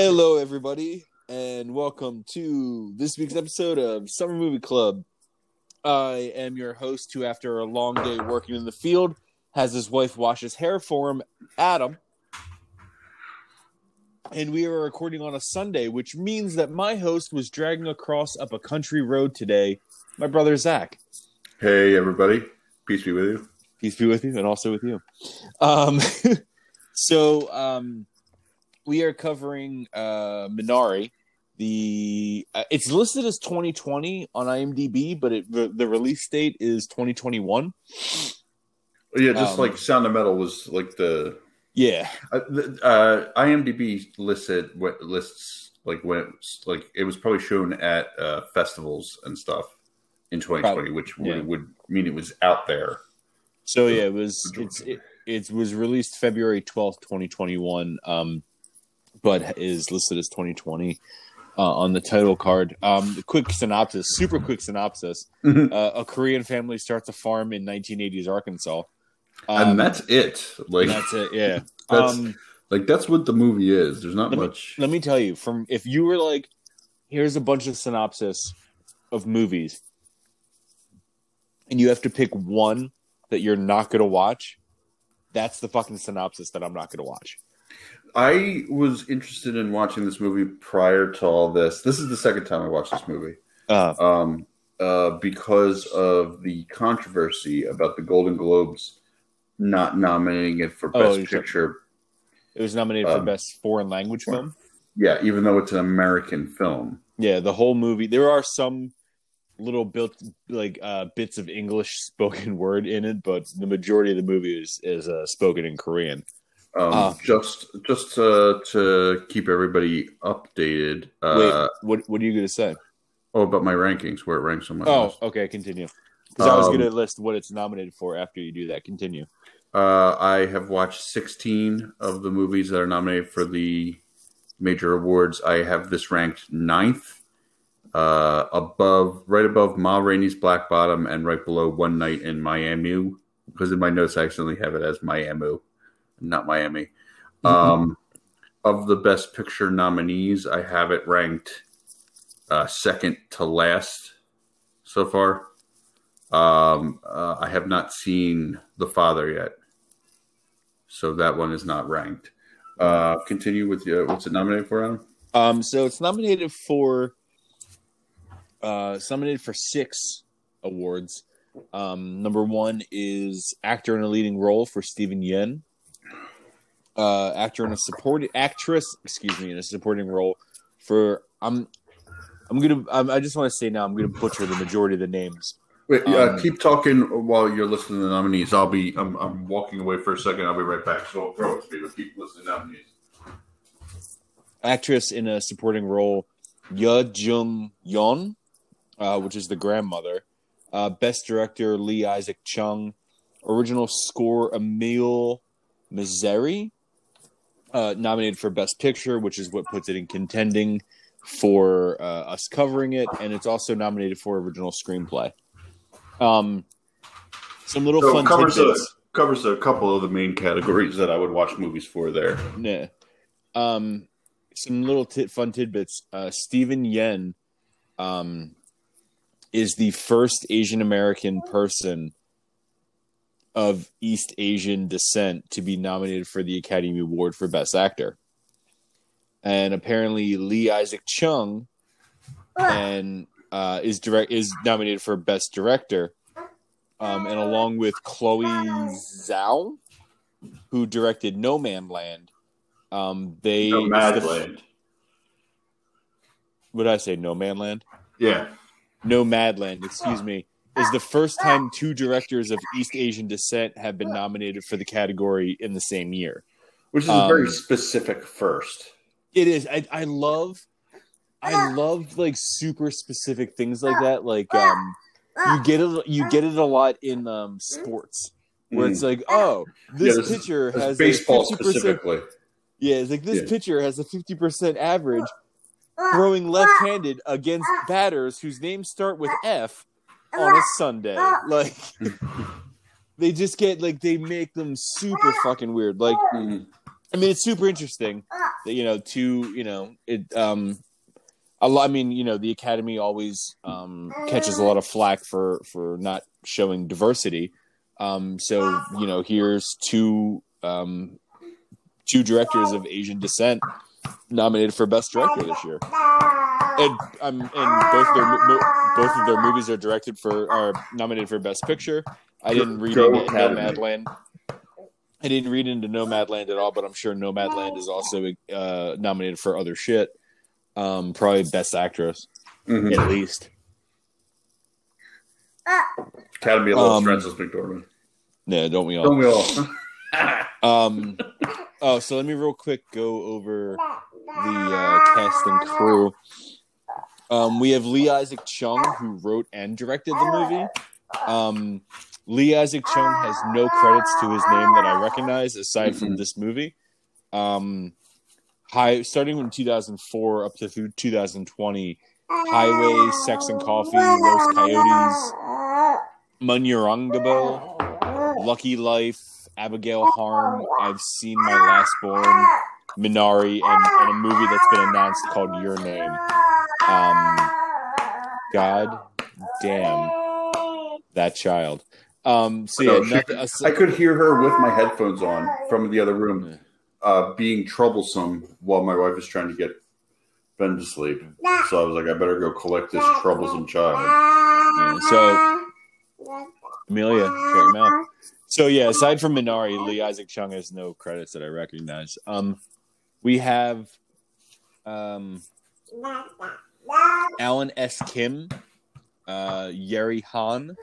Hello, everybody, and welcome to this week's episode of Summer Movie Club. I am your host, who, after a long day working in the field, has his wife wash his hair for him, Adam. And we are recording on a Sunday, which means that my host was dragging across up a country road today. My brother Zach. Hey, everybody. Peace be with you. Peace be with you, and also with you. Um, so um, we are covering uh, Minari. The uh, it's listed as 2020 on IMDb, but it, the, the release date is 2021. Yeah, just Um, like Sound of Metal was like the Yeah, uh, the- uh, IMDb listed what lists like when it was, like it was probably shown at uh, festivals and stuff in 2020, Probably, which yeah. would, would mean it was out there. So yeah, it was it's it, it was released February twelfth, twenty twenty one, um, but is listed as twenty twenty uh, on the title card. Um, quick synopsis, super quick synopsis: Mhm. uh, a Korean family starts a farm in nineteen eighties Arkansas, um, and that's it. Like that's it. Yeah. That's- um, like that's what the movie is. There's not Let me- much. let me tell you, from if you were like, here's a bunch of synopsis of movies, and you have to pick one that you're not going to watch. That's the fucking synopsis that I'm not going to watch. I was interested in watching this movie prior to all this. This is the second time I watched this movie. Uh, um, uh, because of the controversy about the Golden Globes not nominating it for Oh, Best talking- Picture. it was nominated for Um, best foreign language film. Yeah, even though it's an American film. Yeah, the whole movie. There are some little built like uh, bits of English spoken word in it, but the majority of the movie is is uh, spoken in Korean. Um, Ah. just just uh, to keep everybody updated. Uh, Wait, what what are you going to say? Oh, about my rankings, where it ranks on my Oh, list. okay, continue. Because I was Um, going to list what it's nominated for after you do that. Continue. Uh, I have watched 16 of the movies that are nominated for the major awards. I have this ranked ninth, uh, above, right above Ma Rainey's Black Bottom, and right below One Night in Miami. Because in my notes, I accidentally have it as Miami, not Miami. Um, of the Best Picture nominees, I have it ranked uh, second to last so far. Um, uh, I have not seen The Father yet, so that one is not ranked. Uh, continue with uh, what's it nominated for, Adam? Um, so it's nominated for uh, it's nominated for six awards. Um, number one is actor in a leading role for Steven Yeun. Uh, actor in a supporting actress, excuse me, in a supporting role for I'm. I'm gonna. I'm, I just want to say now. I'm gonna butcher the majority of the names. Wait, uh, Um, keep talking while you're listening to the nominees. I'll be. I'm, I'm walking away for a second. I'll be right back. So throw it to me, keep listening to nominees. actress in a supporting role, Ye Jung Yeon, uh, which is the grandmother. Uh, best director Lee Isaac Chung. Original score Emile Mosseri. Uh, nominated for best picture, which is what puts it in contending for uh, us covering it, and it's also nominated for original screenplay. Um, some little So fun covers a, covers a couple of the main categories that I would watch movies for. There, yeah. Um, some little tit fun tidbits. Uh, Steven Yeun, um, is the first Asian American person of East Asian descent to be nominated for the Academy Award for Best Actor. And apparently, Lee Isaac Chung and uh, is direct is nominated for Best Director, um, and along with Chloe Zhao, who directed No Man Land. Um, they No it's the- Madland. What did I say? No Man Land. Yeah, Nomadland. Excuse me. Is the first time two directors of East Asian descent have been nominated for the category in the same year. which is a very Um, specific first. It is. I, I love. I love like super specific things like that. Like um, you get it. You get it a lot in um sports where it's like, oh, this, Yeah, this pitcher That's has baseball a fifty percent. specifically. Yeah, it's like this Yeah. pitcher has a fifty percent average throwing left-handed against batters whose names start with F on a Sunday. Like they just get like they make them super fucking weird. Like Mhm. I mean, it's super interesting that you know to you know it. Um, a lot. I mean, you know, the Academy always um, catches a lot of flack for for not showing diversity. Um, so you know, here's two um, two directors of Asian descent nominated for best director this year, and um, and both their mo- both of their movies are directed for are nominated for best picture. I didn't read Go into. Nomadland. I didn't read into Nomadland at all, but I'm sure Nomadland is also uh, nominated for other shit. Um, probably best actress Mhm. at least. Academy a little Um, Frances McDormand. Yeah, don't we all? Don't we all? Um, oh, so let me real quick go over the uh, cast and crew. Um, we have Lee Isaac Chung, who wrote and directed the movie. Um, Lee Isaac Chung has no credits to his name that I recognize aside from this movie. Um, high starting from 2004 up to 2020, Highway, Sex and Coffee, Los Coyotes, Munyurangabo, Lucky Life, Abigail Harm, I've seen My Last Born, Minari, and, and a movie that's been announced called Your Name. Um, God damn that child. Um, so yeah, No, she- nothing, I could hear her with my headphones on from the other room, uh, being troublesome while my wife is trying to get Ben to sleep. So I was like, I better go collect this troublesome child. yeah, so Amelia, shut your mouth. So yeah, aside from Minari, Lee Isaac Chung has no credits that I recognize. Um, we have um, Alan S. Kim, uh, Yeri Han,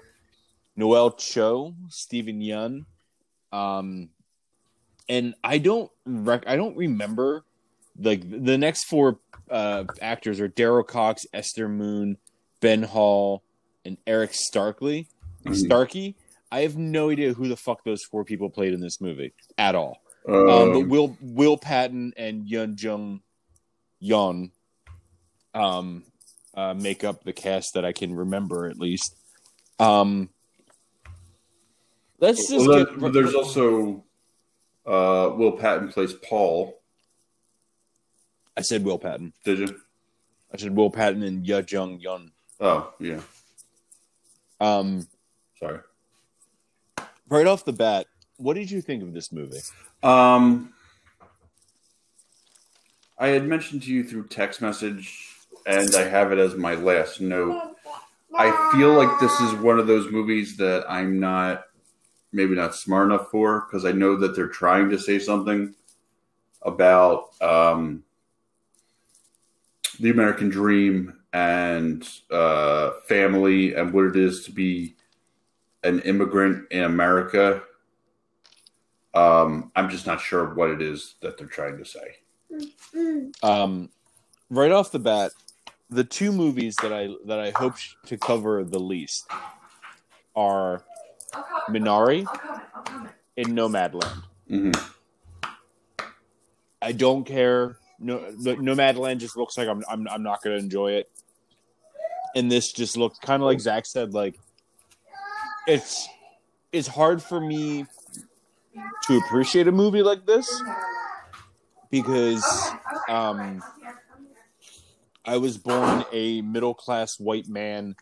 Noel Cho, Steven Yeun, um, and I don't rec- I don't remember like the next four uh, actors are Darryl Cox, Esther Moon, Ben Hall, and Eric Starkley. Mhm. Starkey. I have no idea who the fuck those four people played in this movie at all. Um, Um, but Will Will Patton and Yun Jung Yon um, uh, make up the cast that I can remember at least. Um, let's just well, get, there's also uh, Will Patton plays Paul. I said Will Patton. Did you? I said Will Patton and Ya Jung Yun. Oh, yeah. Um, Sorry. right off the bat, what did you think of this movie? Um, I had mentioned to you through text message, and I have it as my last note. I feel like this is one of those movies that I'm not, maybe not smart enough for, because I know that they're trying to say something about um, the American dream and uh, family and what it is to be an immigrant in America. Um, I'm just not sure what it is that they're trying to say. Um, right off the bat, the two movies that I that I hope to cover the least are Minari and Nomadland. hmm I don't care. No, Nomadland just looks like I'm I'm I'm not going to enjoy it, and this just looks kind of like Zach said. Like it's it's hard for me to appreciate a movie like this because um, I was born a middle class white man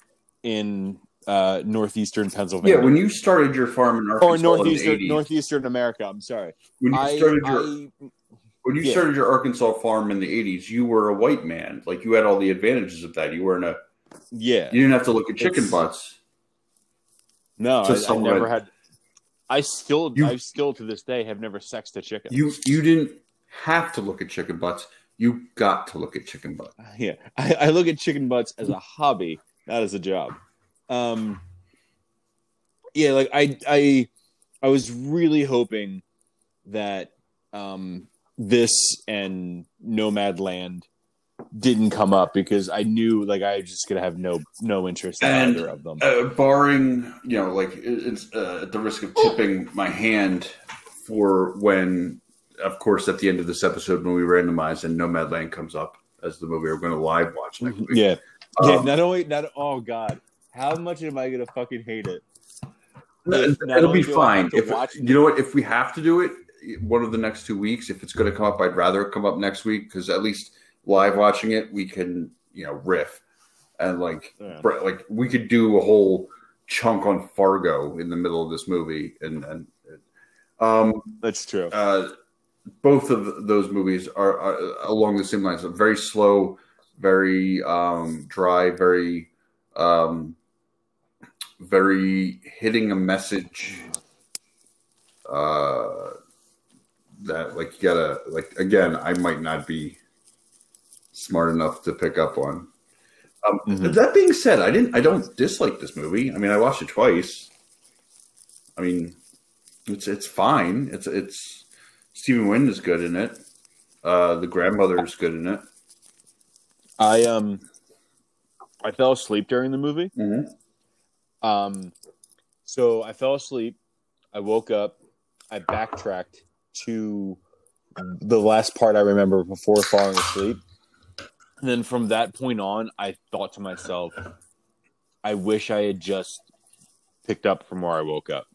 in uh, northeastern Pennsylvania. Yeah, when you started your farm in Arkansas or in the northeastern 80s, northeastern America. I'm sorry. when you I, started your I when you yeah. started your Arkansas farm in the 80s, you were a white man. Like you had all the advantages of that. You weren't a yeah. you didn't have to look at chicken It's- butts. No, I, I never had. I still, You- I still to this day have never sexed a chicken. You you didn't have to look at chicken butts. You got to look at chicken butts. yeah, I, I look at chicken butts as a hobby, not as a job. Um, yeah, like I, I, I was really hoping that um, this and Nomadland didn't come up because I knew like I was just gonna have no no interest in And- either of them. Uh, barring, you know, like it's uh, at the risk of tipping my hand for when, of course, at the end of this episode when we randomize and Nomadland comes up as the movie we're going to live watch next week. yeah, yeah. Um, Not only not oh god, how much am I gonna fucking hate it? No, Not it'll be do I have fine. If you know what, if we have to do it, one of the next two weeks. If it's going to come up, I'd rather it come up next week because at least live watching it, we can you know riff and like Yeah. like we could do a whole chunk on Fargo in the middle of this movie and and um That's true. uh, both of those movies are, are along the same lines. Very slow, very um, dry, very um, very hitting a message uh, that like you gotta like again. I might not be smart enough to pick up on. Um, Mhm. That being said, I didn't. I don't dislike this movie. I mean, I watched it twice. I mean, it's it's fine. It's it's Stephen Wynn is good in it. Uh, the grandmother is good in it. I um, I fell asleep during the movie. Mm-hmm. Um, so I fell asleep. I woke up. I backtracked to the last part I remember before falling asleep. And then from that point on, I thought to myself, I wish I had just picked up from where I woke up.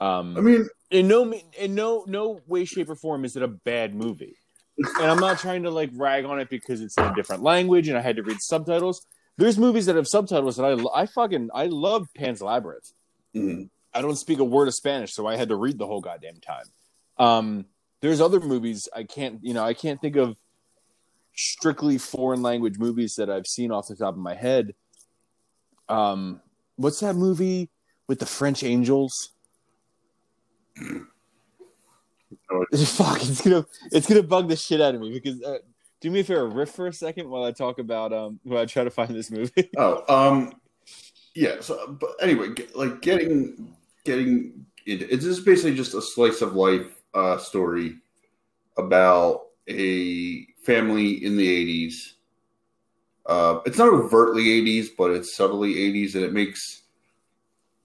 Um, I mean, in no in no no way shape or form is it a bad movie. And i'm not trying to like rag on it because it's in a different language and i had to read subtitles. There's movies that have subtitles that i i fucking i love pan's labyrinth. Mhm. i don't speak a word of spanish so i had to read the whole goddamn time. Um there's other movies i can't you know i can't think of strictly foreign language movies that i've seen off the top of my head. Um what's that movie with the french angels Fuck, it's gonna it's gonna bug the shit out of me because uh, do me a favor, riff for a second while I talk about um while I try to find this movie. oh, um, yeah. So, but anyway, get, like getting getting it, it's just basically just a slice of life uh, story about a family in the eighties. Uh, it's not overtly 80s, but it's subtly 80s, and it makes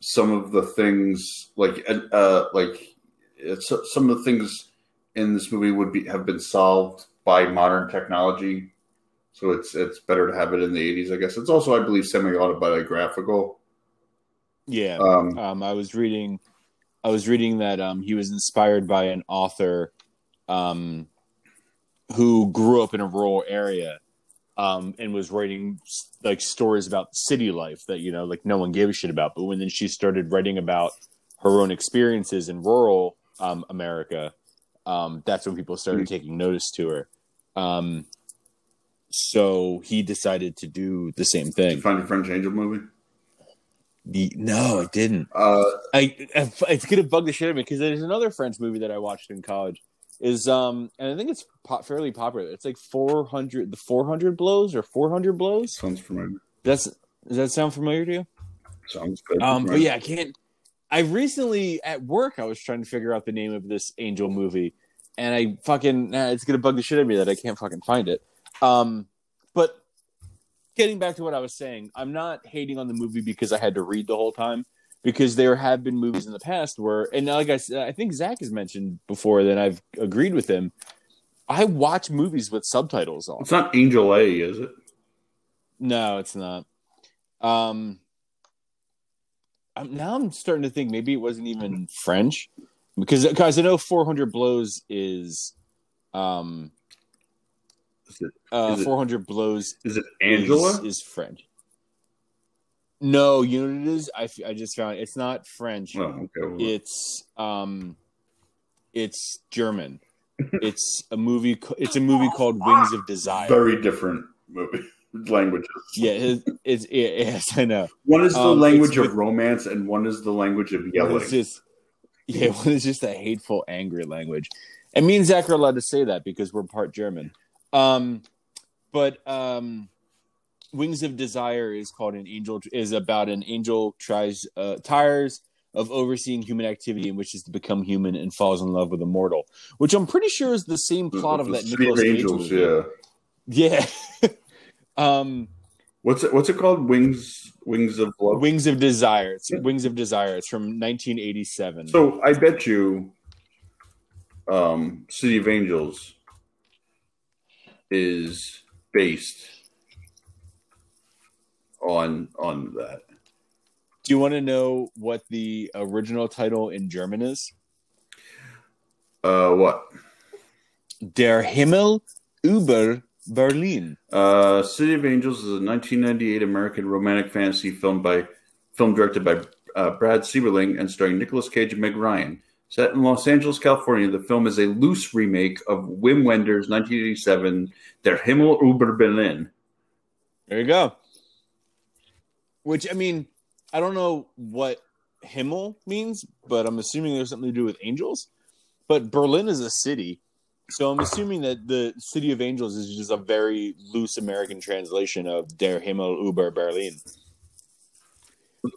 some of the things like uh, like it's, some of the things in this movie would be have been solved by modern technology. So it's it's better to have it in the 80s, I guess. It's also, I believe, semi autobiographical. yeah, Um, um, I was reading, I was reading that um he was inspired by an author, um, who grew up in a rural area, um, and was writing like stories about city life that you know like no one gave a shit about. But when then she started writing about her own experiences in rural um, America, um, that's when people started taking notice to her. Um, so he decided to do the same did thing. you find a French Angel movie? The, no, I didn't. Uh, I, I it's gonna bug the shit out of me because there's another French movie that I watched in college. Is um and I think it's po- fairly popular. It's like 400 the 400 blows or 400 blows. sounds familiar. That's does that sound familiar to you? Sounds good. Um, but yeah, I can't. I recently at work I was trying to figure out the name of this Angel movie, and I fucking nah, it's gonna bug the shit out of me that I can't fucking find it. Um, but getting back to what I was saying, I'm not hating on the movie because I had to read the whole time. Because there have been movies in the past where, and like I said, I think Zach has mentioned before that I've agreed with him. I watch movies with subtitles on. It's not Angel A, is it? No, it's not. Um, I'm, now I'm starting to think maybe it wasn't even French because because I know 400 blows is um Is it, uh Is it 400 blows is it Angela? is, French. No, you know what it is. I, I just found it's not French. oh, okay. Well, It's um it's German. it's a movie it's a movie called Wings of Desire. very different movie languages. Yeah, it's, it's it, yes, I know. One is the Um, language of with- romance, and one is the language of yelling. It's just yeah, one is just a hateful, angry language. And me and Zach are allowed to say that because we're part German. Um, but um, Wings of Desire is called an angel is about an angel tries uh, tires of overseeing human activity and wishes to become human and falls in love with a mortal, which I'm pretty sure is the same plot of The that of Nicolas Cage Angels. movie. Yeah. Yeah. um, What's it? What's it called? Wings. Wings of love. Wings of Desire. It's Wings of Desire. It's from 1987. So I bet you, um, City of Angels is based on on that. Do you want to know what the original title in German is? Uh, what? Der Himmel über Berlin. Uh, City of Angels is a 1998 American romantic fantasy film by film directed by uh, Brad Silberling and starring Nicolas Cage and Meg Ryan. Set in Los Angeles, California, the film is a loose remake of Wim Wenders' 1987 Der Himmel über Berlin. There you go. Which I mean, I don't know what Himmel means, but I'm assuming there's something to do with angels. But Berlin is a city, so I'm assuming that the city of angels is just a very loose American translation of Der Himmel über Berlin.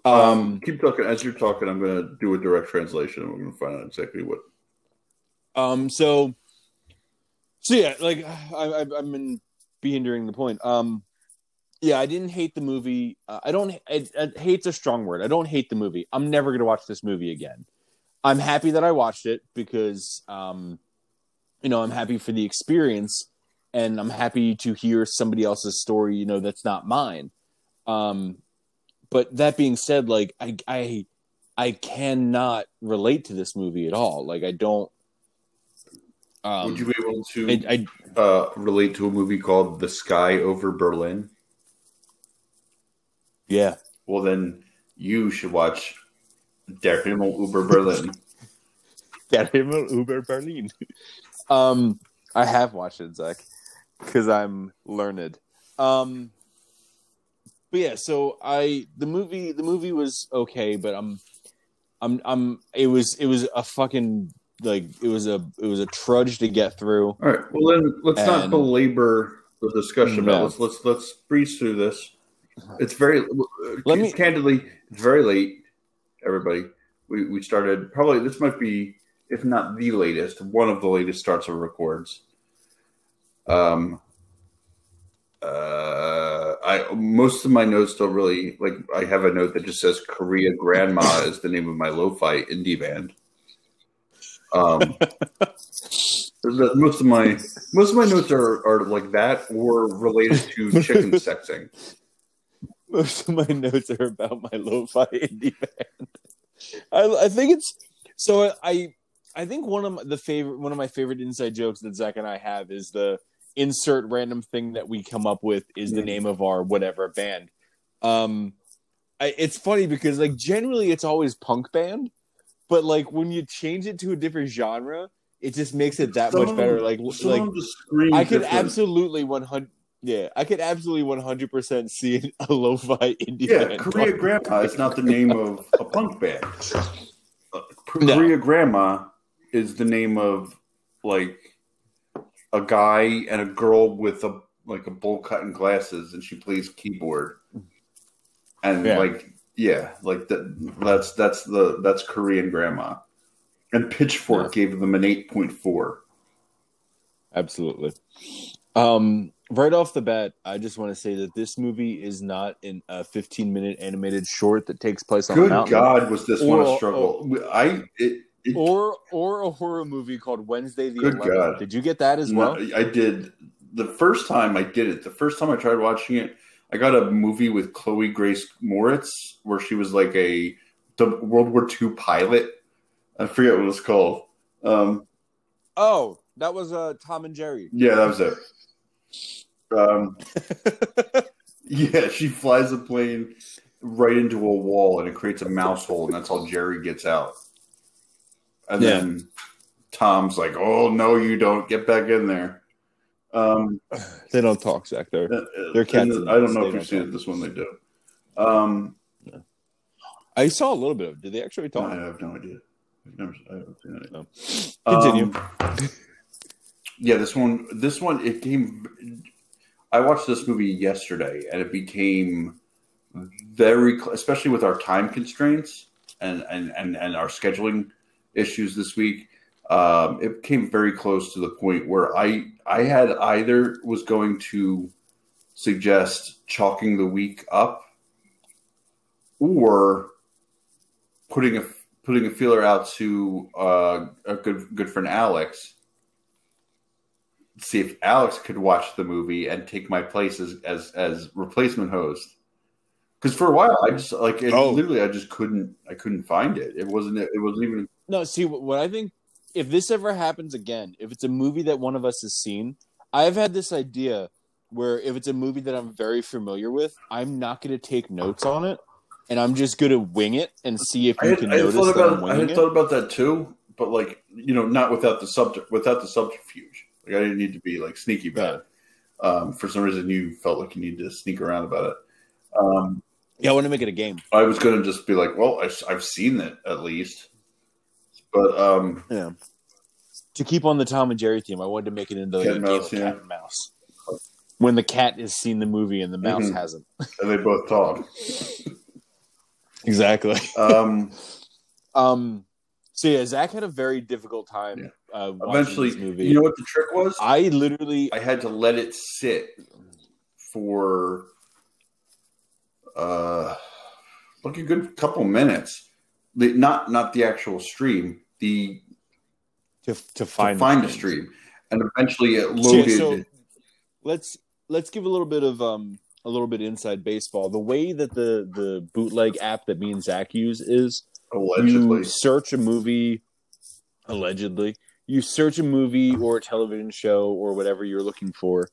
Um, keep talking. As you're talking, I'm going to do a direct translation. and We're going to find out exactly what. Um. So. So yeah, like I, I, I've been being during the point. Um. Yeah, I didn't hate the movie. Uh, I don't. I, I, hate's a strong word. I don't hate the movie. I'm never going to watch this movie again. I'm happy that I watched it because, um, you know, I'm happy for the experience, and I'm happy to hear somebody else's story. You know, that's not mine. Um, but that being said, like I I I cannot relate to this movie at all. Like I don't. Um, Would you be able to I, I uh, relate to a movie called The Sky Over Berlin? Yeah. Well, then you should watch Der Himmel über Berlin. Der Himmel über Berlin. um, I have watched it, Zach, because I'm learned. Um, but yeah, so I the movie the movie was okay, but I'm I'm I'm it was it was a fucking like it was a it was a trudge to get through. All right, well then let's and, not belabor the discussion about no. let's let's let's breeze through this. It's very let me candidly, it's very late. Everybody, we we started probably this might be if not the latest, one of the latest starts of records. Um. Uh, I most of my notes don't really like. I have a note that just says "Korea Grandma" is the name of my lo-fi indie band. Um, most of my most of my notes are, are like that or related to chicken sexing. Most of my notes are about my lo-fi indie band. I, I think it's so. I I think one of the favorite one of my favorite inside jokes that Zach and I have is the insert random thing that we come up with is the name of our whatever band. Um, I, it's funny because like generally it's always punk band, but like when you change it to a different genre, it just makes it that some much better. Like like I could different. absolutely one hundred. Yeah, I could absolutely one hundred percent see a lo-fi indie. Yeah, band Korea Grandma is not the name of a punk band. Uh, Korea. Grandma is the name of like a guy and a girl with a like a bowl cut and glasses, and she plays keyboard. And yeah. like, yeah, like that. That's that's the that's Korean grandma. And Pitchfork yeah. gave them an eight point four. Absolutely. Um, right off the bat, I just want to say that this movie is not in a 15 minute animated short that takes place on Good. God, was this or, one a struggle? Or, I it, it, or or a horror movie called Wednesday the Good 11th. God. Did you get that as well? I did. The first time I did it, the first time I tried watching it, I got a movie with Chloe Grace Moretz where she was like a the World War II pilot. I forget what it was called. Um, oh, that was uh, Tom and Jerry. Yeah, that was it. Um, yeah, she flies a plane right into a wall and it creates a mouse hole, and that's how Jerry gets out. And yeah. then Tom's like, "Oh no, you don't get back in there." Um, they don't talk, Zach. They're uh, they're cats. I don't know if you've seen it. This one they do. Um, yeah. I saw a little bit of. It. Did they actually talk? I have no idea. I've never, I haven't seen it. No. Continue. Um, yeah, this one. This one. It came. I watched this movie yesterday, and it became very, especially with our time constraints and and and, and our scheduling issues this week. Um, it came very close to the point where I I had either was going to suggest chalking the week up or putting a putting a feeler out to uh, a good good friend Alex, see if Alex could watch the movie and take my place as as, as replacement host. Because for a while, I just like it, oh. literally, I just couldn't I couldn't find it. It wasn't it wasn't even no, see what I think if this ever happens again, if it's a movie that one of us has seen, I've had this idea where if it's a movie that I'm very familiar with, I'm not going to take notes on it, and I'm just going to wing it and see if you had, can I had notice thought that I'm about I had it. thought about that too, but like you know, not without the subject without the subterfuge. Like I didn't need to be like sneaky about it. Um, for some reason, you felt like you needed to sneak around about it. Um, Yeah, I want to make it a game. I was going to just be like, well, I, have seen it at least, but um, Yeah. To keep on the Tom and Jerry theme, I wanted to make it into like Cat mouse, yeah. cat and mouse. When the cat has seen the movie and the mouse Mhm. hasn't. and they both talk. Exactly. Um, Um. So yeah, Zach had a very difficult time. Yeah. Uh, eventually, this movie. you know what the trick was? I literally. I had to let it sit for uh like a good couple minutes. The, not not the actual stream, the to, to to find find, the a stream, and eventually it So, loaded. so let's let's give a little bit of um a little bit inside baseball. The way that the the bootleg app that me and Zach use is allegedly, you search a movie allegedly you search a movie or a television show or whatever you're looking for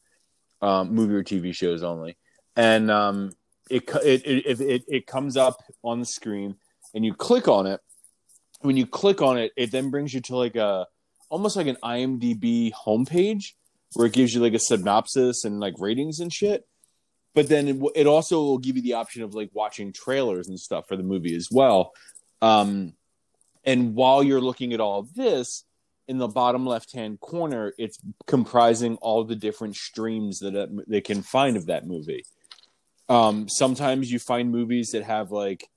um, movie or tv shows only. And um, it, it, it, it, it comes up on the screen and you click on it. When you click on it it then brings you to like a almost like an imdb homepage where it gives you like a synopsis and like ratings and shit. But then it, also will give you the option of like watching trailers and stuff for the movie as well. Um, and while you're looking at all this, in the bottom left hand corner, it's comprising all the different streams that it, they can find of that movie. Um, sometimes you find movies that have like,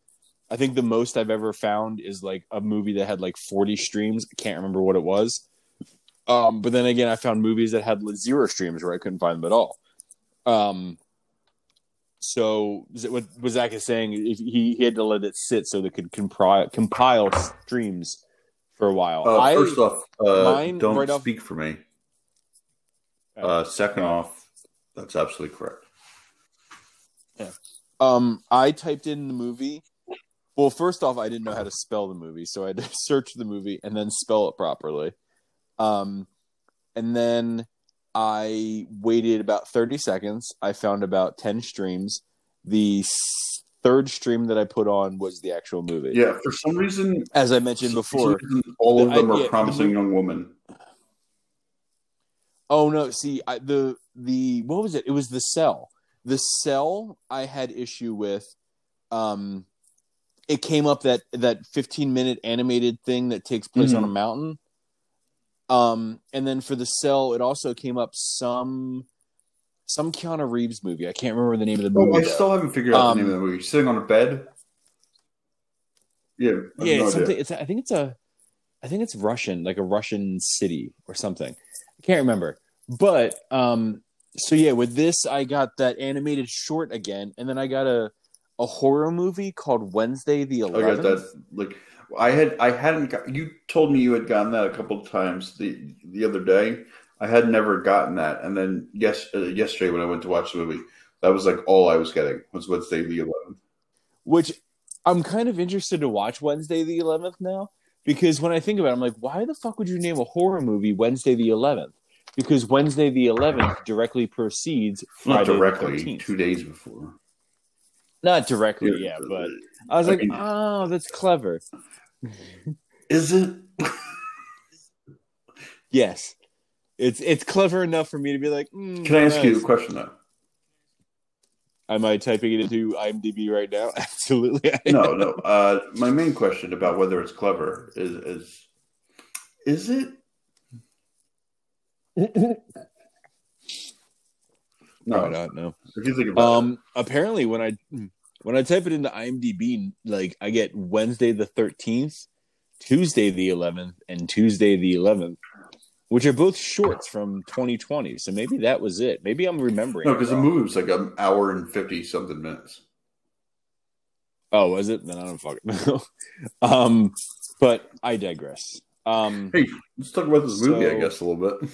I think the most I've ever found is like a movie that had like 40 streams. I can't remember what it was. Um, but then again, I found movies that had zero streams where I couldn't find them at all. Um, so what Zach is saying, he, he had to let it sit so they could compile, compile streams for a while. uh, I, first off, uh, don't right off- speak for me. Uh, second off, that's absolutely correct. Yeah. Um, I typed in the movie. Well, first off, I didn't know how to spell the movie, so I had to search the movie and then spell it properly. Um, and then I waited about 30 seconds. I found about 10 streams. The third stream that I put on was the actual movie. Yeah, for some reason, As I mentioned before, reason, all of them I- are yeah, promising young women. Oh no! See, I, the the what was it? It was the cell. The cell I had issue with. Um, it came up that that fifteen minute animated thing that takes place Mhm. on a mountain. Um, and then for the cell, it also came up some some Keanu Reeves movie. I can't remember the name of the Oh, movie. I though. still haven't figured out Um, the name of the movie. Sitting on a bed. Yeah, I yeah, no it's something. It's I think it's a, I think it's Russian, like a Russian city or something. I can't remember, but um, so yeah, with this, I got that animated short again, and then I got a a horror movie called Wednesday the I got Eleventh. that. Like, I had, I hadn't. Got, you told me you had gotten that a couple times the the other day. I had never gotten that, and then yes, uh, yesterday when I went to watch the movie, that was like all I was getting was Wednesday the eleventh. which I'm kind of interested to watch Wednesday the 11th now because when I think about it, I'm like, why the fuck would you name a horror movie Wednesday the 11th? Because Wednesday the 11th directly precedes Not Friday the directly, 13th. two days before. Not directly, yeah, but I was I like, mean- oh, that's clever. Is it? Yes, it's it's clever enough for me to be like. mm, Can I ask you a question though? Am I typing it into IMDb right now? Absolutely. No, no. Uh, my main question about whether it's clever is is is it? No, Probably not. No. if you think about it. Um. Apparently, when I when I type it into IMDb, like I get Wednesday the thirteenth, Tuesday the eleventh, and Tuesday the eleventh, which are both shorts from 2020. So maybe that was it. Maybe I'm remembering. No, because the movie was like an hour and fifty something minutes. Oh, was it? Then I don't fucking know. um, but I digress. Um, Hey, let's talk about this movie, I guess, a little bit.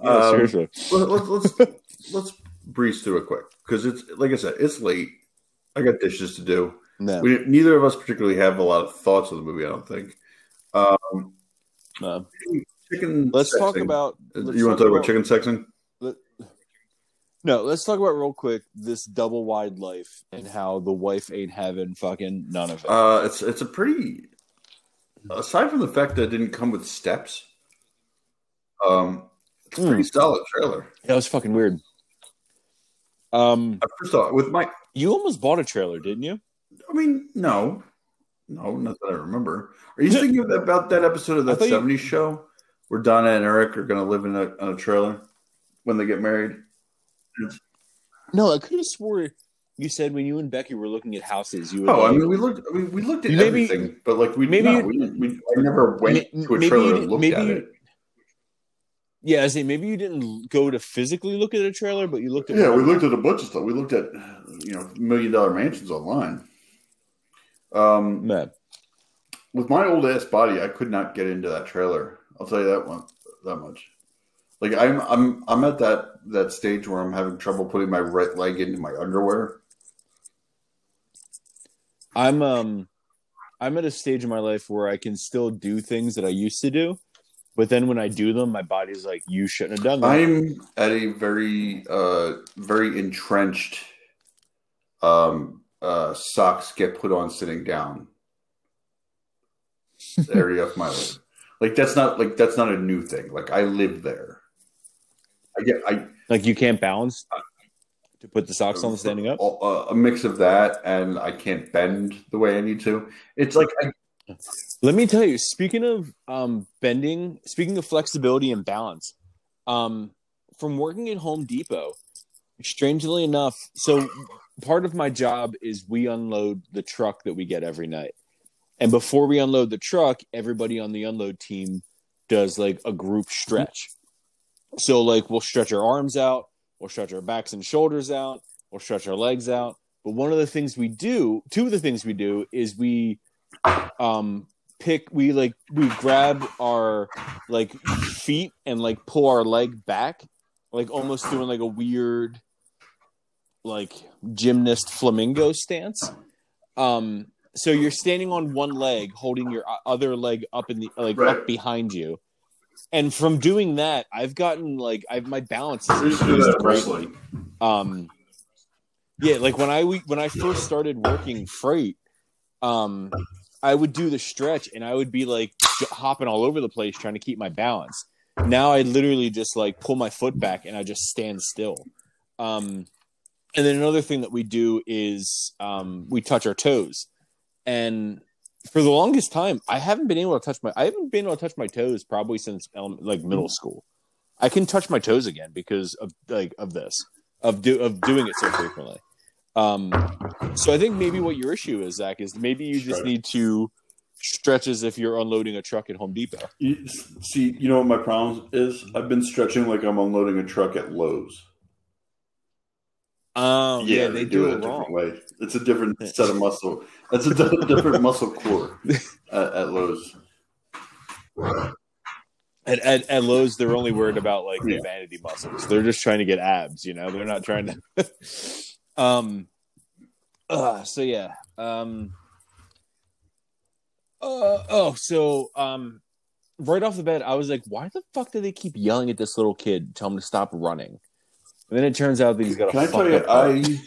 yeah, Um, seriously. Let, let, let's let's breeze through it quick because it's like I said, it's late. I got dishes to do. No. We, neither of us particularly have a lot of thoughts on the movie. I don't think. Um, Chicken. let's talk about. Uh, let's you want to talk about chicken sexing? No, let's talk about real quick this double wide life and how the wife ain't having fucking none of it. Uh, it's it's a pretty. Aside from the fact that it didn't come with steps, um, it's a Hmm. pretty solid trailer. that was fucking weird. Um, First off, with my, you almost bought a trailer, didn't you? I mean, no, no, not that I remember. Are you thinking about that episode of that thought you- '70s show where Donna and Eric are going to live in a, on a trailer when they get married? No, I could have swore you said when you and Becky were looking at houses, you. Would Oh, I mean, we looked. I mean, we looked at Maybe- everything, but like we maybe no, we, didn't- we I never went to a trailer and looked maybe at you- it. yeah, I say maybe you didn't go to physically look at a trailer, but you looked at. Yeah, we looked at a bunch of stuff. We looked at you know million dollar mansions online. Um, Man, with my old ass body, I could not get into that trailer. I'll tell you that one that much. Like I'm I'm I'm at that that stage where I'm having trouble putting my right leg into my underwear. I'm um, I'm at a stage in my life where I can still do things that I used to do, but then when I do them, my body's like, "You shouldn't have done that." I'm at a very uh very entrenched um uh socks get put on sitting down area of my life. Like that's not like that's not a new thing. Like I live there. I get I like you can't balance to put the socks on standing up. a, a mix of that and I can't bend the way I need to. It's like I, Let me tell you, speaking of um, bending, speaking of flexibility and balance, um, from working at Home Depot, strangely enough, so part of my job is we unload the truck that we get every night. And before we unload the truck, everybody on the unload team does like a group stretch. So, like, we'll stretch our arms out, we'll stretch our backs and shoulders out, we'll stretch our legs out. But one of the things we do, two of the things we do is we um pick we like we grab our like feet and like pull our leg back like almost doing like a weird like gymnast flamingo stance um so you're standing on one leg holding your other leg up in the like Right. up behind you. And from doing that i've gotten like i've my balance I has used to do that increased in greatly um yeah like when i when i first started working freight um i would do the stretch and i would be like hopping all over the place trying to keep my balance. Now i literally just like pull my foot back and i just stand still. Um and then another thing that we do is um we touch our toes and for the longest time i haven't been able to touch my i haven't been able to touch my toes probably since like middle school i can touch my toes again because of like of this of do of doing it so frequently. Um, so I think maybe what your issue is, Zach, is maybe you just need to stretch as if you're unloading a truck at Home Depot. You- See, you know what my problem is? I've been stretching like I'm unloading a truck at Lowe's. Um, yeah, they do it it a different way. It's a different set of muscle. That's a different muscle core at, at Lowe's. At, at, at Lowe's, they're only worried about like Yeah. the vanity muscles. They're just trying to get abs. You know, they're not trying to. um. Uh, so yeah. Um. Uh, oh, so um, right off the bat, I was like, why the fuck do they keep yelling at this little kid, tell him to stop running? And then it turns out that he's got a Can I tell you. I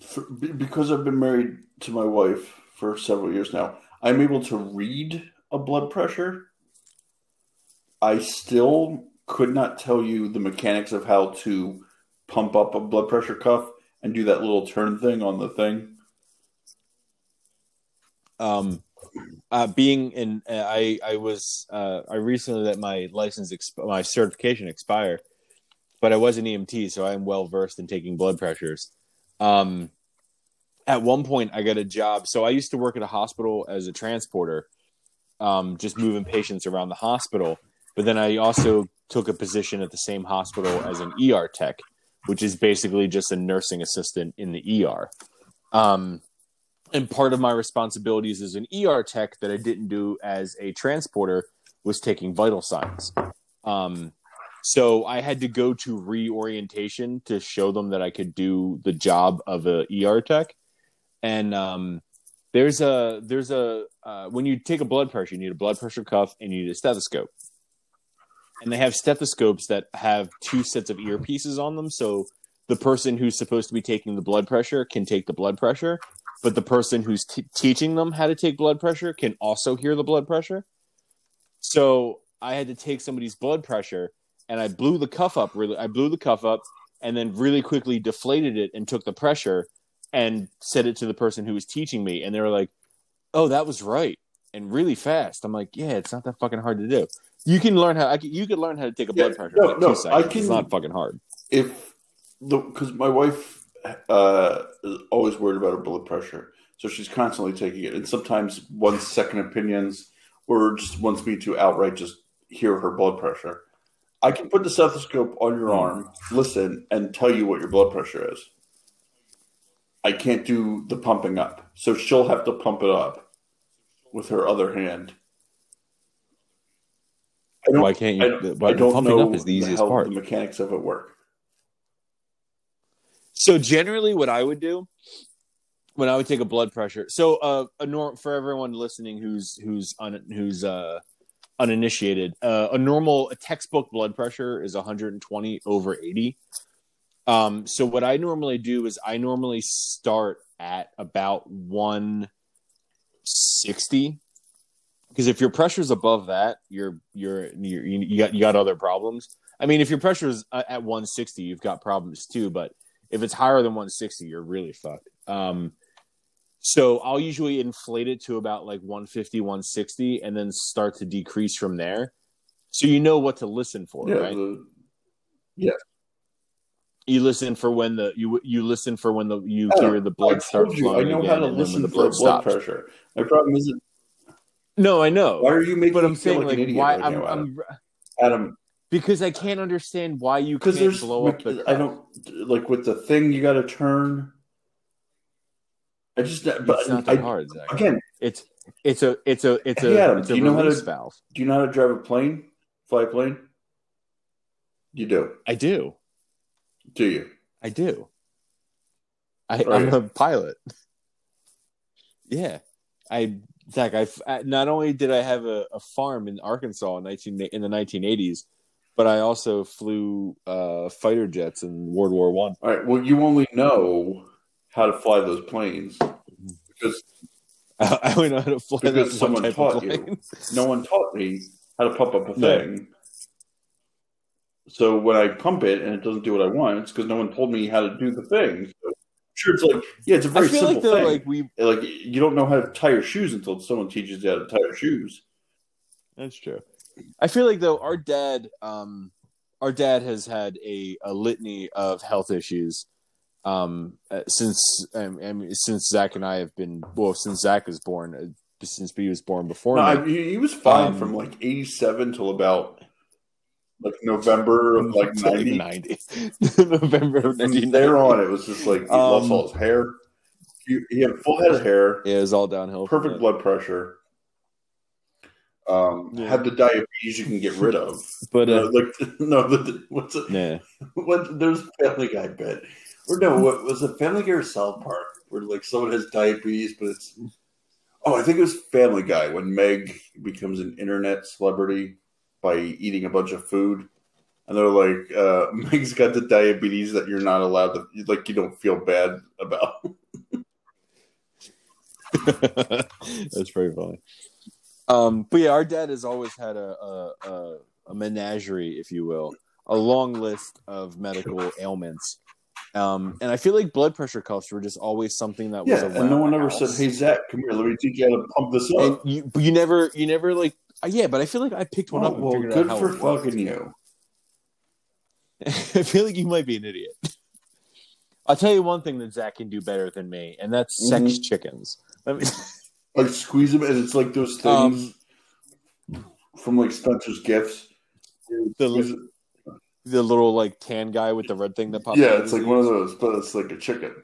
for, because I've been married to my wife for several years now, I'm able to read a blood pressure. I still could not tell you the mechanics of how to pump up a blood pressure cuff and do that little turn thing on the thing. um uh being in uh, i i was uh i recently let my license exp- my certification expire but i was an emt so i'm well versed in taking blood pressures. Um at one point i got a job. So i used to work at a hospital as a transporter um just moving patients around the hospital. But then i also took a position at the same hospital as an er tech which is basically just a nursing assistant in the er um and part of my responsibilities as an ER tech that I didn't do as a transporter was taking vital signs. Um, so I had to go to reorientation to show them that I could do the job of a ER tech, and um, there's a there's a uh, when you take a blood pressure, you need a blood pressure cuff and you need a stethoscope. And they have stethoscopes that have two sets of earpieces on them, so the person who's supposed to be taking the blood pressure can take the blood pressure, but the person who's t- teaching them how to take blood pressure can also hear the blood pressure. So I had to take somebody's blood pressure, and I blew the cuff up. Really, I blew the cuff up, and then really quickly deflated it and took the pressure and said it to the person who was teaching me, and they were like, "Oh, that was right," and really fast. I'm like, "Yeah, it's not that fucking hard to do. You can learn how. I can, you can learn how to take a blood pressure. no, no. I can- It's not fucking hard. if the because my wife uh, is always worried about her blood pressure, so she's constantly taking it, and sometimes wants second opinions or just wants me to outright just hear her blood pressure. I can put the stethoscope on your arm, listen, and tell you what your blood pressure is. I can't do the pumping up, so she'll have to pump it up with her other hand. I don't, Why can't I you? don't, why- I don't pumping know up is the easiest part. the mechanics of it work. So generally, what I would do when I would take a blood pressure. So uh, a norm for everyone listening who's who's un, who's uh, uninitiated, uh, a normal a textbook blood pressure is 120 over 80. Um, so what I normally do is I normally start at about 160 because if your pressure is above that, you're you're, you're you got you got other problems. I mean, if your pressure is uh, at 160, you've got problems too. But if it's higher than 160, you're really fucked. Um, so I'll usually inflate it to about like 150, 160, and then start to decrease from there. So you know what to listen for, Yeah, right? the, You listen for when the you you listen for when the you Oh, hear the blood I start told I flowing know again, how to and then when listen the for blood blood stops. pressure. My problem isn't No, I know, why are you making but I'm feel saying like, like, why right I'm, now, Adam? I'm Adam, because I can't understand why you because can't there's blow up the. I don't like with the thing you got to turn. I just but It's not I, that hard, Zach. again. It's it's a it's a it's a Adam, it's do a you know how to- valve. Do you know how to drive a plane? Fly a plane? You do. I do. Do you? I do. I, I'm yeah. a pilot. Yeah, I Zach. I I- not only did I have a, a farm in Arkansas in nineteen in the 1980s, but I also flew uh, fighter jets in World War One. All right. Well, you only know how to fly those planes because I, I only know how to fly Because someone type taught of you. no one taught me how to pump up a No. thing. So when I pump it and it doesn't do what I want, it's because no one told me how to do the thing. So, sure, it's like yeah, it's a very simple like thing. like we. like you don't know how to tie your shoes until someone teaches you how to tie your shoes. That's true. I feel like though our dad, um, our dad has had a, a litany of health issues, um, uh, since um, I mean, since Zach and I have been well, since Zach was born, uh, since he was born before No. I, he, he was fine Um, from like '87 till about like November of like '90. 90. November of From 1990. there on, it was just like he lost Um, all his hair. He, he had full head of hair, Yeah, it was all downhill. perfect blood pressure. Um, Yeah. had the diabetes you can get rid of. But Uh, like no, the, what's it? nah. What there's Family Guy bit, or no, what was it? Family Guy or South Park, where like someone has diabetes, but it's oh, I think it was Family Guy when Meg becomes an internet celebrity by eating a bunch of food, and they're like, uh, Meg's got the diabetes that you're not allowed to, like, you don't feel bad about. That's very funny. Um, but yeah, our dad has always had a, a, a, a menagerie, if you will, a long list of medical ailments. Um, and I feel like blood pressure cuffs were just always something that was Yeah, and no one ever said, "Hey Zach, come here, let me teach you how to pump this And up." you, but you never, you never like, uh, yeah. But I feel like I picked one Oh, up and well, good for fucking you. I feel like you might be an idiot. I'll tell you one thing that Zach can do better than me, and that's sex Mhm. chickens. I mean, Like squeeze them, and it's like those things Um, from like Spencer's Gifts. The- the little like tan guy with the red thing that pops. yeah, out it's like one of those, but it's like a chicken.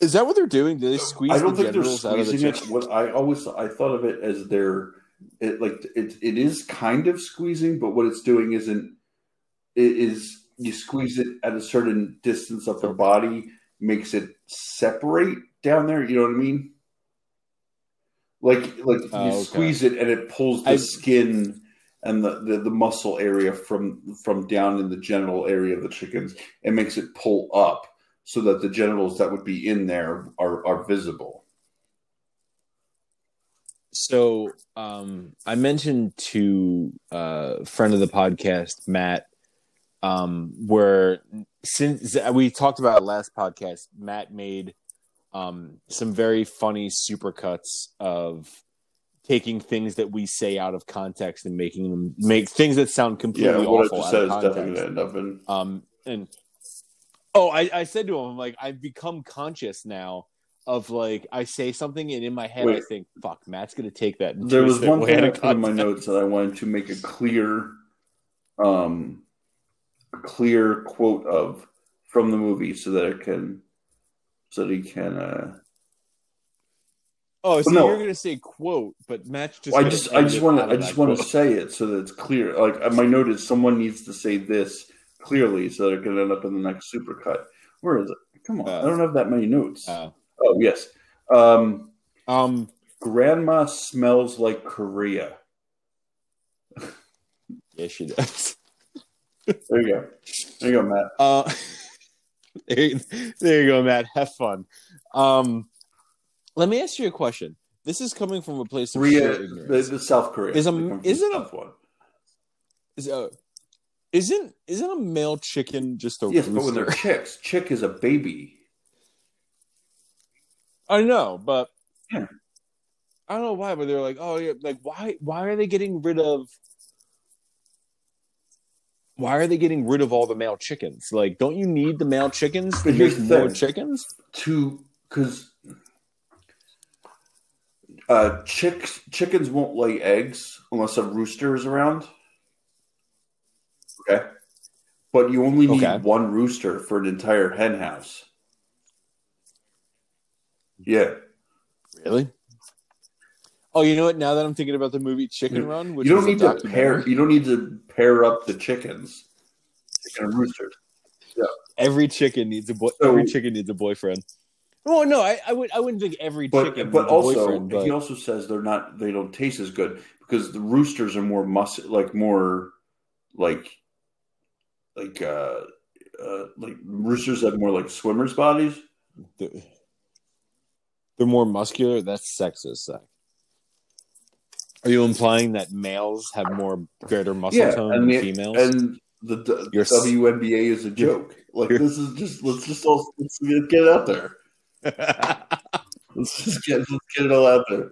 Is that what they're doing? Do they squeeze I don't the think they're of the squeezing it. chicken? What I always I thought of it as they're it like it it is kind of squeezing, but what it's doing isn't. It is you squeeze it at a certain distance of the body, makes it separate down there. You know what I mean? Like like Oh, you okay. squeeze it and it pulls the I- skin and the, the the muscle area from from down in the genital area of the chickens. It makes it pull up so that the genitals that would be in there are are visible. So um, I mentioned to uh, a friend of the podcast, Matt, um, where since we talked about last podcast, Matt made um, some very funny supercuts of taking things that we say out of context and making them make things that sound completely Yeah, what I awful just out said is definitely end up in. Um, and oh, I, I said to him, I'm like, I've become conscious now of like I say something and in my head I Wait. think, fuck, Matt's gonna take that. There was one thing I put in my notes that I wanted to make a clear, um, a clear quote of from the movie so that it can, so that he can. Uh, Oh, so No. you're gonna say quote, but Matt's just. I just, I just want to, I just want to say it so that it's clear. Like uh, my note is, someone needs to say this clearly so that it can end up in the next supercut. Where is it? Come on, Uh, I don't have that many notes. Uh, oh yes, um, um, Grandma smells like Korea. yeah, she does. There you go. There you go, Matt. Uh, there, there you go, Matt. Have fun. Um, let me ask you a question. This is coming from a place of Korea, ignorance. the South Korea. Is a- They come from isn't a- one. Is, uh, isn't isn't a male chicken just a Yes, but when they're chicks, chick is a baby. I know, but Yeah. I don't know why, but they're like, oh yeah, like why why are they getting rid of why are they getting rid of all the male chickens? Like, don't you need the male chickens to make more chickens? To because uh, chicks chickens won't lay eggs unless a rooster is around. Okay, but you only need Okay. one rooster for an entire hen house. Yeah, Really? Oh, you know what? Now that I'm thinking about the movie Chicken Run, which you don't a need to documentary, pair. You don't need to pair up the chickens. Chicken and roosters. every chicken needs a boy. So- every chicken needs a boyfriend. Oh no, I, I would I wouldn't think every But chicken but needs also. But he also says they're not they don't taste as good because the roosters are more mus like more like like uh uh like roosters have more like swimmers bodies. they're, they're more muscular. That's sexist. Zach. Are you implying that males have more greater muscle Yeah, tone than the- females? And the, the You're WNBA is a joke. Like this is just let's just all let's get out there. Let's just get let's get it all out there.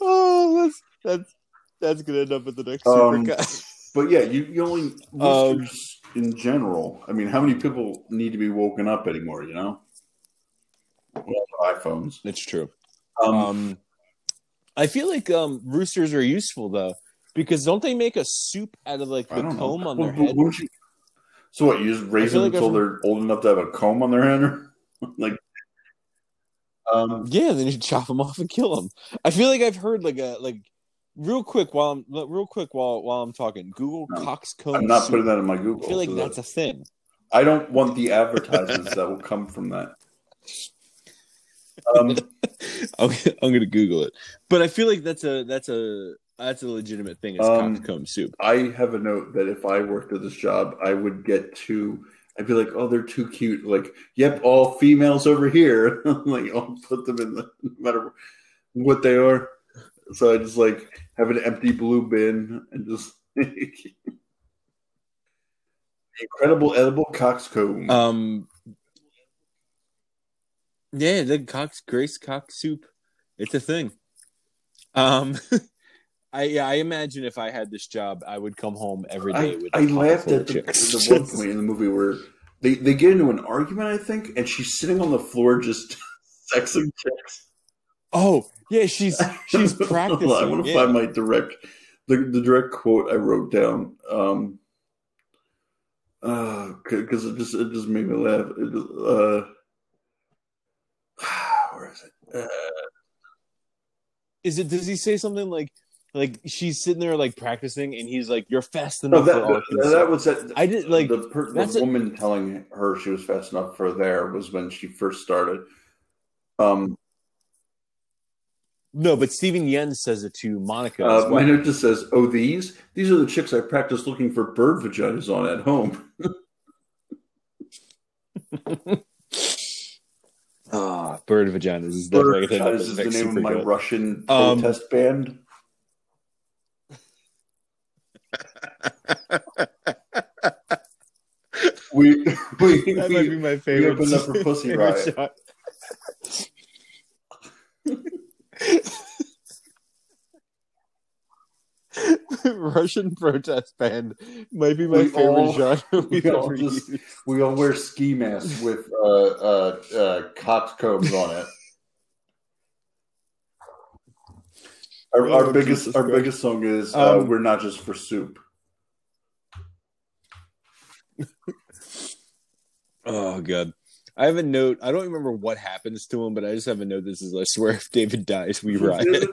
oh, that's that's that's gonna end up at the next Um, supercut. But yeah, you, you only Um, roosters in general. I mean, how many people need to be woken up anymore? You know, iPhones. It's true. Um, Um, I feel like um, roosters are useful though because don't they make a soup out of like the comb know. on Well, their head? you- so what? You just raise them like until they're old enough to have a comb on their head, like. Um, Yeah, then you chop them off and kill them. I feel like I've heard like a like real quick while I'm real quick while while I'm talking. Google No, coxcomb. I'm not soup. putting that in my Google. I feel like that's that- a thing. I don't want the advertisements that will come from that. Um, I'm, I'm gonna Google it, but I feel like that's a that's a that's a legitimate thing. It's Um, coxcomb soup. I have a note that if I worked at this job, I would get to. I'd be like, oh, they're too cute. Like, yep, all females over here. like, I'll put them in the no matter what they are. So I just like have an empty blue bin and just incredible edible coxcomb. Um, yeah, the cox Grace Cox soup. It's a thing. Um, I yeah, I imagine if I had this job, I would come home every day I, I laughed at the, the one point in the movie where they, they get into an argument, I think, and she's sitting on the floor just sexing chicks. Oh yeah, she's she's practicing. I want to yeah. find my direct the, the direct quote I wrote down. Um uh because it just it just made me laugh. It just, uh where is it? Uh, Is it? Does he say something like like she's sitting there like practicing, and he's like, "You're fast no, enough that, for all that, that was that. I did like the, per, the that's a- woman telling her she was fast enough for there was when she first started. Um, No, but Steven Yeun says it to Monica. Uh, well. My note just says, "Oh, these these are the chicks I practice looking for bird vaginas on at home." Ah, bird vaginas is Bird vaginas is the name of my good. Russian Um, protest band. We we, That might be my favorite. opened up for Pussy Riot. shot. Russian protest band might be my We favorite all- genre we've all just- we all wear ski masks with uh, uh, uh, coxcombs on it. Our, our Oh, biggest Jesus our Christ. biggest song is uh, Um, "We're Not Just for Soup." Oh god. I have a note. I don't remember what happens to him, but I just have a note. This is I swear if David dies, we riot.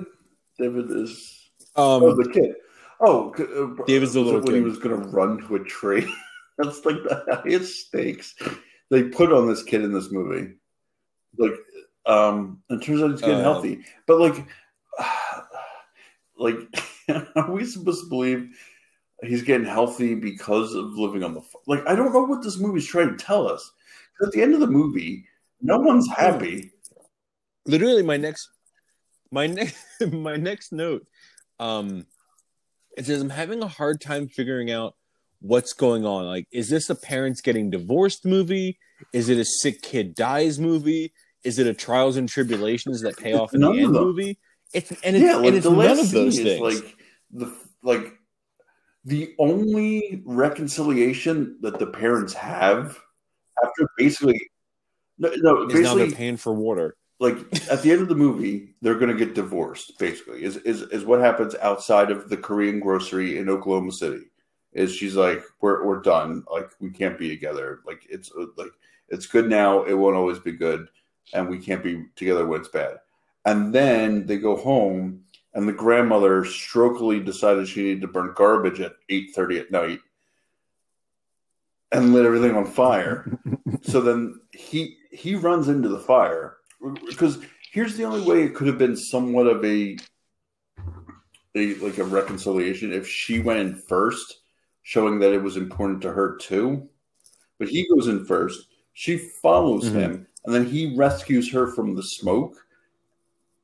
David, is oh Um, the kid. Oh, uh, David's the little when he was going to run to a tree. That's like the highest stakes they put on this kid in this movie. Like, um, it turns out he's getting Uh, healthy, but like, like, are we supposed to believe he's getting healthy because of living on the like? I don't know what this movie's trying to tell us. At the end of the movie, no one's happy. literally my next my next my next note um it says i'm having a hard time figuring out what's going on. Like is this a parents getting divorced movie? Is it a sick kid dies movie? Is it a trials and tribulations that pay off in None the end movie? It's and it's, yeah, like and it's the none last of those things is like the like the only reconciliation that the parents have after basically no, no is now they're paying for water. Like at the end of the movie they're going to get divorced basically is, is is what happens outside of the korean grocery in oklahoma city is she's like we're, we're done. Like we can't be together. Like it's like it's good now. It won't always be good and we can't be together when it's bad. And then they go home and the grandmother strokily decided she needed to burn garbage at 8.30 at night and lit everything on fire. So then he he runs into the fire. Because here's the only way it could have been somewhat of a a like a reconciliation if she went in first showing that it was important to her too. But he goes in first she follows Mhm. him and then he rescues her from the smoke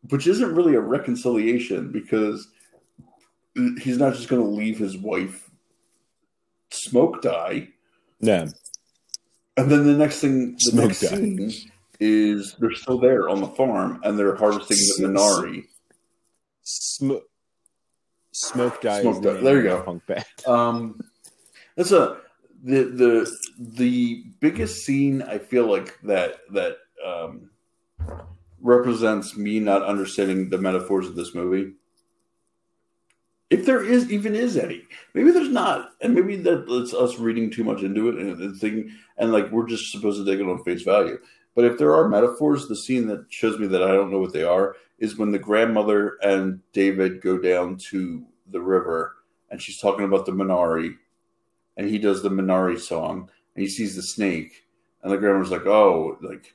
which isn't really a reconciliation because he's not just going to leave his wife smoke die yeah and then the next thing, the Smoke next die. scene is they're still there on the farm and they're harvesting the Minari. smoke smoke dies Smoke die. There you go. punk band Um, that's a the the the biggest scene I feel like that that um, represents me not understanding the metaphors of this movie. If there is even is any, maybe there's not, and maybe that it's us reading too much into it and and thinking, and like we're just supposed to take it on face value. But if there are metaphors, the scene that shows me that I don't know what they are is when the grandmother and David go down to the river and she's talking about the Minari and he does the Minari song and he sees the snake and the grandmother's like, Oh, like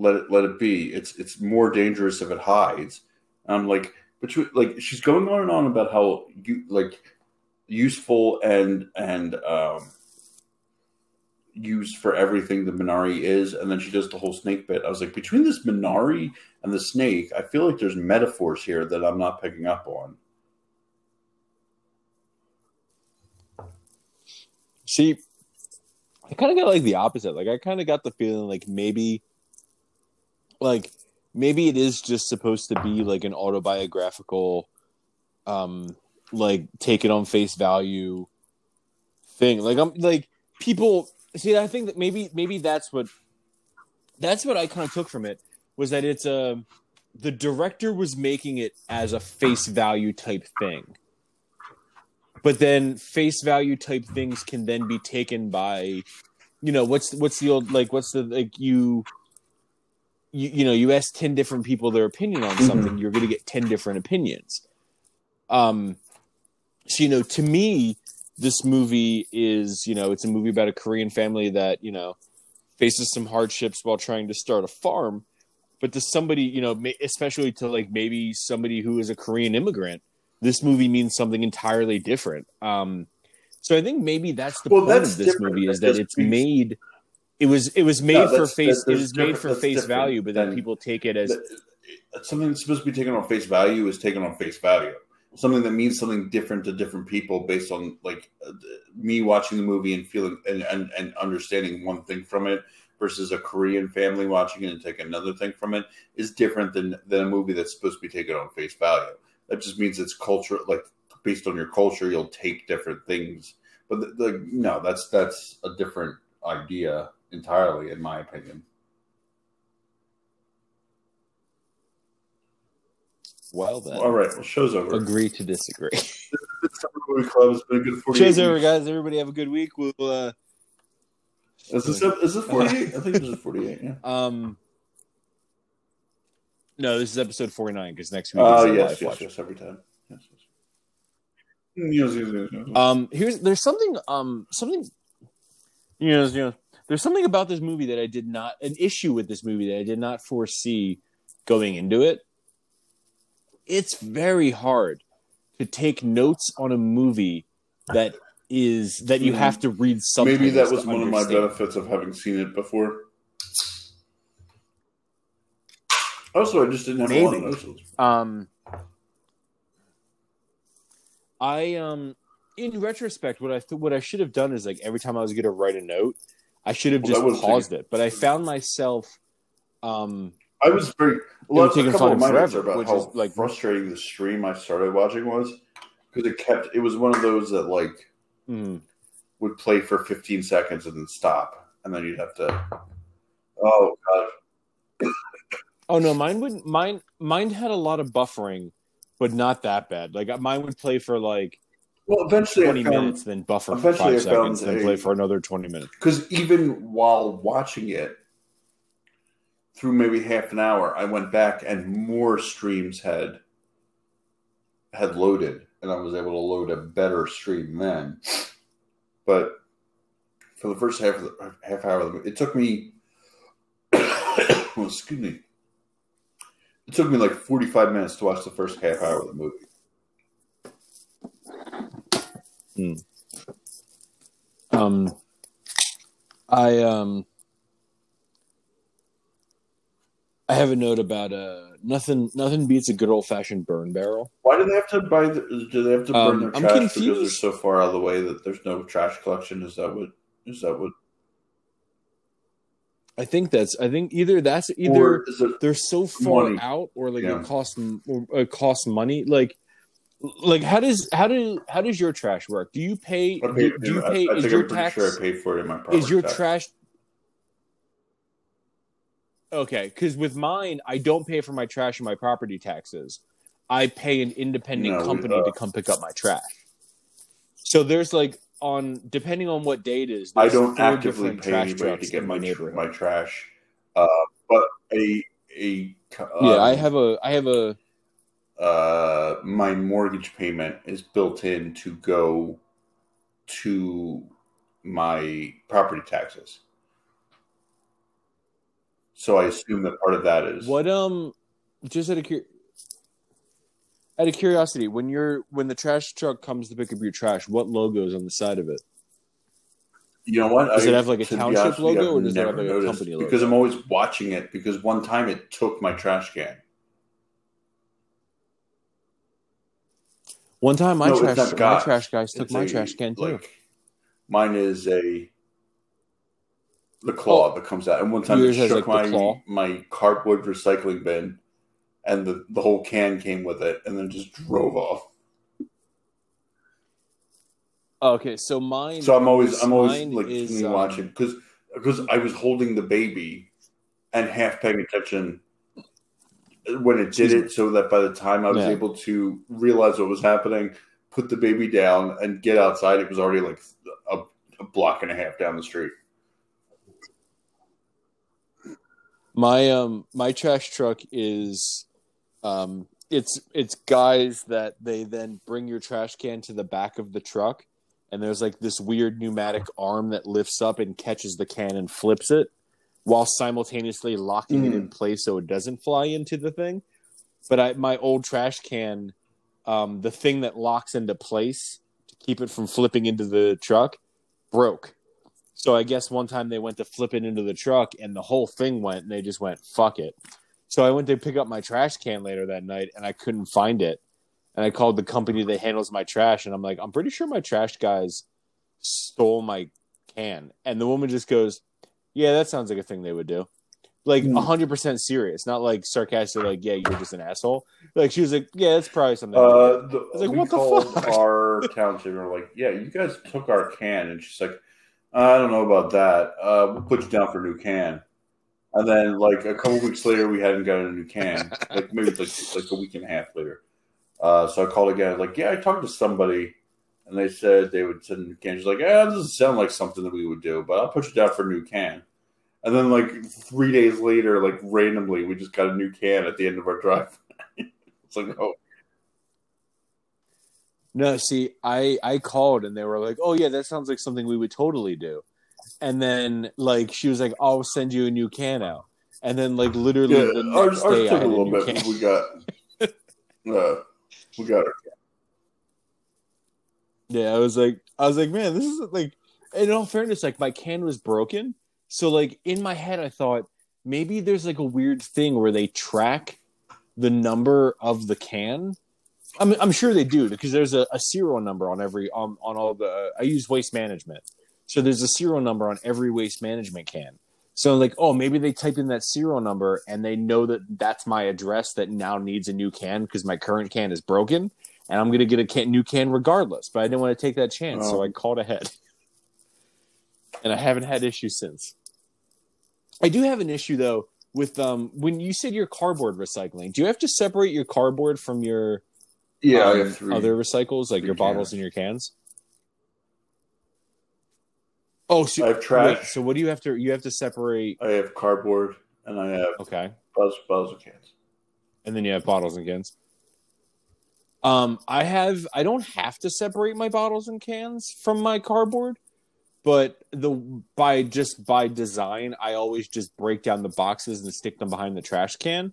let it let it be. It's it's more dangerous if it hides. I'm like, but like she's going on and on about how you like useful and and um used for everything the Minari is, and then she does the whole snake bit. I was like, between this Minari and the snake, I feel like there's metaphors here that I'm not picking up on. See, I kind of got like the opposite. Like I kind of got the feeling like maybe, like maybe it is just supposed to be like an autobiographical, um, like take it on face value thing. Like I'm like people see. I think that maybe maybe that's what that's what I kind of took from it was that it's a the director was making it as a face value type thing but then face value type things can then be taken by you know what's what's the old like what's the like you you, you know you ask 10 different people their opinion on something you're going to get 10 different opinions um so you know to me this movie is you know it's a movie about a korean family that you know faces some hardships while trying to start a farm but to somebody, you know, especially to like maybe somebody who is a Korean immigrant, this movie means something entirely different. Um, so I think maybe that's the Well, point that's of this movie is That it's made. It was it was made No, for face. that- It is made for face value, but then people take it as That- something that's supposed to be taken on face value is taken on face value. Something that means something different to different people based on like uh, me watching the movie and feeling and, and, and understanding one thing from it versus a Korean family watching it and taking another thing from it is different than than a movie that's supposed to be taken on face value. That just means it's culture like based on your culture, you'll take different things. But the, the no, that's that's a different idea entirely, in my opinion. well. Then All right, well, show's over. agree to disagree. Summer Club has been a good Show's over, guys. Everybody have a good week. We'll uh, Is this, is this 48? I think this is 48, yeah. um. No, this is episode forty nine because next week. Oh, is the yes, live yes, watch. yes, every time. Yes, yes. Yes, yes, yes, yes. Um, here's there's something um something yes yes there's something about this movie that I did not an issue with this movie that I did not foresee going into it. It's very hard to take notes on a movie that is that you Mhm. have to read something. Maybe that was one of my benefits of having seen it before. Also, I just didn't have a lot of Maybe. notes. Um, I um, in retrospect, what I th- what I should have done is like every time I was going to write a note, I should have Well, just paused it. But I found myself, um, I was very. A, would lot, a couple of my forever, about which how is, like- frustrating the stream I started watching was because it kept. It was one of those that like mm, would play for 15 seconds and then stop, and then you'd have to. Oh god! oh no, mine would mine mine had a lot of buffering, but not that bad. Like mine would play for like Well, eventually twenty I found minutes, then buffer for five seconds, then play for another twenty minutes. because even while watching it through maybe half an hour, I went back and more streams had had loaded, and I was able to load a better stream then. But for the first half of the half hour of the it took me. well, excuse me. It took me like forty five minutes to watch the first half hour of the movie. Um, I um, I have a note about uh nothing. Nothing beats a good old fashioned burn barrel. Why do they have to buy? The, do they have to burn Um, their I'm trash because they're confused. so far out of the way that there's no trash collection? Is that what? Is that what? I think that's. I think either that's either they're so far money. out, or like Yeah. it costs or it costs money. Like, like how does how do how does your trash work? Do you pay? I, Do, do you I, pay? I is think your I'm tax? sure I pay for it in my property is your tax. trash okay because with mine i don't pay for my trash and my property taxes i pay an independent No, company uh, to come pick up my trash so there's like on depending on what day it is I don't actively pay trash anybody to get my my neighborhood my trash, uh, but a a uh, yeah i have a i have a uh, my mortgage payment is built in to go to my property taxes. So I assume that part of that is what um just out of cur- out of curiosity when you're when the trash truck comes to pick up your trash what logo's on the side of it You know what? Does it have, like, a to township honest logo, or does it have, like, a company logo? Because I'm always watching it. Because one time it took my trash can. One time my No, trash my trash guys took It's my a, trash can too Like, mine is a the claw that comes out, and one time it Oh. Yours has, shook like, my my cardboard recycling bin, and the the whole can came with it, and then just drove off. Okay, so mine. So I'm always I'm always like is, um, watching because because I was holding the baby and half paying attention when it did it, so that by the time I was Yeah. able to realize what was happening, put the baby down, and get outside, it was already like a, a block and a half down the street. My um my trash truck is, um it's it's guys that they then bring your trash can to the back of the truck, and there's like this weird pneumatic arm that lifts up and catches the can and flips it, while simultaneously locking it in place so it doesn't fly into the thing. But I my old trash can, um, the thing that locks into place to keep it from flipping into the truck broke. So I guess one time they went to flip it into the truck and the whole thing went and they just went, fuck it. So I went to pick up my trash can later that night and I couldn't find it. And I called the company that handles my trash and I'm like, I'm pretty sure my trash guys stole my can. And the woman just goes, Yeah, that sounds like a thing they would do. Like Hmm. hundred percent serious, not like sarcastic, like, yeah, you're just an asshole. Like she was like, Yeah, that's probably something. they would do." Uh, the, was like, we what the called fuck? our township and we're like, yeah, you guys took our can, and she's like, I don't know about that. Uh, we'll put you down for a new can. And then, like a couple weeks later, we hadn't gotten a new can. Like maybe like like a week and a half later. Uh, so I called again. Like, yeah, I talked to somebody, and they said they would send a new can. She's like, yeah, it doesn't sound like something that we would do, but I'll put you down for a new can. And then, like three days later, like randomly, we just got a new can at the end of our drive. it's like, oh, No, see, I I called and they were like, "Oh yeah, that sounds like something we would totally do." And then like she was like, "I'll send you a new can out." And then like literally Yeah, the next ours day, I took a little bit. can. We got, uh, we got it. Yeah, I was like, I was like, man, this is like. In all fairness, like my can was broken, so like in my head, I thought maybe there's like a weird thing where they track the number of the can. I'm I'm sure they do because there's a, a serial number on every on on all the. I use waste management, so there's a serial number on every waste management can. So like, oh, maybe they type in that serial number and they know that that's my address that now needs a new can because my current can is broken and I'm gonna get a can, new can regardless. But I didn't want to take that chance, so Oh. I called ahead, and I haven't had issues since. I do have an issue though with um when you said your cardboard recycling. Do you have to separate your cardboard from your Yeah, um, three. other recycles like your bottles and your cans? Oh, so, I have trash. wait, so what do you have to? You have to separate. I have cardboard, and I have Okay. bottles, bottles of cans. and then you have bottles and cans. Um, I have I don't have to separate my bottles and cans from my cardboard, but the by just by design, I always just break down the boxes and stick them behind the trash can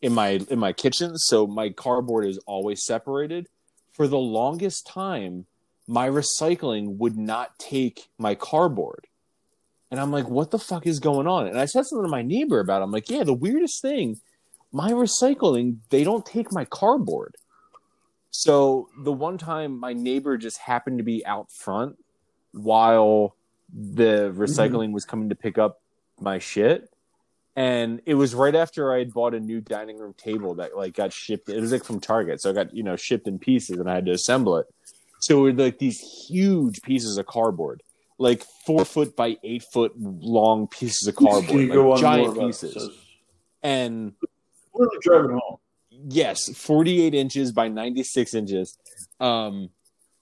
in my in my kitchen. So my cardboard is always separated. For the longest time, my recycling would not take my cardboard. And I'm like, what the fuck is going on? And I said something to my neighbor about it. I'm like, yeah, the weirdest thing my recycling they don't take my cardboard so the one time my neighbor just happened to be out front while the recycling was coming to pick up my shit. And it was right after i had bought a new dining room table that like got shipped. It was like from target. So i got you know shipped in pieces and i had to assemble it. So it were like these huge pieces of cardboard. Like four foot by eight foot long pieces of cardboard. like giant pieces. This? and We're driving home. yes 48 inches by 96 inches. Um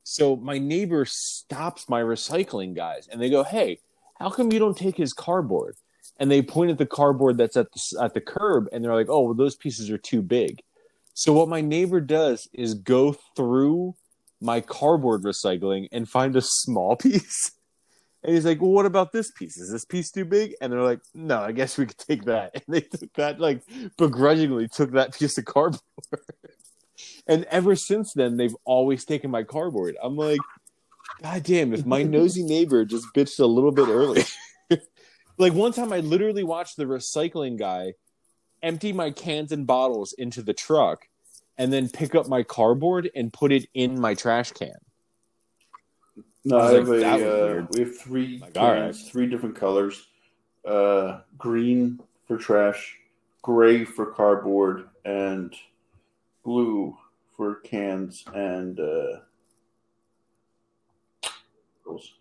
so my neighbor stops my recycling guys and they go hey how come you don't take his cardboard? And they point at the cardboard that's at the, at the curb and they're like oh well those pieces are too big. So what my neighbor does is go through my cardboard recycling and find a small piece. And he's like well what about this piece? Is this piece too big? And they're like no i guess we could take that. And they took that like begrudgingly took that piece of cardboard. and ever since then, they've always taken my cardboard. I'm like, God damn, if my nosy neighbor just bitched a little bit early. like one time, I literally watched the recycling guy empty my cans and bottles into the truck and then pick up my cardboard and put it in my trash can. No, I I, have like, a, uh, we have three Like, cans, three different colors. Uh, green for trash, gray for cardboard, and blue for cans and uh, was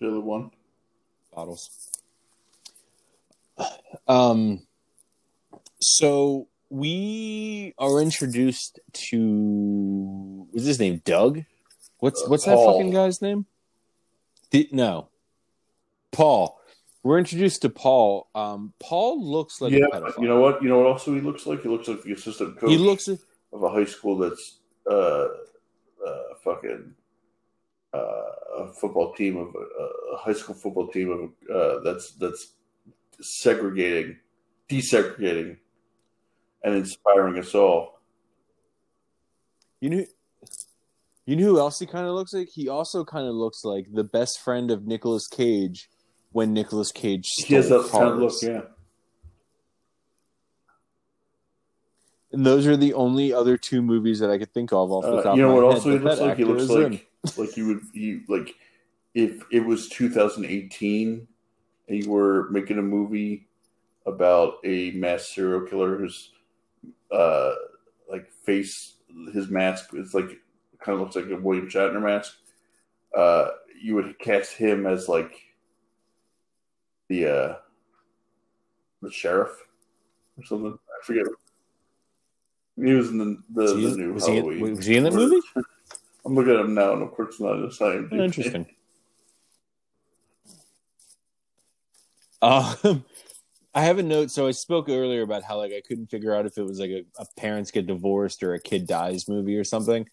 the other one. bottles. Um, so we are introduced to is his name? Doug. What's Uh, what's that fucking guy's name? No, Paul. We're introduced to Paul. Um, Paul looks like yeah, you know what? You know what? Also, he looks like he looks like the assistant coach he looks. of a high school that's uh, uh, fucking uh, a football team of a, a high school football team of uh, that's that's segregating, desegregating, and inspiring us all. You know, you know who else he kind of looks like? He also kind of looks like the best friend of Nicolas Cage when Nicolas Cage He has that kind of look, yeah. And those are the only other two movies that I could think of off the Uh, top you know of my what? head Also, he looks like he looks like like you would you like if it was 2018 and you were making a movie about a mass serial killer who's uh like face his mask is like kind of looks like a William Shatner mask. Uh, you would cast him as like the uh the sheriff or something. I forget. He was in the the, he, the new was, he Halloween. in, was he in that movie? I'm looking at him now, and of course, it's not the same. Oh, Interesting. Um, I have a note. So I spoke earlier about how like I couldn't figure out if it was like a, a parents get divorced or a kid dies movie or something.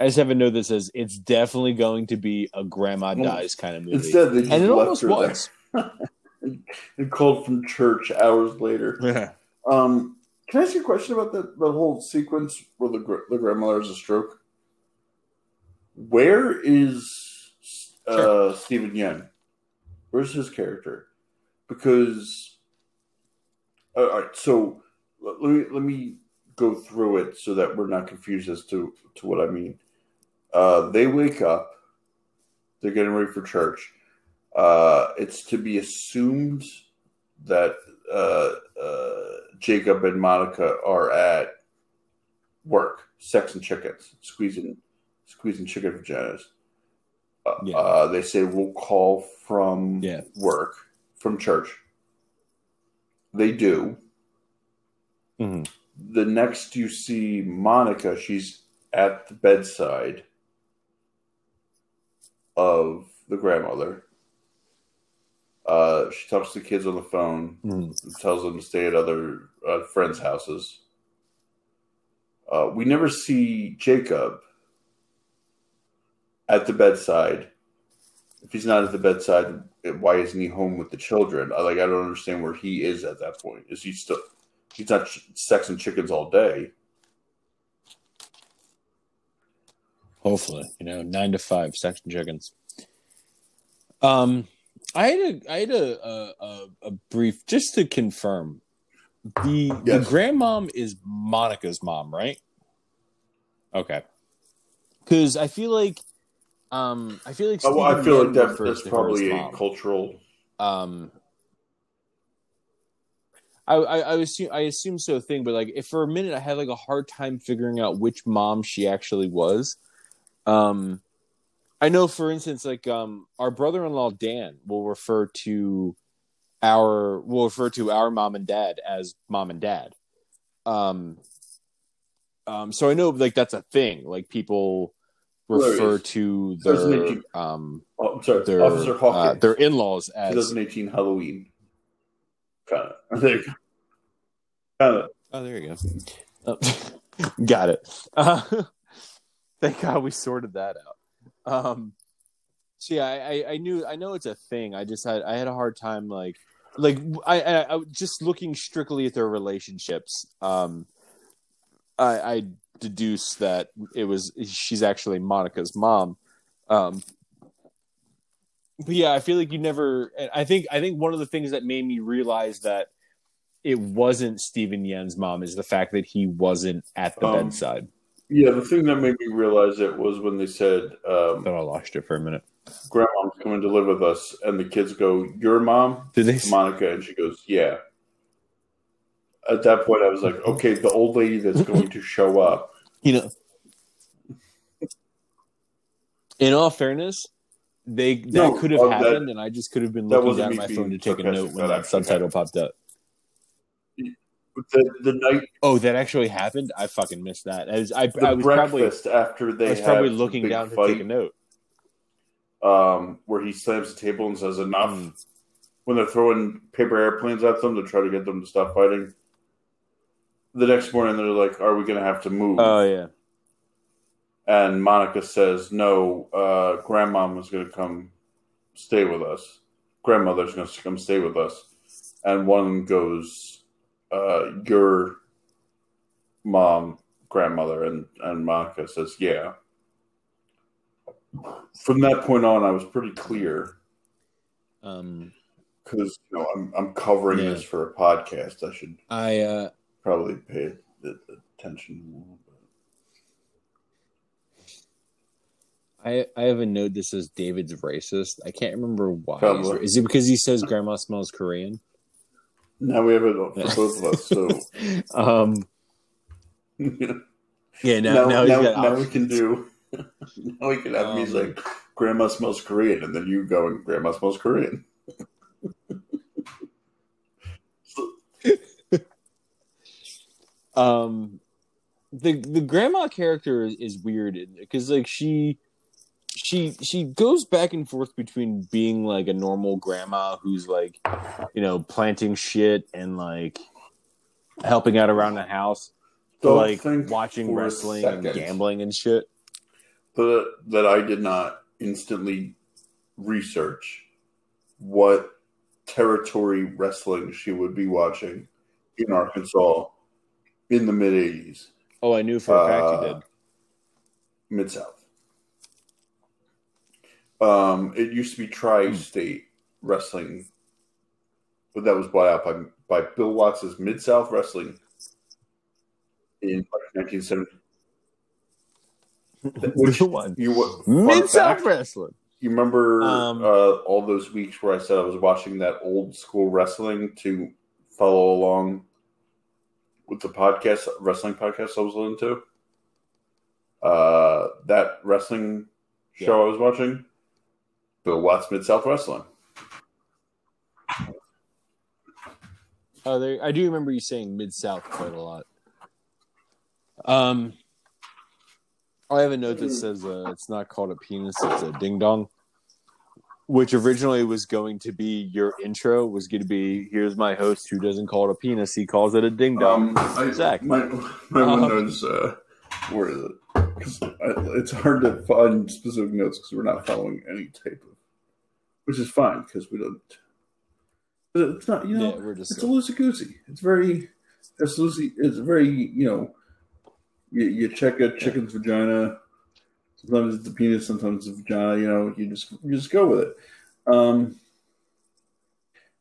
I just have a note that says it's definitely going to be a grandma dies kind of movie, Instead, and it almost her was. and called from church hours later. Yeah. Um, can I ask you a question about that the whole sequence where the the grandmother has a stroke? Where is uh, Steven Yeun? Where's his character? Because uh, all right, so let let me let me go through it so that we're not confused as to to what I mean. Uh, they wake up. They're getting ready for church. Uh, it's to be assumed that uh, uh, Jacob and Monica are at work, sex and chickens, squeezing, squeezing chicken vaginas. Uh, Yeah. uh, they say we'll call from Yeah. work, from church. They do. Mhm. The next you see Monica, she's at the bedside of the grandmother. Uh, she talks to the kids on the phone Mhm. tells them to stay at other uh, friends' houses. Uh, we never see Jacob at the bedside. If he's not at the bedside, why isn't he home with the children? I, like I don't understand where he is at that point. Is he still? He's not ch- sexing chickens all day. Hopefully, you know, nine to five, sex and chickens. Um, I had a, I had a, a, a, a brief just to confirm. The the grandmom is Monica's mom, right? Okay, because I feel like, um, I feel like Oh, well, I feel like that, that's probably a cultural. um I, I I assume I assume so thing, but like if for a minute I had like a hard time figuring out which mom she actually was. Um I know for instance like um our brother-in-law Dan will refer to our will refer to our mom and dad as mom and dad. Um um so I know like that's a thing. Like people refer to their 2018. um Oh, I'm sorry, their Officer uh, Hawkins. their in-laws as 2018 Halloween. Kind of. There you go. Kind of. Oh, there you go. Oh, got it. Uh, thank God we sorted that out. Um, so yeah, I, I, I knew I know it's a thing. I just had I had a hard time like like I, I, I just looking strictly at their relationships. Um, I, I deduce that it was she's actually Monica's mom. Um, but yeah, I feel like you never. and I think I think one of the things that made me realize that it wasn't Steven Yeun's mom is the fact that he wasn't at the Um, bedside. Yeah, the thing that made me realize it was when they said, um, Thought I lost it for a minute. Grandma's coming to live with us, and the kids go, Your mom? Did they? Monica, and she goes, Yeah. At that point, I was like, Okay, the old lady that's going to show up. You know, in all fairness, they that No, could have uh, that- happened, and I just could have been looking down my phone to take a note when That subtitle popped up. The, the night, Oh, that actually happened. I fucking missed that. As I, the I was probably breakfast after they I was probably looking down to fight, take a note. um, where he slams the table and says, Enough. Mm. When they're throwing paper airplanes at them to try to get them to stop fighting. The next morning, they're like, Are we going to have to move? Oh yeah. And Monica says, "No, uh, Grandmom is going to come stay with us. Grandmother's going to come stay with us." and one goes, uh, "Your mom, grandmother," and and Monica says, "Yeah." From that point on, I was pretty clear Um, because you know I'm I'm covering Yeah. this for a podcast. I should I uh, probably pay the- attention more. I I have a note that says David's racist. I can't remember why. he's Probably. ra- Is it because he says grandma smells Korean? Now we have it for both of us. So Um, yeah. Now, now, now, he's now we can do. Now we can have me Um, like, "Grandma smells Korean," and then you go and "Grandma smells Korean." Um the the grandma character is, is weird because like she she she goes back and forth between being like a normal grandma who's like you know planting shit and like helping out around the house to like watching wrestling and gambling and shit. that that I did not instantly research what territory wrestling she would be watching in Arkansas in the mid '80s, oh i knew for a fact Uh, you did. Mid South. Um, it used to be tri-state wrestling, but that was bought out by by Bill Watts's Mid South Wrestling in like 1970. Which one. you mid south wrestling You remember Um, uh, all those weeks where I said I was watching that old school wrestling to follow along with the podcast, wrestling podcast I was listening to? Uh, that wrestling show I was watching, Bill Watts Mid South Wrestling. Oh, there, I do remember you saying mid south quite a lot. Um, I have a note that says uh, it's not called a penis; it's a ding dong, which originally was going to be your intro. Was going to be here's my host who doesn't call it a penis; he calls it a ding dong. Um, Zach. my my Um, one notes. Uh, where is it? 'Cause it's hard to find specific notes because we're not following any type of, which is fine because we don't. But it's not, you know, yeah, we're just it's a loosey goosey. It's very, it's loosey. It's very, you know, you, you check a chicken's vagina. Sometimes it's the penis, sometimes it's the vagina. You know, you just you just go with it. Um,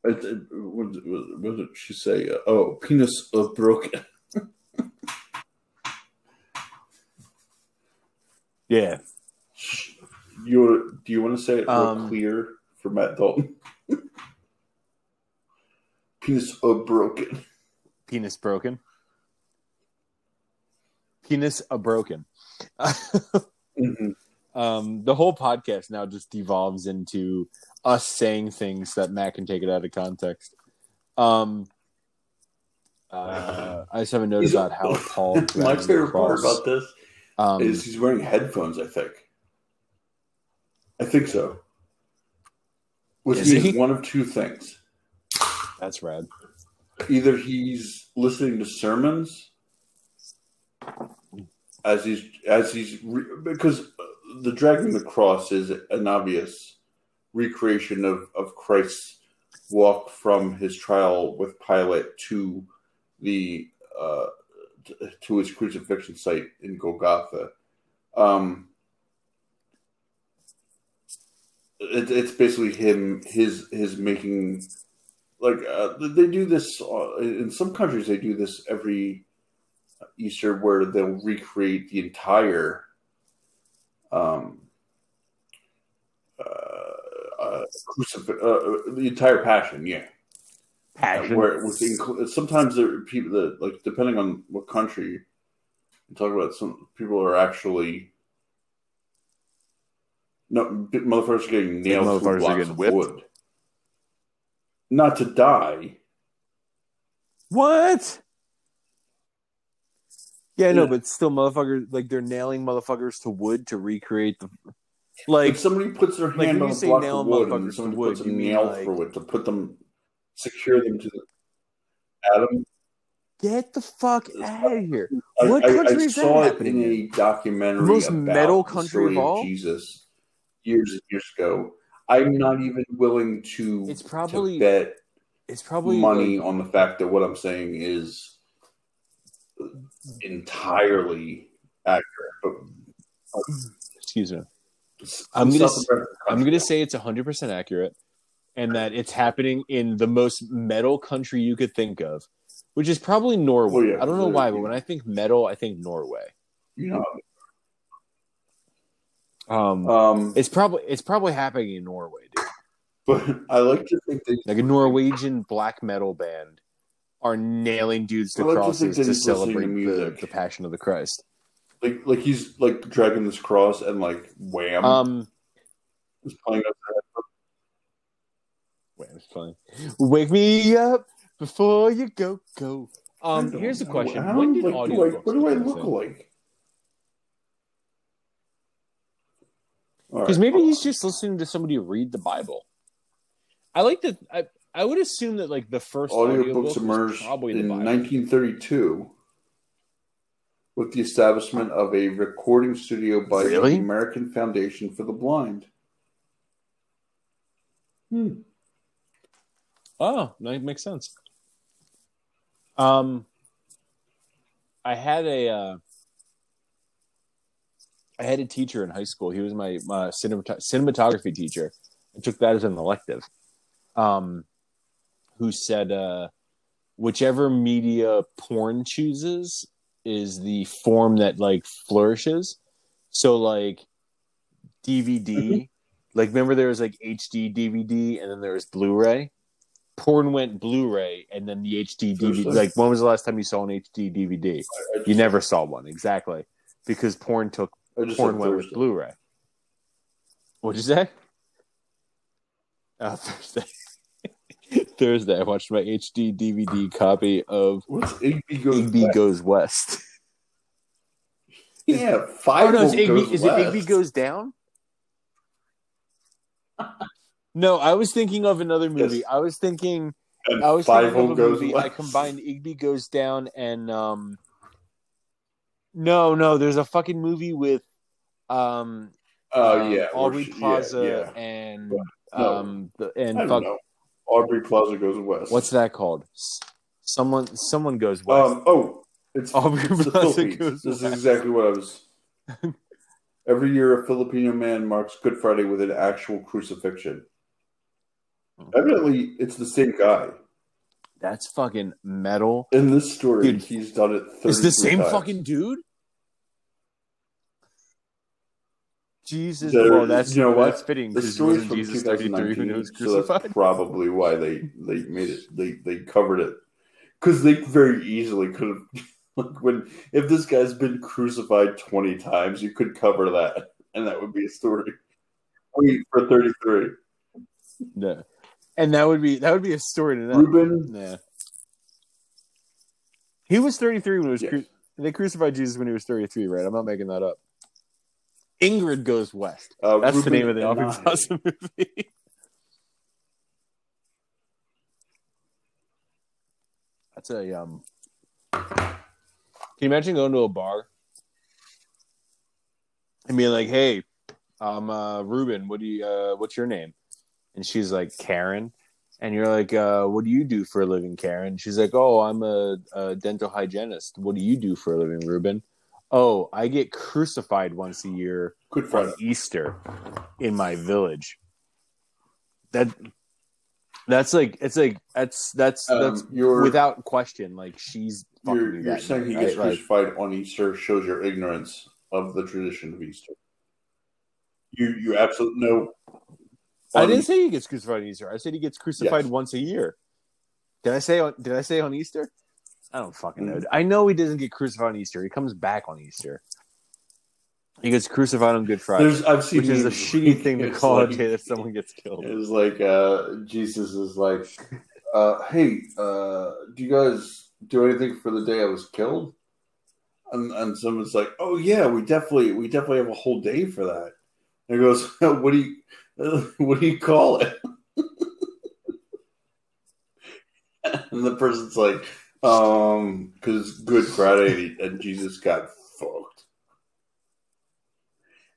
it, it, what, what, what did she say? Uh, oh, penis of broken. Yeah. You do you want to say it real Um, clear for Matt Dalton? penis of broken. Penis broken. Penis a broken. Mhm. um, the whole podcast now just devolves into us saying things that Matt can take it out of context. Um, uh, I just have a note about how Paul. My favorite part about this um, is he's wearing headphones. I think. I think so. Which means he? one of two things: that's rad. either he's listening to sermons as he's as he's re, because the dragging the cross is an obvious recreation of of Christ's walk from his trial with Pilate to the uh, to his crucifixion site in Golgotha. Um, it, it's basically him his his making like uh, they do this uh, in some countries they do this every Easter where they'll recreate the entire um uh, uh, crucif- uh, the entire passion yeah Passion. where with inclu- sometimes there are people that like depending on what country you talk about some people are actually no motherfuckers are getting nailed Motherfuckers through blocks getting of whipped? wood not to die What? Yeah, no, Yeah. but still, motherfuckers like they're nailing motherfuckers to wood to recreate the like. if somebody puts their hand when on a block of wood and somebody wood, puts a nail like- through it to put them secure them to the Adam. Get the fuck out of here! I- What I, country I is that saw it in in? a documentary The most about metal the country story of all? Jesus years and years ago. I'm not even willing to It's to probably- bet it's probably money like- on the fact that what I'm saying is entirely accurate. But excuse me. s- I'm gonna South s- American I'm gonna say it's 100 percent accurate, and that it's happening in the most metal country you could think of, which is probably Norway. Well, yeah, I don't know why, but when I think metal, I think Norway. you know, Um, um, it's probably it's probably happening in Norway, dude. but I like to think that Like a Norwegian black metal band are nailing dudes to like crosses to, to celebrate the, the Passion of the Christ. like like he's like dragging this cross and like wham Um, is playing up wait, it's funny. Wake me up before you go go. Um, here's the question: When did I, what do I look like? Because right. maybe he's just listening to somebody read the Bible. I like that. I I would assume that like the first audiobook audiobooks emerged probably in the 1932 with the establishment of a recording studio by Really? the American Foundation for the Blind. Hmm. Oh, that makes sense. Um, I had a uh, I had a teacher in high school. He was my my cinemat- cinematography teacher. I took that as an elective. Um, who said uh, whichever media porn chooses is the form that like flourishes. So like DVD, like remember there was like HD DVD and then there was Blu-ray. Porn went Blu-ray and then the HD DVD. Like when was the last time you saw an HD DVD? You never saw one exactly because porn took porn went with Blu-ray. What'd you say? Oh, Thursday. Thursday, I watched my HD DVD copy of What's Igby goes Igby West? Goes West. Yeah, five. Oh no, it's Igby, goes is it. Igby Goes Down? no, I was thinking of another movie. Yes. I was thinking And I was five thinking of a goes movie. west. I combined Igby Goes Down and um No, no, there's a fucking movie with um Oh um, yeah, Aubrey she- yeah, Plaza yeah. and No. um the, I and fuck. Aubrey Plaza goes west. what's that called? Someone someone goes west. Um. Oh, it's, Aubrey it's Plaza goes This is exactly what I was. Every year, a Filipino man marks Good Friday with an actual crucifixion. Hmm. Evidently, it's the same guy. That's fucking metal. In this story, Dude, he's done it. It's the same times. fucking dude. Jesus, There- well, that's you know what? That's fitting The story's from Jesus thirty three when he 2019, was so that's crucified. probably why they they made it. They they covered it because they very easily could have. Like when if this guy's been crucified twenty times, you could cover that, and that would be a story. Wait for thirty three. No, and that would be that would be a story to know. Ruben, Nah. He was thirty three when he was Yes. cru- they crucified Jesus when he was thirty three, right? I'm not making that up. Ingrid goes west. uh, That's the name of the Aubrey. Plaza movie. That's a um. Can you imagine going to a bar and being like, "Hey, I'm uh, Ruben. What do you? Uh, what's your name?" And she's like, "Karen." And you're like, uh, "What do you do for a living, Karen?" She's like, "Oh, I'm a, a dental hygienist. What do you do for a living, Ruben?" Oh, I get crucified once a year Good on. Easter in my village. That that's like it's like that's that's that's Um, you're without question. Like she's you're, you're saying he gets right? Like, crucified on Easter shows your ignorance of the tradition of Easter. You you absolutely know. I didn't say he gets crucified on Easter. I said he gets crucified Yes. once a year. Did I say on? Did I say on Easter? I don't fucking know. Mm. I know he doesn't get crucified on Easter. He comes back on Easter. He gets crucified on Good Friday, There's I've seen which is a shitty thing to call like- a day that someone gets killed. It's like uh, Jesus is like, uh, "Hey, uh, do you guys do anything for the day I was killed?" And, and someone's like, "Oh yeah, we definitely we definitely have a whole day for that." And he goes, "What do you what do you call it?" and the person's like, "Um, because Good Friday and Jesus got fucked."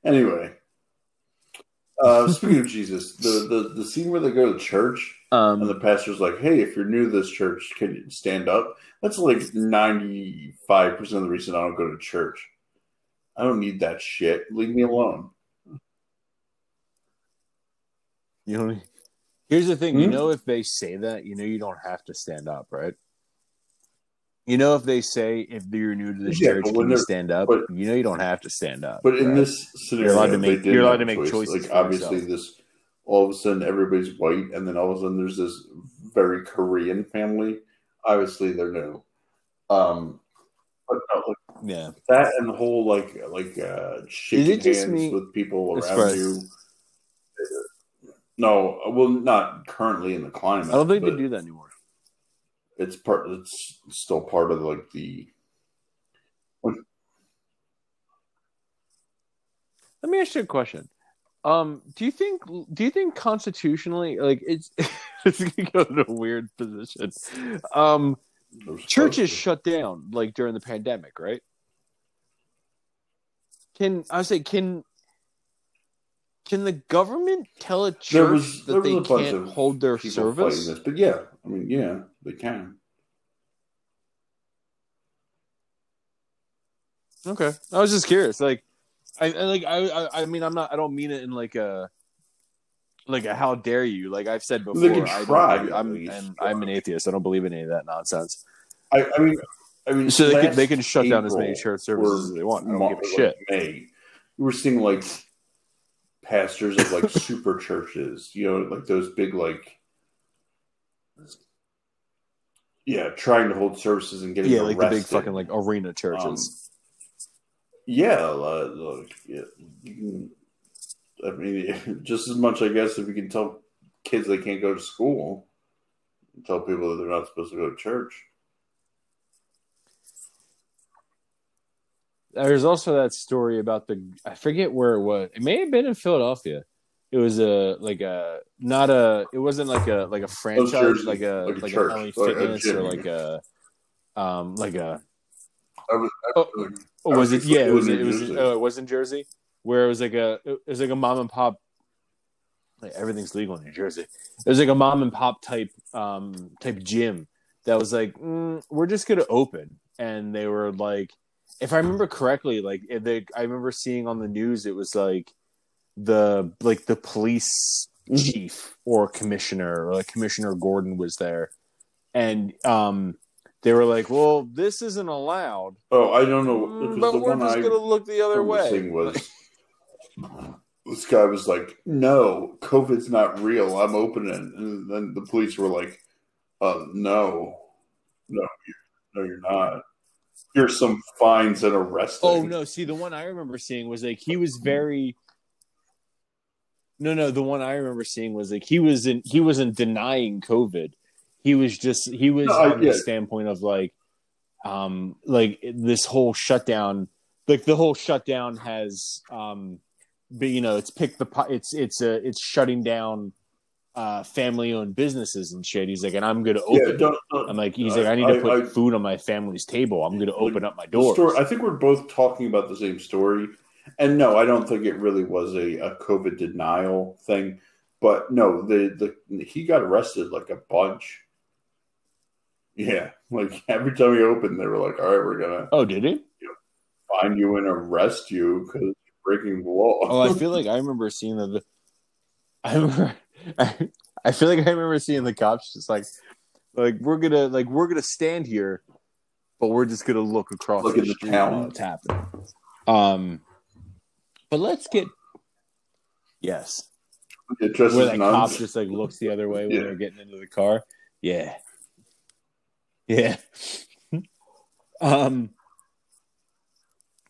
Anyway, uh, speaking of Jesus, the, the the scene where they go to church um, and the pastor's like, "Hey, if you're new to this church, can you stand up?" That's like ninety five percent of the reason I don't go to church. I don't need that shit. Leave me alone. You know, here's the thing. You Hmm? know, if they say that, you know, you don't have to stand up, right? You know, if they say if you're new to this Yeah, church, can you stand up? but- you know, you don't have to stand up. But in right? this scenario, allowed to make- you're allowed have to a make choice. choices Like obviously, yourself. this all of a sudden everybody's white, and then all of a sudden there's this very Korean family. Obviously, they're new. Um, but no, like, yeah, that and the whole like like uh, shaking just hands me- with people around you. No, well, not currently in the climate. I don't think they do that anymore. It's part. It's still part of like the. Let me ask you a question. Um, do you think do you think constitutionally, like it's it's gonna go in a weird position? Um, churches shut down like during the pandemic, right? Can I say can can the government tell a church There was, there that they can't hold their service? This, but yeah, I mean, yeah, they can. Okay, I was just curious. Like, I, I like I, I I mean I'm not I don't mean it in like a like a how dare you like I've said before. They can try, I am and I'm an atheist. I don't believe in any of that nonsense. I, I mean, I mean, So they can they can shut down as many church services as they want. I don't give a shit. May, we were seeing like pastors of like super churches, you know, like those big like. Yeah, trying to hold services and getting Yeah, like the big fucking like arena churches. Um, yeah, uh, look, yeah, can, I mean, just as much, I guess, if you can tell kids they can't go to school, tell people that they're not supposed to go to church. There's also that story about the I forget where it was. It may have been in Philadelphia. It was a like a not a. It wasn't like a like a franchise like a like a like, a LA like a Fitness or like a um like a I was, I Oh, was Oh, was it? Yeah, it it was. was in It was. Oh, it was in Jersey, where it was like a. It was like a mom and pop. Like everything's legal in New Jersey. It was like a mom and pop type, um, type gym that was like, mm, we're just gonna open, and they were like, if I remember correctly, like they, I remember seeing on the news, it was like the like the police Mhm. chief or commissioner or like Commissioner Gordon was there, and um, they were like, well, this isn't allowed. oh, I don't know. Mm, but the we're one just I gonna look the other way. was this guy was like, "No, COVID's not real. I'm opening," and then the police were like, "Uh, no, no, no, you're not. Here's some fines and arresting." Oh no! See, the one I remember seeing was like he was very. No, no. The one I remember seeing was like he was in he wasn't denying COVID. He was just he was No, on the standpoint of like, um, like this whole shutdown. Like the whole shutdown has, um, but you know, it's picked the it's it's uh, it's shutting down, uh, family owned businesses and shit. He's like, and I'm gonna open. Yeah, don't, don't- I'm like, he's I- like, I need to I- put I- food on my family's table. I'm gonna open up my door. story. I think we're both talking about the same story, and no, I don't think it really was a, a COVID denial thing. But no, the the he got arrested like a bunch. Yeah, like every time he opened, they were like, "All right, we're gonna oh, did he? find you and arrest you because breaking the law." Oh, I feel like I remember seeing the. the I remember. I, I feel like I remember seeing the cops just like, like we're gonna like we're gonna stand here, but we're just gonna look across Look the at the street town. while it's happening. Um, but let's get. Yes, it just where as that nuns. cop just like looks the other way when Yeah. they're getting into the car. Yeah, yeah. um,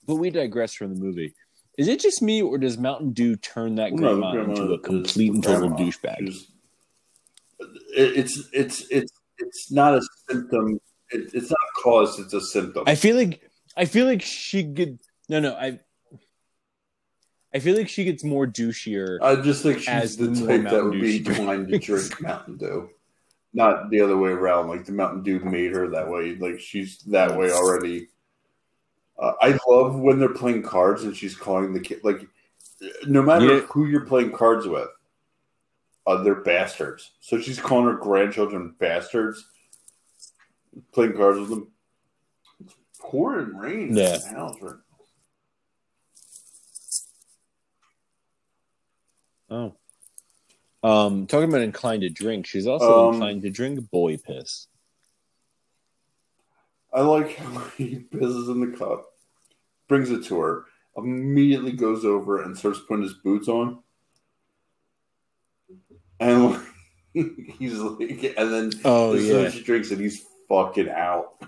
but we digress from the movie. Is it just me, or does Mountain Dew turn that the grandma, grandma into a complete and total douchebag? It's it's it's it's not a symptom. It, it's not a cause. It's a symptom. I feel like I feel like she could. No, no, I. I feel like she gets more douchier. I just think she's the type that would be inclined to drink Mountain Dew, not the other way around. Like the Mountain Dew made her that way. Like she's that way already. Uh, I love when they're playing cards and she's calling the kid. Like no matter Yeah. who you're playing cards with, uh, they're bastards. So she's calling her grandchildren bastards, playing cards with them. It's pouring rain Yeah. in the house right Oh. Um, talking about inclined to drink, she's also Um, inclined to drink boy piss. I like how he pisses in the cup, brings it to her, immediately goes over and starts putting his boots on. And like, he's like, and then Oh as soon as she drinks it, he's fucking out.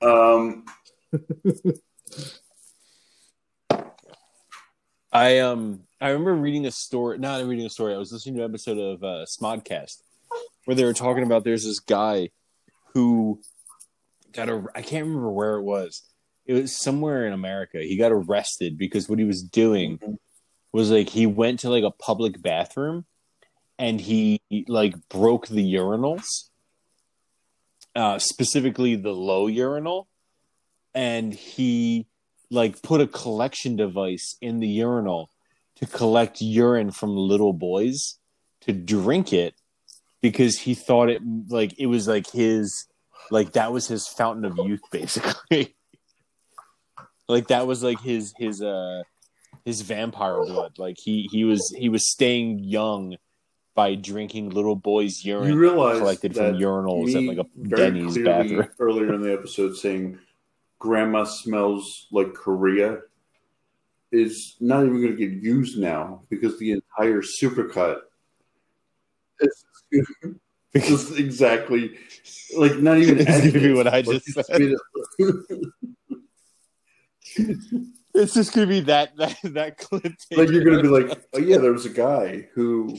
Um, I um I remember reading a story not reading a story, I was listening to an episode of uh Smodcast where they were talking about there's this guy who got a I can't remember where it was. It was somewhere in America. He got arrested because what he was doing was like he went to like a public bathroom and he like broke the urinals. Uh specifically the low urinal and he like put a collection device in the urinal to collect urine from little boys to drink it because he thought it like it was like his like that was his fountain of youth basically. Like that was like his his uh his vampire blood. Like he he was he was staying young by drinking little boys urine you realize collected from urinals at like a denny's bathroom. earlier in the episode saying grandma smells like Korea is not even going to get used now because the entire supercut just exactly like not even It's gonna be what I just said. it's just gonna be that that that clip like you're going to be like, oh yeah, there was a guy who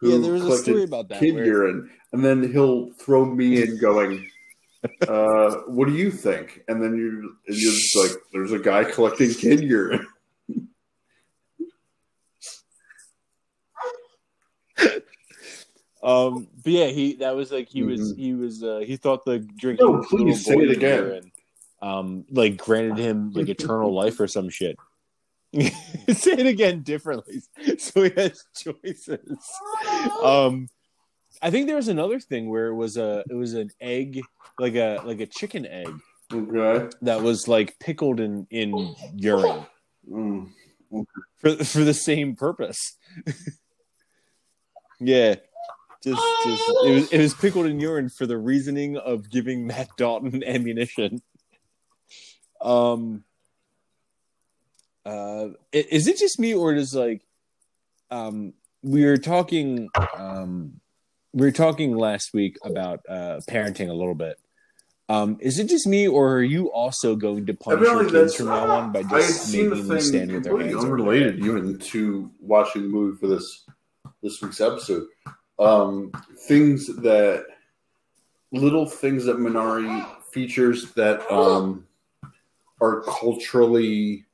who yeah there was a story about that kid where- urine, and then he'll throw me in going, uh, "What do you think?" And then you're and you're just like, "There's a guy collecting kid urine." Um, but yeah, he that was like he was he was uh, he thought the drink. Mm-hmm. No, please say it again. urine, um, like granted him like eternal life or some shit. say it again differently, so he has choices. Um, I think there was another thing where it was a it was an egg like a like a chicken egg Okay. that was like pickled in in urine Mm. for for the same purpose. yeah, just just it was it was pickled in urine for the reasoning of giving Matt Dalton ammunition. Um. Uh, is it just me or does like, um, we were talking, um, we were talking last week about uh parenting a little bit. Um, is it just me, or are you also going to punish your kids from now on by just making them stand with their hands unrelated even to watching the movie for this this week's episode. Um, things that little things that Minari features that um, are culturally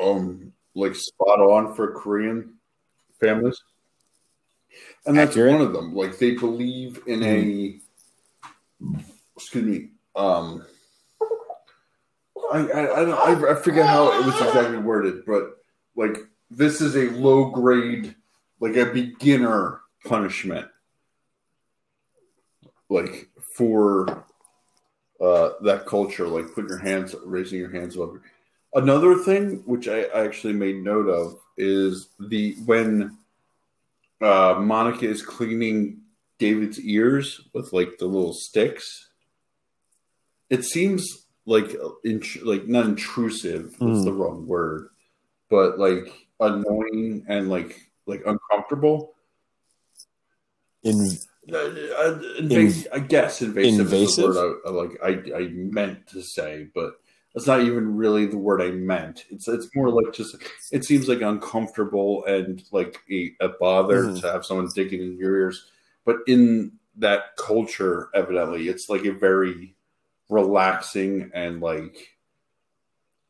um, like spot on for Korean families, and that's Accurate. one of them. Like they believe in a excuse me. Um, I, I, I, don't, I, I forget how it was exactly worded, but like this is a low grade, like a beginner punishment, like for uh, that culture, like putting your hands, raising your hands over. Another thing, which I, I actually made note of, is the when uh, Monica is cleaning David's ears with like the little sticks. It seems like int- like not intrusive. Mm. the wrong word, but like annoying and like like uncomfortable. In Uh, uh, invas- I guess invasive, is the word I, I like I, I meant to say, but that's not even really the word I meant. It's it's more like just it seems like uncomfortable and like a, a bother Mhm. to have someone digging in your ears. But in that culture, evidently, it's like a very relaxing and like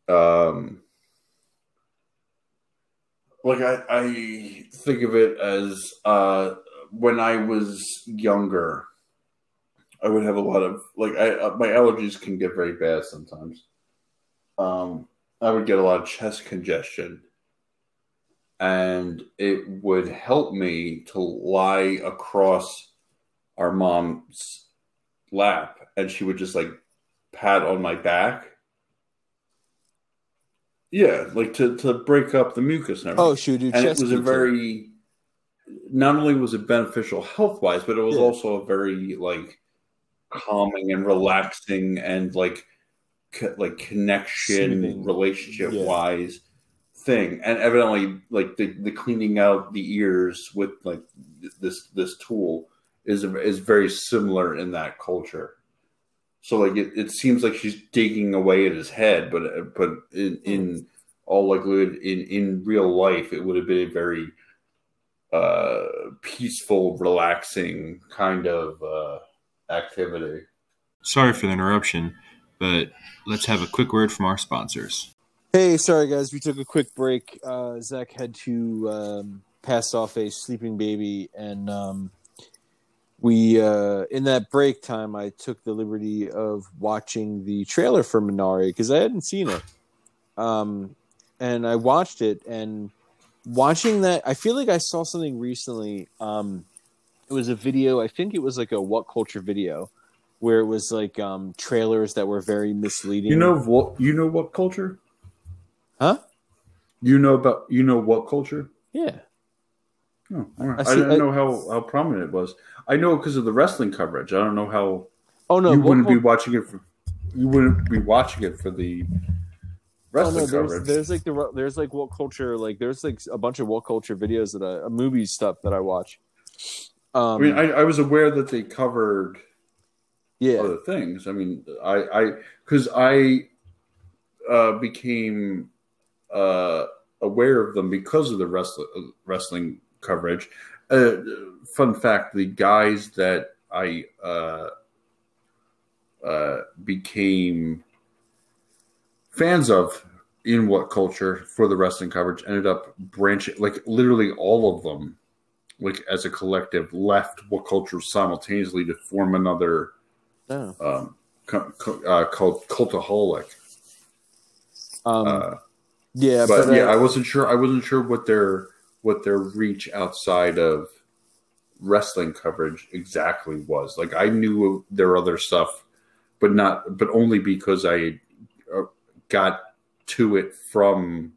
um like I, I think of it as uh when I was younger, I would have a lot of like I uh, my allergies can get very bad sometimes. Um, I would get a lot of chest congestion, and it would help me to lie across our mom's lap, and she would just like pat on my back. Yeah, like to to break up the mucus and everything. Oh, do and it was a very not only was it beneficial health wise, but it was Yeah. also a very like calming and relaxing and like co- like connection relationship Yeah. wise thing. And evidently, like the, the cleaning out the ears with like this this tool is is very similar in that culture. So like it, it seems like she's digging away at his head, but but in, in all likelihood, in in real life, it would have been a very uh, peaceful, relaxing kind of uh, activity. Sorry for the interruption, but let's have a quick word from our sponsors. Hey, sorry guys, we took a quick break. Uh, Zach had to um, pass off a sleeping baby, and um, we uh, in that break time, I took the liberty of watching the trailer for Minari because I hadn't seen it, um, and I watched it. And watching that, I feel like I saw something recently. Um, it was a video. I think it was like a WhatCulture video. Where it was like um, trailers that were very misleading. You know what? You know WhatCulture? Huh? You know about you know WhatCulture? Yeah. Oh, all right. I I, didn't I- know how, how prominent it was. I know because of the wrestling coverage. I don't know how Oh no, you wouldn't be watching it for. You wouldn't be watching it for the Oh, wrestling no, there's, coverage. there's like the there's like WhatCulture like there's like a bunch of WhatCulture videos that I uh, movie stuff that I watch. Um, I mean, I, I was aware that they covered yeah, other things. I mean, I I because I uh, became uh, aware of them because of the wrestling wrestling coverage. Uh, fun fact: the guys that I uh, uh, became fans of in WhatCulture for the wrestling coverage ended up branching like literally all of them like as a collective left WhatCulture simultaneously to form another yeah. um, co- co- uh, called Cultaholic. Um, Uh, yeah, but, but, yeah, uh, I wasn't sure. I wasn't sure what their what their reach outside of wrestling coverage exactly was. Like I knew their other stuff, but not, but only because I uh, got to it from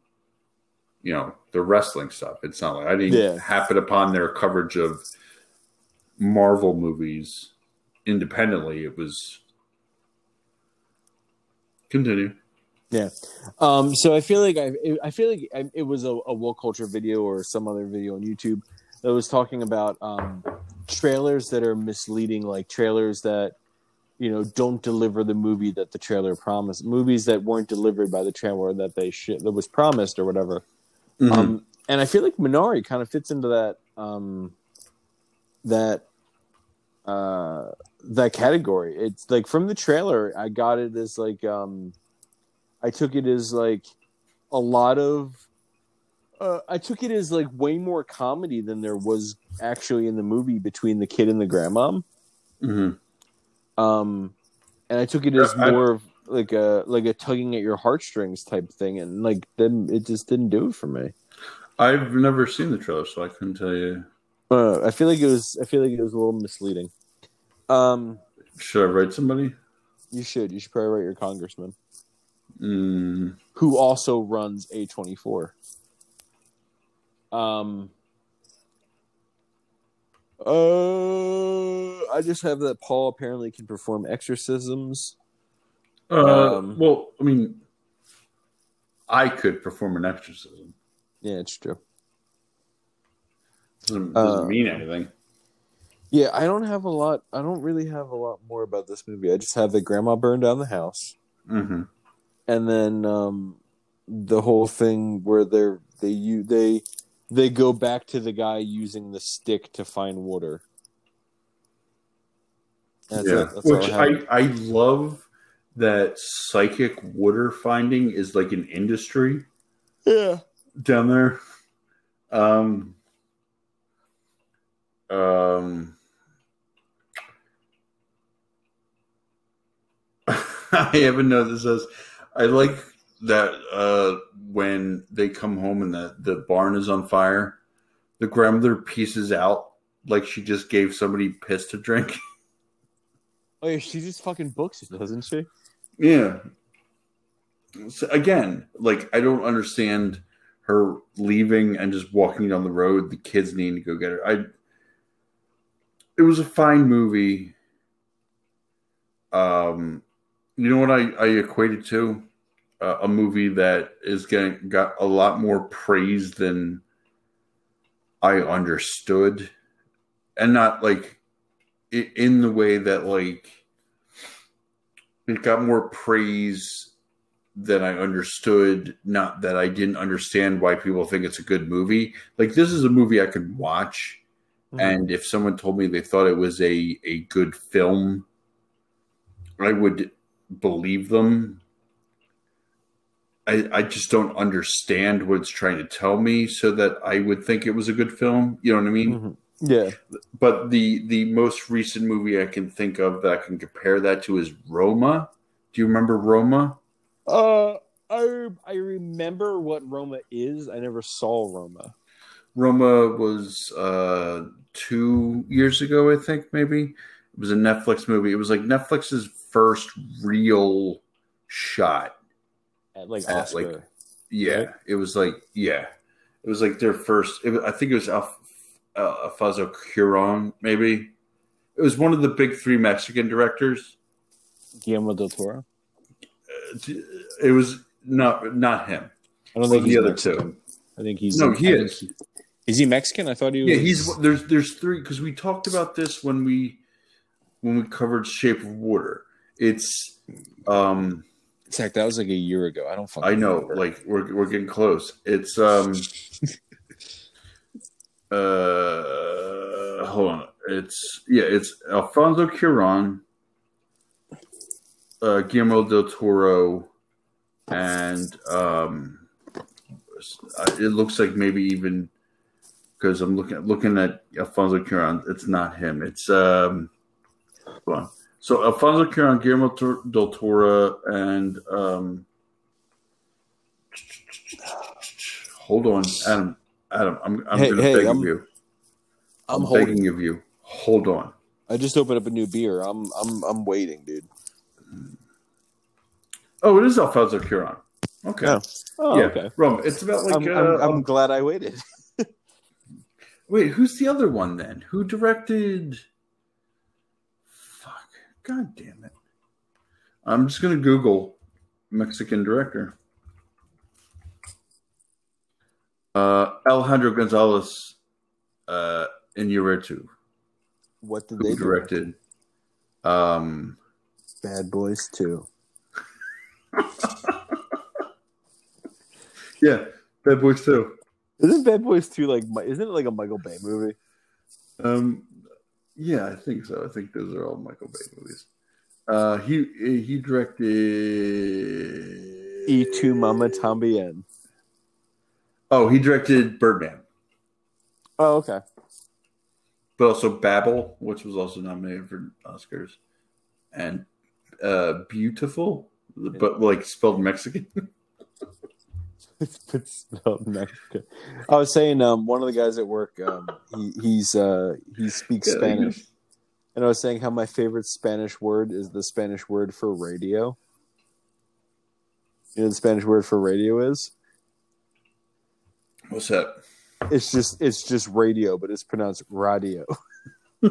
you know the wrestling stuff. It's not like I didn't Yeah. happen upon their coverage of Marvel movies independently. It was continue. Um, so I feel like I I feel like I, it was a, a woke culture video or some other video on YouTube that was talking about um, trailers that are misleading, like trailers that you know don't deliver the movie that the trailer promised, movies that weren't delivered by the trailer that they sh- that was promised or whatever. Mm-hmm. Um, and I feel like Minari kind of fits into that um, that uh, that category. It's like from the trailer, I got it as like um, I took it as like a lot of. Uh, I took it as like way more comedy than there was actually in the movie between the kid and the grandmom. Mhm. Um, and I took it as Yeah, I- more of like a like a tugging at your heartstrings type thing, and like then it just didn't do it for me. I've never seen the trailer, so I couldn't tell you. Uh, I feel like it was. I feel like it was a little misleading. Um, Should I write somebody? you should. You should probably write your congressman, Mm, who also runs a twenty four. Um. Uh, I just have that Paul apparently can perform exorcisms. uh, Um, well, I mean, I could perform an exorcism. Yeah, it's true. Doesn't, doesn't Uh, mean anything. Yeah, I don't have a lot. I don't really have a lot more about this movie. I just have that grandma burned down the house. hmm and then um, the whole thing where they're they you they they go back to the guy using the stick to find water. That's yeah, it. That's which I. I, I love that psychic water finding is like an industry yeah. down there. Um, um, I have a note that says, "I like that uh, when they come home and the, the barn is on fire, the grandmother pieces out like she just gave somebody piss to drink. Oh yeah, she just fucking books it, doesn't she? yeah. So again, like I don't understand her leaving and just walking down the road. The kids needing to go get her. I. It was a fine movie. Um, you know what I I equated to uh, a movie that is getting got a lot more praise than I understood, and not like in the way that like it got more praise than I understood. Not that I didn't understand why people think it's a good movie. Like this is a movie I could watch, and if someone told me they thought it was a a good film, I would believe them. I, I just don't understand what it's trying to tell me, so that I would think it was a good film. You know what I mean? Mhm. Yeah. But the the most recent movie I can think of that I can compare that to is Roma. Do you remember Roma? Uh, I I remember what Roma is. I never saw Roma. Roma was uh, two years ago, I think. Maybe it was a Netflix movie. It was like Netflix's first real shot At like At, Oscar. like, Yeah, Right. it was like yeah, it was like their first. Was- I think it was Alf, uh, Alfonso Cuarón. Maybe it was one of the big three Mexican directors. Guillermo del Toro. It was not not him. I don't think the other Mexican. two. I think he's No, he think is. he- is he Mexican? I thought he was. Yeah, he's there's there's three because we talked about this when we when we covered Shape of Water. It's um Zach, that was like a year ago. I don't. Fucking I know, remember. like we're we're getting close. It's um uh hold on. It's yeah, it's Alfonso Cuarón, uh Guillermo del Toro, and um it looks like maybe even because I'm looking looking at Alfonso Cuarón, it's not him. It's um So Alfonso Cuarón, Guillermo del Toro, and um hold on, Adam. Adam, I'm I'm Hey, gonna hey, beg I'm- of you. I'm, I'm, holding. begging of you. Hold on. I just opened up a new beer. I'm I'm I'm waiting, dude. Oh, it is Alfonso Cuarón. Okay. Oh. Oh, yeah, okay. Rum. It's about like I'm, uh, I'm, glad I waited. wait, who's the other one then? Who directed? God damn it! I'm just gonna Google Mexican director. Uh, Alejandro Gonzalez uh, Iñárritu, What did they directed um, Bad Boys Two. yeah, Bad Boys too. Isn't Bad Boys Two like? Isn't it like a Michael Bay movie? Um, yeah, I think so. I think those are all Michael Bay movies. Uh, he he directed E two Mama Tambien. Oh, he directed Birdman, Oh, okay. but also Babel, which was also nominated for Oscars, and uh, Biutiful, but like spelled Mexican. It's spelled Mexican. I was saying, um, one of the guys at work, um, he he's uh he speaks Yeah, Spanish, and I was saying how my favorite Spanish word is the Spanish word for radio. You know the Spanish word for radio is? What's that? It's just it's just radio, but it's pronounced radio.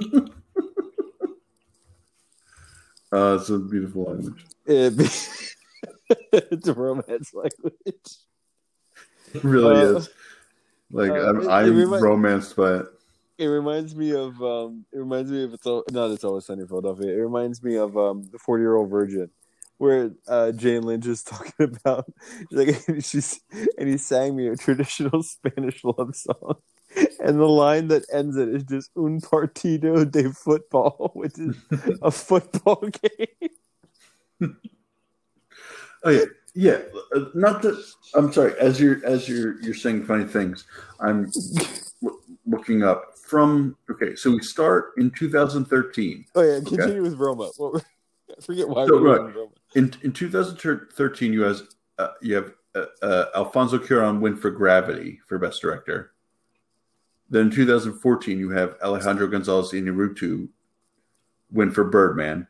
Uh, it's a beautiful language. It, it's a romance language. It really Uh, is. Like uh, I'm, it- it I'm remi- romanced by it. It reminds me of um it reminds me of it's all not it's always sunny in Philadelphia. It reminds me of um the forty year old virgin where uh Jane Lynch is talking about like she's and he sang me a traditional Spanish love song. And the line that ends it is just un partido de football, which is a football game. Oh yeah, uh, Not that I'm sorry. As you're as you're you're saying funny things, I'm looking up from. Okay, so we start in 2013. Oh yeah, continue with Roma. I forget why So, we right. Roma. In in 2013, you has uh, you have uh, uh, Alfonso Cuarón win for Gravity for Best Director. Then in 2014, you have Alejandro Gonzalez Inarritu win for Birdman.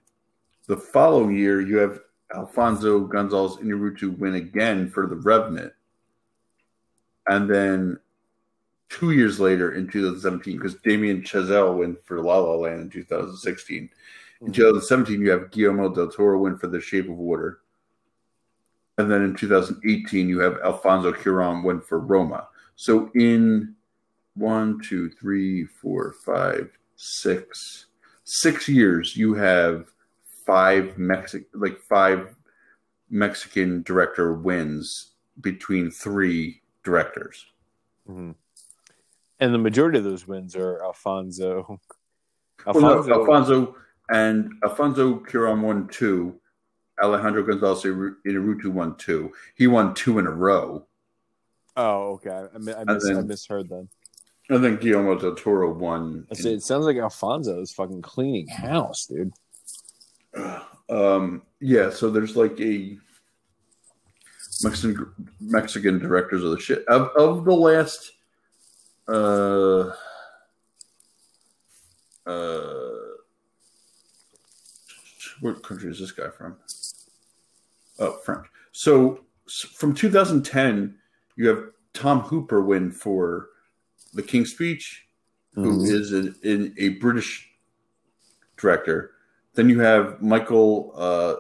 The following year, you have Alfonso Gonzalez Inarritu win again for The Revenant. And then two years later in 2017, because Damien Chazelle win for La La Land in 2016. In mm-hmm. 2017, you have Guillermo del Toro win for The Shape of Water. And then in 2018, you have Alfonso Cuarón win for Roma. So in one, two, three, four, five, six, six years, you have five Mexic like five Mexican director wins between three directors. Mhm. And the majority of those wins are Alfonso. Well, no, Alfonso, Alfonso and Alfonso Cuarón won two. Alejandro Gonzalez Inarritu won two. He won two in a row. Oh, okay. I, I, mis- then- I misheard then. And then Guillermo del Toro won. I it sounds like Alfonso is fucking cleaning house, dude. Um, yeah, so there's like a Mexican Mexican directors of the shit of of the last uh uh what country is this guy from? Oh, French. So from 2010, you have Tom Hooper win for The King's Speech, who Mhm. is an, a British director. Then you have Michael, uh,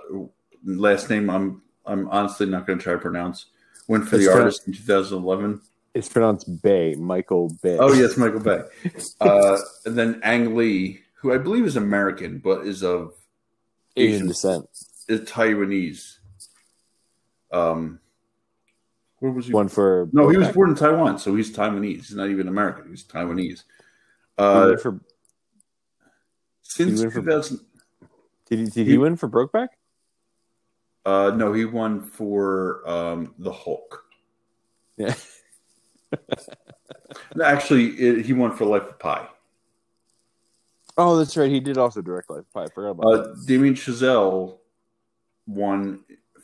last name I'm I'm honestly not going to try to pronounce. Went for It's the artist in 2011. It's pronounced Bay, Michael Bay. Oh yes, Michael Bay. Uh, and then Ang Lee, who I believe is American but is of Asian Asian. descent. is Taiwanese. Um, where was he? One for no, he was born in Taiwan, so he's Taiwanese. He's not even American. He's Taiwanese. He Uh, went for since he went for- 2000, did he did he win for Brokeback? uh, no, he won for um, the Hulk. Yeah. No, Actually, it, he won for Life of Pi. Oh, that's right. He did also direct Life of Pi. I forgot about Uh, Damien Chazelle won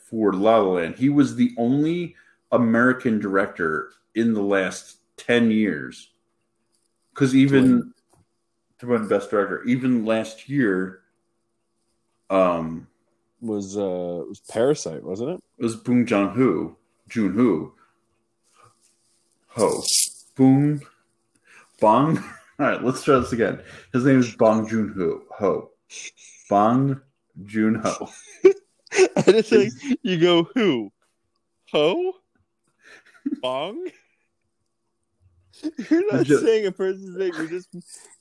for La La Land. He was the only American director in the last ten years. Because even to win Best Director, even last year, um. Was uh was Parasite, wasn't it? it was Boong Joon Ho, Jun Ho, Ho, Boong, Bong. All right, let's try this again. His name is Bong Joon Ho, Ho, Bong Joon Ho. I just like you go who? Ho? Bong? You're not Just- saying a person's name. You're just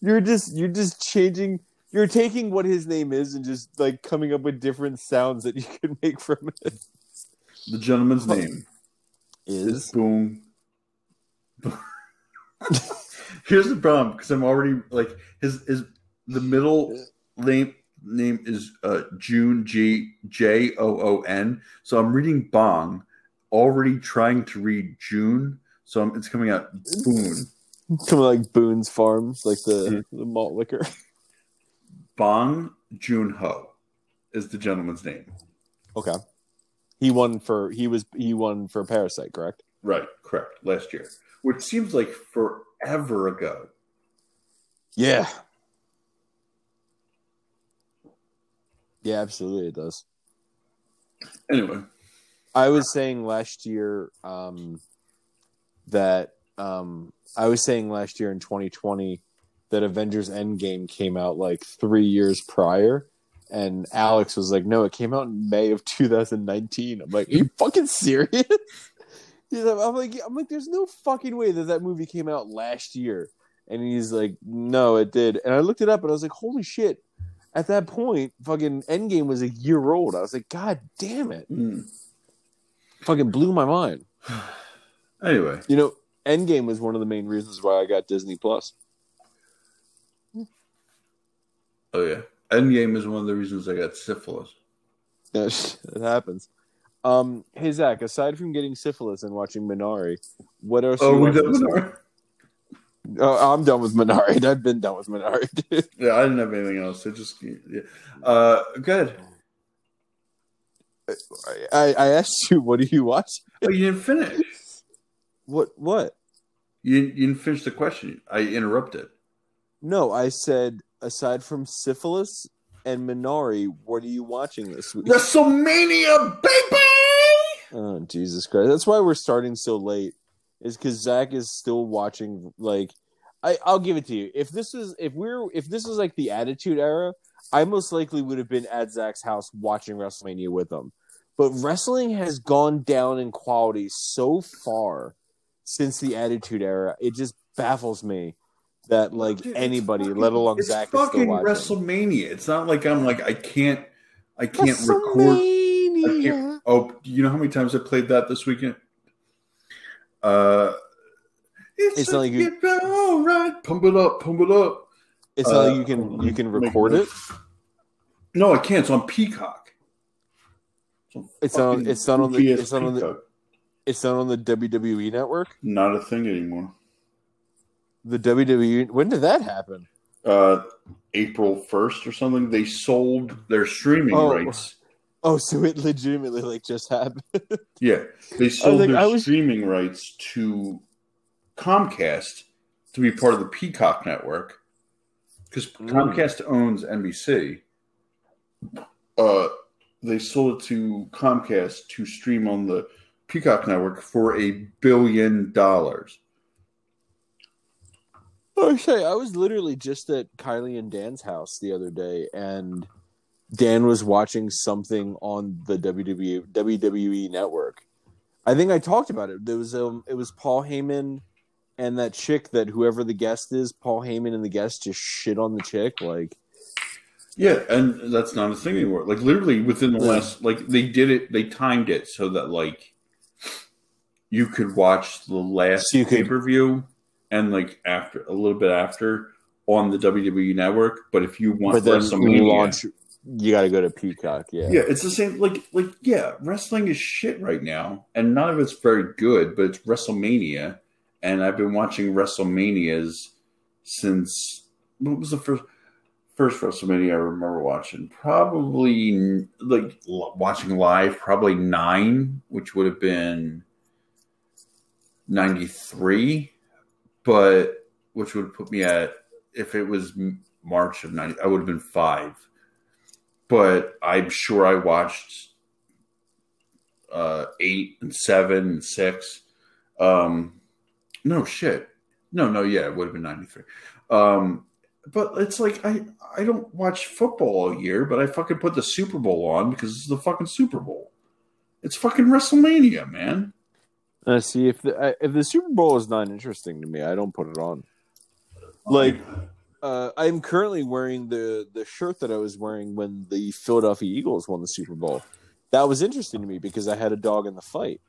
you're just you're just changing you're taking what his name is and just like coming up with different sounds that you can make from it. The gentleman's name Is is Boom. Here's the problem because I'm already like his his the middle name name is uh June G J O O N. So I'm reading Bong, already trying to read June. So I'm, it's coming out Boone. Coming like Boone's Farms, like the, the malt liquor. Bong Joon Ho is the gentleman's name. Okay. He won for he was he won for Parasite, correct? Right, correct. Last year, which seems like forever ago. Yeah. Yeah, absolutely it does. Anyway, I was saying last year um, that um, I was saying last year in 2020 that Avengers Endgame came out like three years prior, and Alex was like, "No, it came out in May of 2019." I'm like, "Are you fucking serious?" He's like, I'm like, I'm like, there's no fucking way that that movie came out last year. And he's like, no, it did. And I looked it up, and I was like, holy shit! At that point, fucking Endgame was a year old. I was like, God damn it! Hmm. Fucking blew my mind. anyway, You know, Endgame was one of the main reasons why I got Disney Plus. Oh yeah, Endgame is one of the reasons I got syphilis. Yes, it happens. Um, hey Zach, aside from getting syphilis and watching Minari, what else? Oh, we done week? Oh, I'm done with Minari. I've been done with Minari, dude. Yeah, I didn't have anything else. I just yeah. uh good. I, I asked you, what do you watch? Oh, you didn't finish. What? What? You you didn't finish the question. I interrupted. No, I said aside from syphilis and Minari, what are you watching this week? WrestleMania, baby! Oh Jesus Christ! That's why we're starting so late. Is because Zach is still watching. Like, I I'll give it to you. If this is if we're if this is like the Attitude Era, I most likely would have been at Zach's house watching WrestleMania with him. But wrestling has gone down in quality so far since the Attitude Era. It just baffles me that like Dude, anybody, fucking- let alone it's Zach, fucking. WrestleMania. It's not like I'm like I can't I can't record. I can't, oh, you know how many times I played that this weekend? Uh, it's, It's not like you- all right. Pump it up, pump it up. It's not Uh, like you can you can record it. No, I can't. It's on Peacock. on It's on- it's not on the- it's not on the- It's not on the WWE network. Not a thing anymore. The WWE. When did that happen? Uh, April first or something. They sold their streaming Oh. rights. Oh, so it legitimately like just happened. Yeah, they sold like, their was- streaming rights to Comcast to be part of the Peacock network because Mm. Comcast owns NBC. Uh, they sold it to Comcast to stream on the Peacock network for a billion dollars. Say I was literally just at Kylie and Dan's house the other day, and Dan was watching something on the WWE WWE network. I think I talked about it. There was um, it was Paul Heyman and that chick that whoever the guest is, Paul Heyman and the guest just shit on the chick. Like, Yeah, and that's not a thing anymore. Like literally within the last, like they did it, they timed it so that like you could watch the last So pay per view and like after a little bit after on the WWE network. But if you want but then you WrestleMania, launch, you got to go to Peacock. Yeah, yeah, it's the same. Like like yeah, wrestling is shit right now, and none of it's very good. But it's WrestleMania, and I've been watching WrestleManias since what was the first first WrestleMania I remember watching? Probably like l- watching live, probably nine, which would have been ninety three, but which would put me at if it was March of ninety, I would have been five. But I'm sure I watched uh, eight and seven and six. Um, no shit. No, no, yeah, it would have been ninety three. Um, but it's like I I don't watch football all year, but I fucking put the Super Bowl on because it's the fucking Super Bowl. It's fucking WrestleMania, man. Uh, see if the I- if the Super Bowl is not interesting to me, I don't put it on. Like, uh, I'm currently wearing the the shirt that I was wearing when the Philadelphia Eagles won the Super Bowl. That was interesting to me because I had a dog in the fight.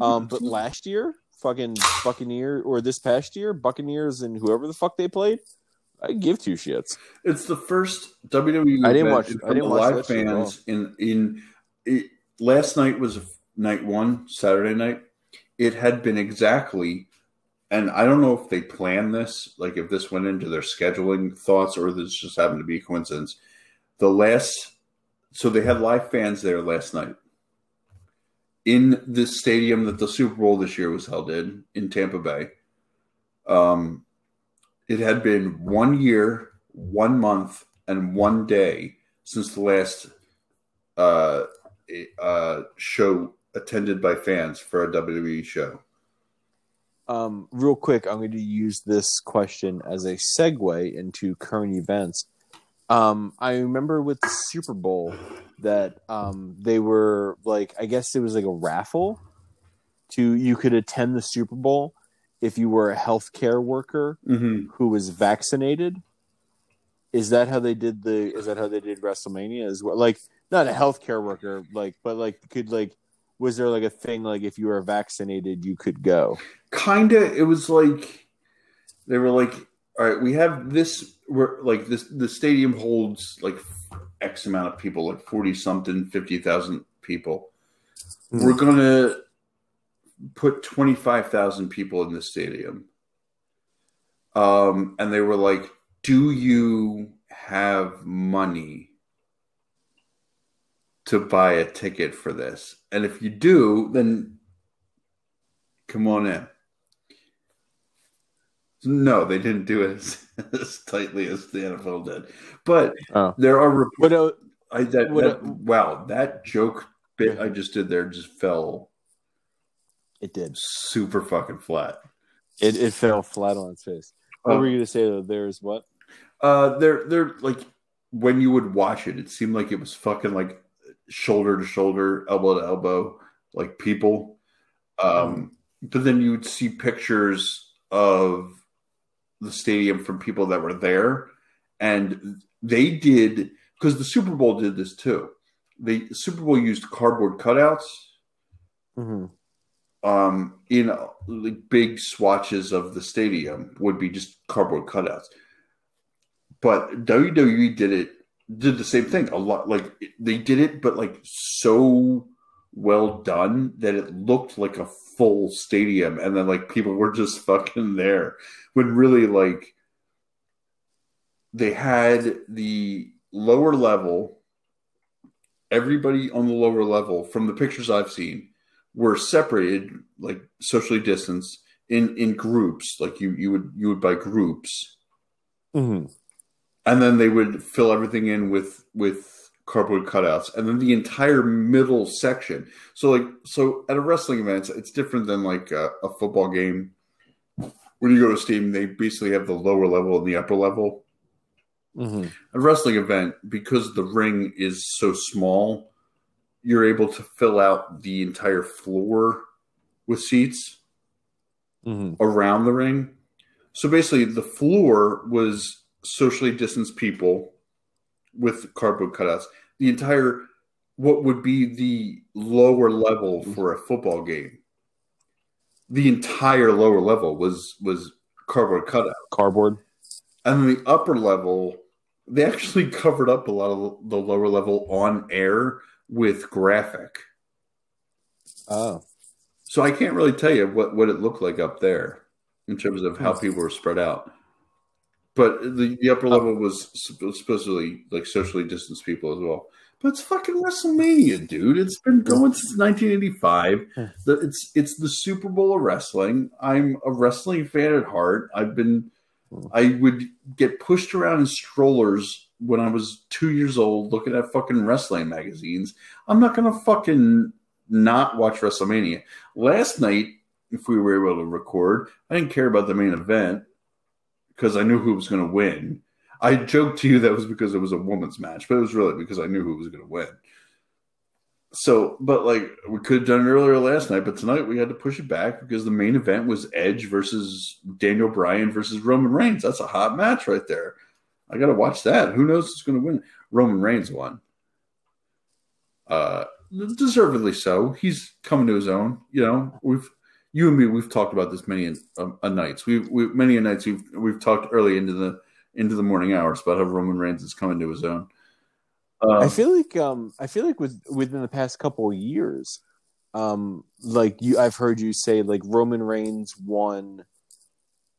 Um, but last year, fucking Buccaneer, or this past year, Buccaneers and whoever the fuck they played, I give two shits. It's the first WWE. I didn't watch- I didn't watch live that shit at all. fans. In in it, last night was night one, Saturday night. It had been exactly, and I don't know if they planned this, like if this went into their scheduling thoughts, or this just happened to be a coincidence. The last, so they had live fans there last night in the stadium that the Super Bowl this year was held in in Tampa Bay. Um, it had been one year, one month, and one day since the last uh, uh, show attended by fans for a WWE show. Um, real quick, I'm going to use this question as a segue into current events. Um, I remember with the Super Bowl that um, they were like, I guess it was like a raffle to you could attend the Super Bowl if you were a healthcare worker Mm-hmm. who was vaccinated. Is that how they did the? Is that how they did WrestleMania as well? Like, not a healthcare worker, like, but like, could like, was there like a thing like if you were vaccinated you could go? Kinda, it was like they were like, "All right, we have this. We're like this. The stadium holds like X amount of people, like forty something, fifty thousand people. Hmm. We're gonna put twenty five thousand people in the stadium." Um, and they were like, "Do you have money to buy a ticket for this. And if you do, then come on in. No, they didn't do it as, as tightly as the NFL did. But Oh. there are reports. What I, that, What that- a- wow, that joke bit I just did there just fell it did. super fucking flat. It it fell flat on its face. What Uh, were you gonna say though? There's what? Uh, they're they're like when you would watch it, it seemed like it was fucking like shoulder to shoulder, elbow to elbow, like people. Um, but then you would see pictures of the stadium from people that were there, and they did because the Super Bowl did this too. The Super Bowl used cardboard cutouts Mm-hmm. um, in like big swatches of the stadium would be just cardboard cutouts. But WWE did it, did the same thing a lot. Like they did it, but like so well done that it looked like a full stadium, and then like people were just fucking there. When really like they had the lower level, everybody on the lower level from the pictures I've seen were separated like socially distanced in in groups like you you would you would buy groups Mm-hmm. And then they would fill everything in with with cardboard cutouts and then the entire middle section so like so at a wrestling event it's different than like a, a football game when you go to a stadium they basically have the lower level and the upper level Mm-hmm. a wrestling event because the ring is so small you're able to fill out the entire floor with seats Mm-hmm. around the ring. So basically, the floor was socially distanced people with cardboard cutouts. The entire, what would be the lower level mm-hmm. for a football game, the entire lower level was was cardboard cutout, Cardboard. and then the upper level, they actually covered up a lot of the lower level on air with graphic. Oh. So I can't really tell you what, what it looked like up there in terms of how hmm. people were spread out. But the, the upper oh. level was supposedly like socially distanced people as well. But it's fucking WrestleMania, dude. It's been going since 1985. The, it's it's the Super Bowl of wrestling. I'm a wrestling fan at heart. I've been hmm. I would get pushed around in strollers when I was two years old, looking at fucking wrestling magazines. I'm not gonna fucking not watch WrestleMania. Last night, if we were able to record, I didn't care about the main event because I knew who was going to win. I joked to you that was because it was a woman's match, but it was really because I knew who was going to win. So, but like we could have done it earlier last night, but tonight we had to push it back because the main event was Edge versus Daniel Bryan versus Roman Reigns. That's a hot match right there. I got to watch that. Who knows who's going to win? Roman Reigns won. Uh, deservedly so. He's coming to his own. You know, we've you and me we've talked about this many a, a nights. We've we, many a nights we've we've talked early into the into the morning hours about how Roman Reigns is coming to his own. Uh, I feel like um I feel like with within the past couple of years, um like you I've heard you say like Roman Reigns won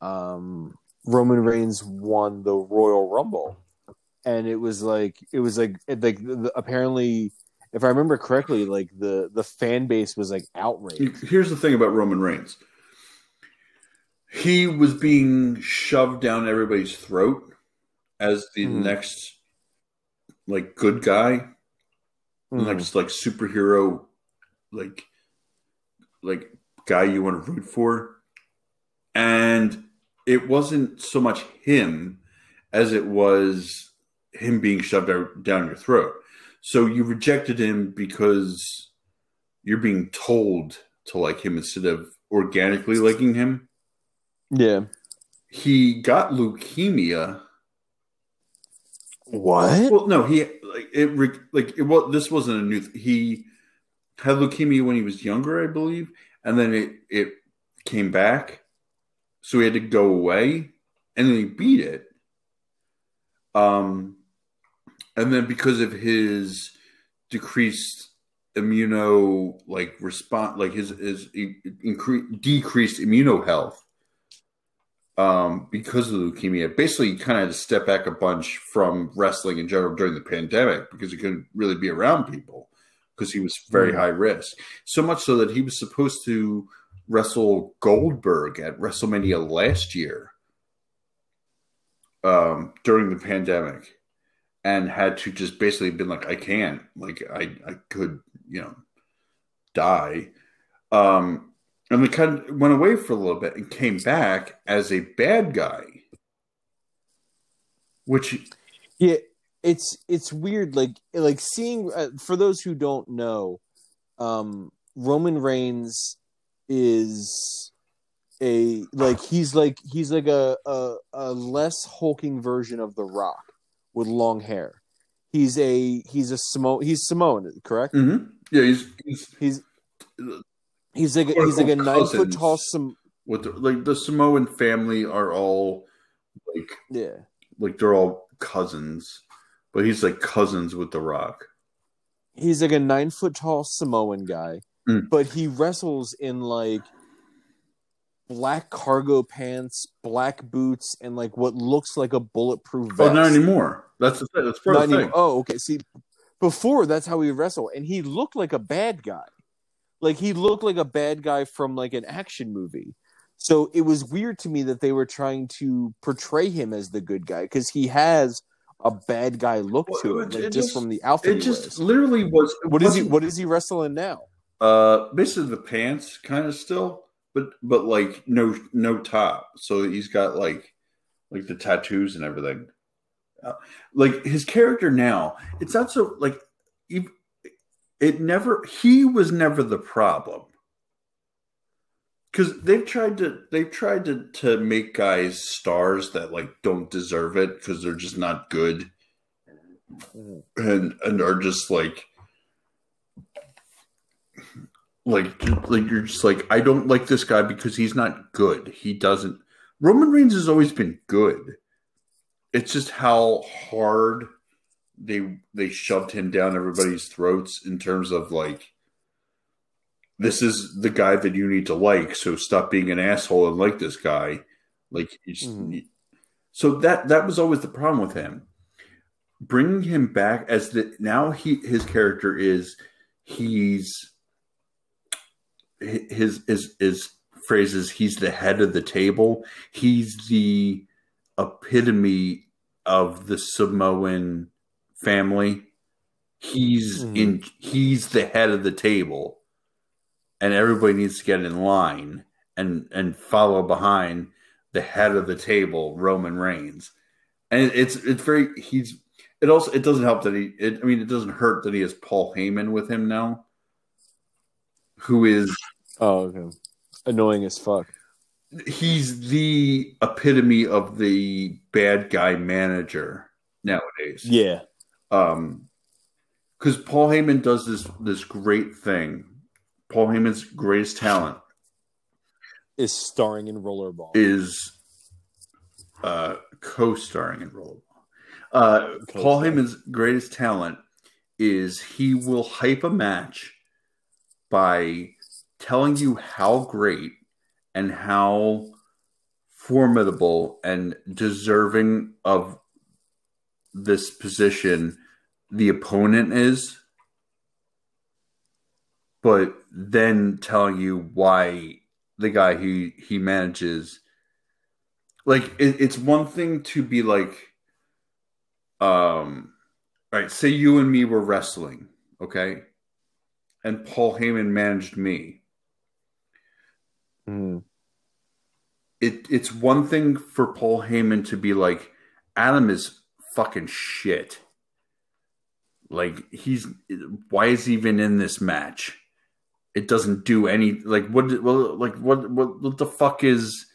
um Roman Reigns won the Royal Rumble. And it was like it was like it, like the, the- apparently if I remember correctly like the the fan base was like outraged. Here's the thing about Roman Reigns. He was being shoved down everybody's throat as the Mhm. next like good guy, Mhm. next like superhero like like guy you want to root for. And it wasn't so much him as it was him being shoved out- down your throat. So you rejected him because you're being told to like him instead of organically liking him. Yeah. He got leukemia. What? Well, no, he like it like it was this wasn't a new. Th- he had leukemia when he was younger, I believe, and then it it came back, so he had to go away, and then he beat it. Um, and then because of his decreased immuno like response, like his his incre- decreased immuno health, um, because of leukemia, basically he kind of had to step back a bunch from wrestling in general during the pandemic because he couldn't really be around people. because he was very Mhm. high risk. So much so that he was supposed to wrestle Goldberg at WrestleMania last year um, during the pandemic and had to just basically been like, I can't, like, I, I could, you know, die. Um, and we kind of went away for a little bit and came back as a bad guy, which Yeah, it's it's weird. Like like seeing uh, for those who don't know, um, Roman Reigns is a like he's like he's like a, a a less hulking version of The Rock with long hair. He's a he's a Samo he's Samoan, correct? Mhm. yeah, he's, he's He's he's like a, he's like a nine foot tall Sam. with the, like the Samoan family are all like Yeah, like they're all cousins, but he's like cousins with The Rock. he's like a nine foot tall Samoan guy, Mm. but he wrestles in like black cargo pants, black boots, and like what looks like a bulletproof vest. Oh, not anymore. That's the thing. That's part Not of. Oh, okay. See, before that's how he wrestled, and he looked like a bad guy. Like he looked like a bad guy from like an action movie. So it was weird to me that they were trying to portray him as the good guy because he has a bad guy look Well, to it- him, like it just, just- from the outfit. It just wears. literally was. What is he? What is he wrestling now? Uh, basically the pants, kind of still, but but like no no top. So he's got like like the tattoos and everything. Uh, like his character now, it's not so like he, it never. He was never the problem because they've tried to they've tried to to make guys stars that like don't deserve it because they're just not good and and are just like like like you're just like I don't like this guy because he's not good. He doesn't. Roman Reigns has always been good. It's just how hard they they shoved him down everybody's throats in terms of like this is the guy that you need to like. So stop being an asshole and like this guy. Like just, Mhm. so that that was always the problem with him. Bringing him back as the now he his character is he's his his his phrases he's the head of the table. He's the epitome of the samoan family. He's Mhm. in he's the head of the table. And everybody needs to get in line and and follow behind the head of the table roman reigns. And it's it's very he's it also it doesn't help that he it, i mean it doesn't hurt that he has paul heyman with him now who is Oh, okay. Annoying as fuck. he's the epitome of the bad guy manager nowadays. Yeah. Um, because Paul Heyman does this this great thing. Paul Heyman's greatest talent Is starring in Rollerball. is uh, co-starring in Rollerball. Uh, Paul. Heyman's greatest talent is he will hype a match by telling you how great and how formidable and deserving of this position the opponent is, but then telling you why the guy he he manages like it, it's one thing to be like um all right say you and me were wrestling okay and paul heyman managed me Mhm. it it's one thing for paul heyman to be like adam is fucking shit like he's why is he even in this match it doesn't do any like what well like what what, what the fuck is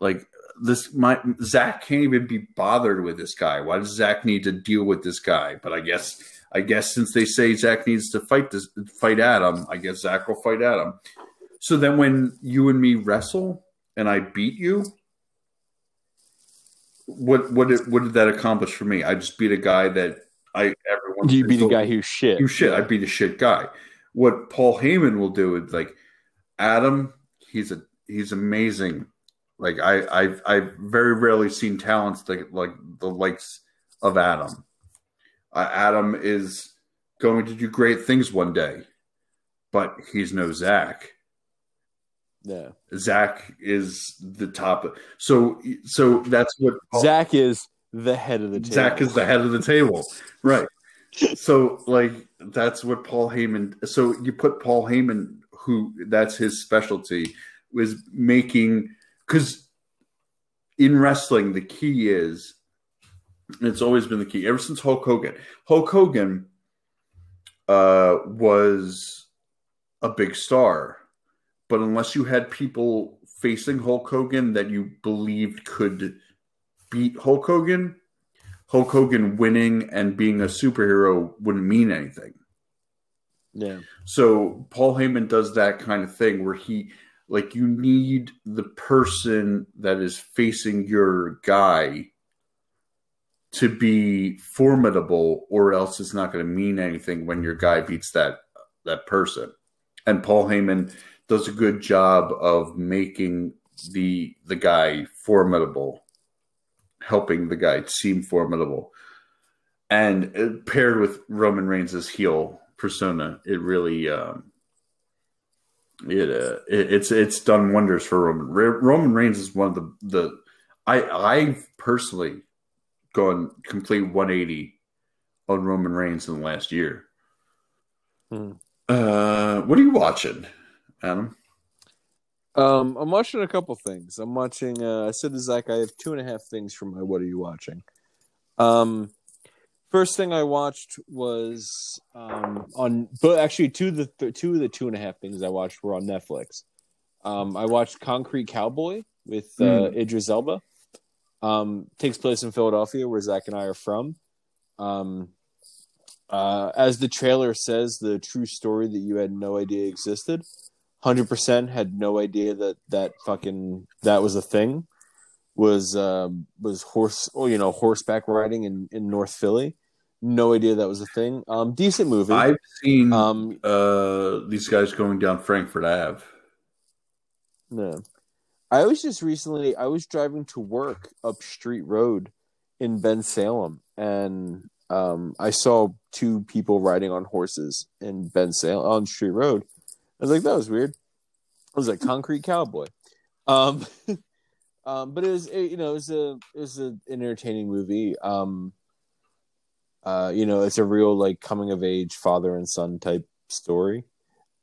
like this my Zach can't even be bothered with this guy. Why does Zach need to deal with this guy? But I guess I guess since they say Zach needs to fight this fight Adam, I guess Zach will fight Adam. So then when you and me wrestle and I beat you, what what did what did that accomplish for me? I just beat a guy that I everyone Do You beat a oh, guy who's shit. you shit. I beat a shit guy. What Paul Heyman will do is like Adam. He's a he's amazing. Like I I've I've very rarely seen talents like like the likes of Adam. Uh, Adam is going to do great things one day, but he's no Zach. Yeah. Zach is the top. So so that's what Zach is the head of the table. Zach is the head of the table, right? so like that's what Paul Heyman. So you put Paul Heyman, who that's his specialty, was making because in wrestling the key is, it's always been the key ever since Hulk Hogan. Hulk Hogan uh, was a big star, but unless you had people facing Hulk Hogan that you believed could beat Hulk Hogan, Hulk Hogan winning and being a superhero wouldn't mean anything. Yeah. So Paul Heyman does that kind of thing where he like you need the person that is facing your guy to be formidable or else it's not going to mean anything when your guy beats that that person. And Paul Heyman does a good job of making the the guy formidable helping the guy seem formidable. And uh, paired with Roman Reigns' heel persona, it really um, it, uh, it, it's it's done wonders for Roman. Roman Reigns is one of the the I I've personally gone complete 180 on Roman Reigns in the last year. Hmm. Uh, what are you watching, Adam? Um, I'm watching a couple things. I'm watching. Uh, I said to Zach, I have two and a half things for my "What are you watching?" Um, first thing I watched was um on, but actually two of the th- two of the two and a half things I watched were on Netflix. Um, I watched Concrete Cowboy with uh, mm. Idris Elba. Um, takes place in Philadelphia, where Zach and I are from. Um, uh, as the trailer says, the true story that you had no idea existed hundred percent had no idea that that fucking that was a thing. Was um, was horse, oh, you know, horseback riding in in North Philly. No idea that was a thing. Um, decent movie. I've seen um uh these guys going down Frankford Ave. No, I was just recently. I was driving to work up Street Road in Bensalem and um, I saw two people riding on horses in Bensalem on Street Road I was like, that was weird. I was like, Concrete Cowboy. Um, um, but it was, it, you know, it was a, it was an entertaining movie. Um, uh, you know, it's a real like coming of age father and son type story.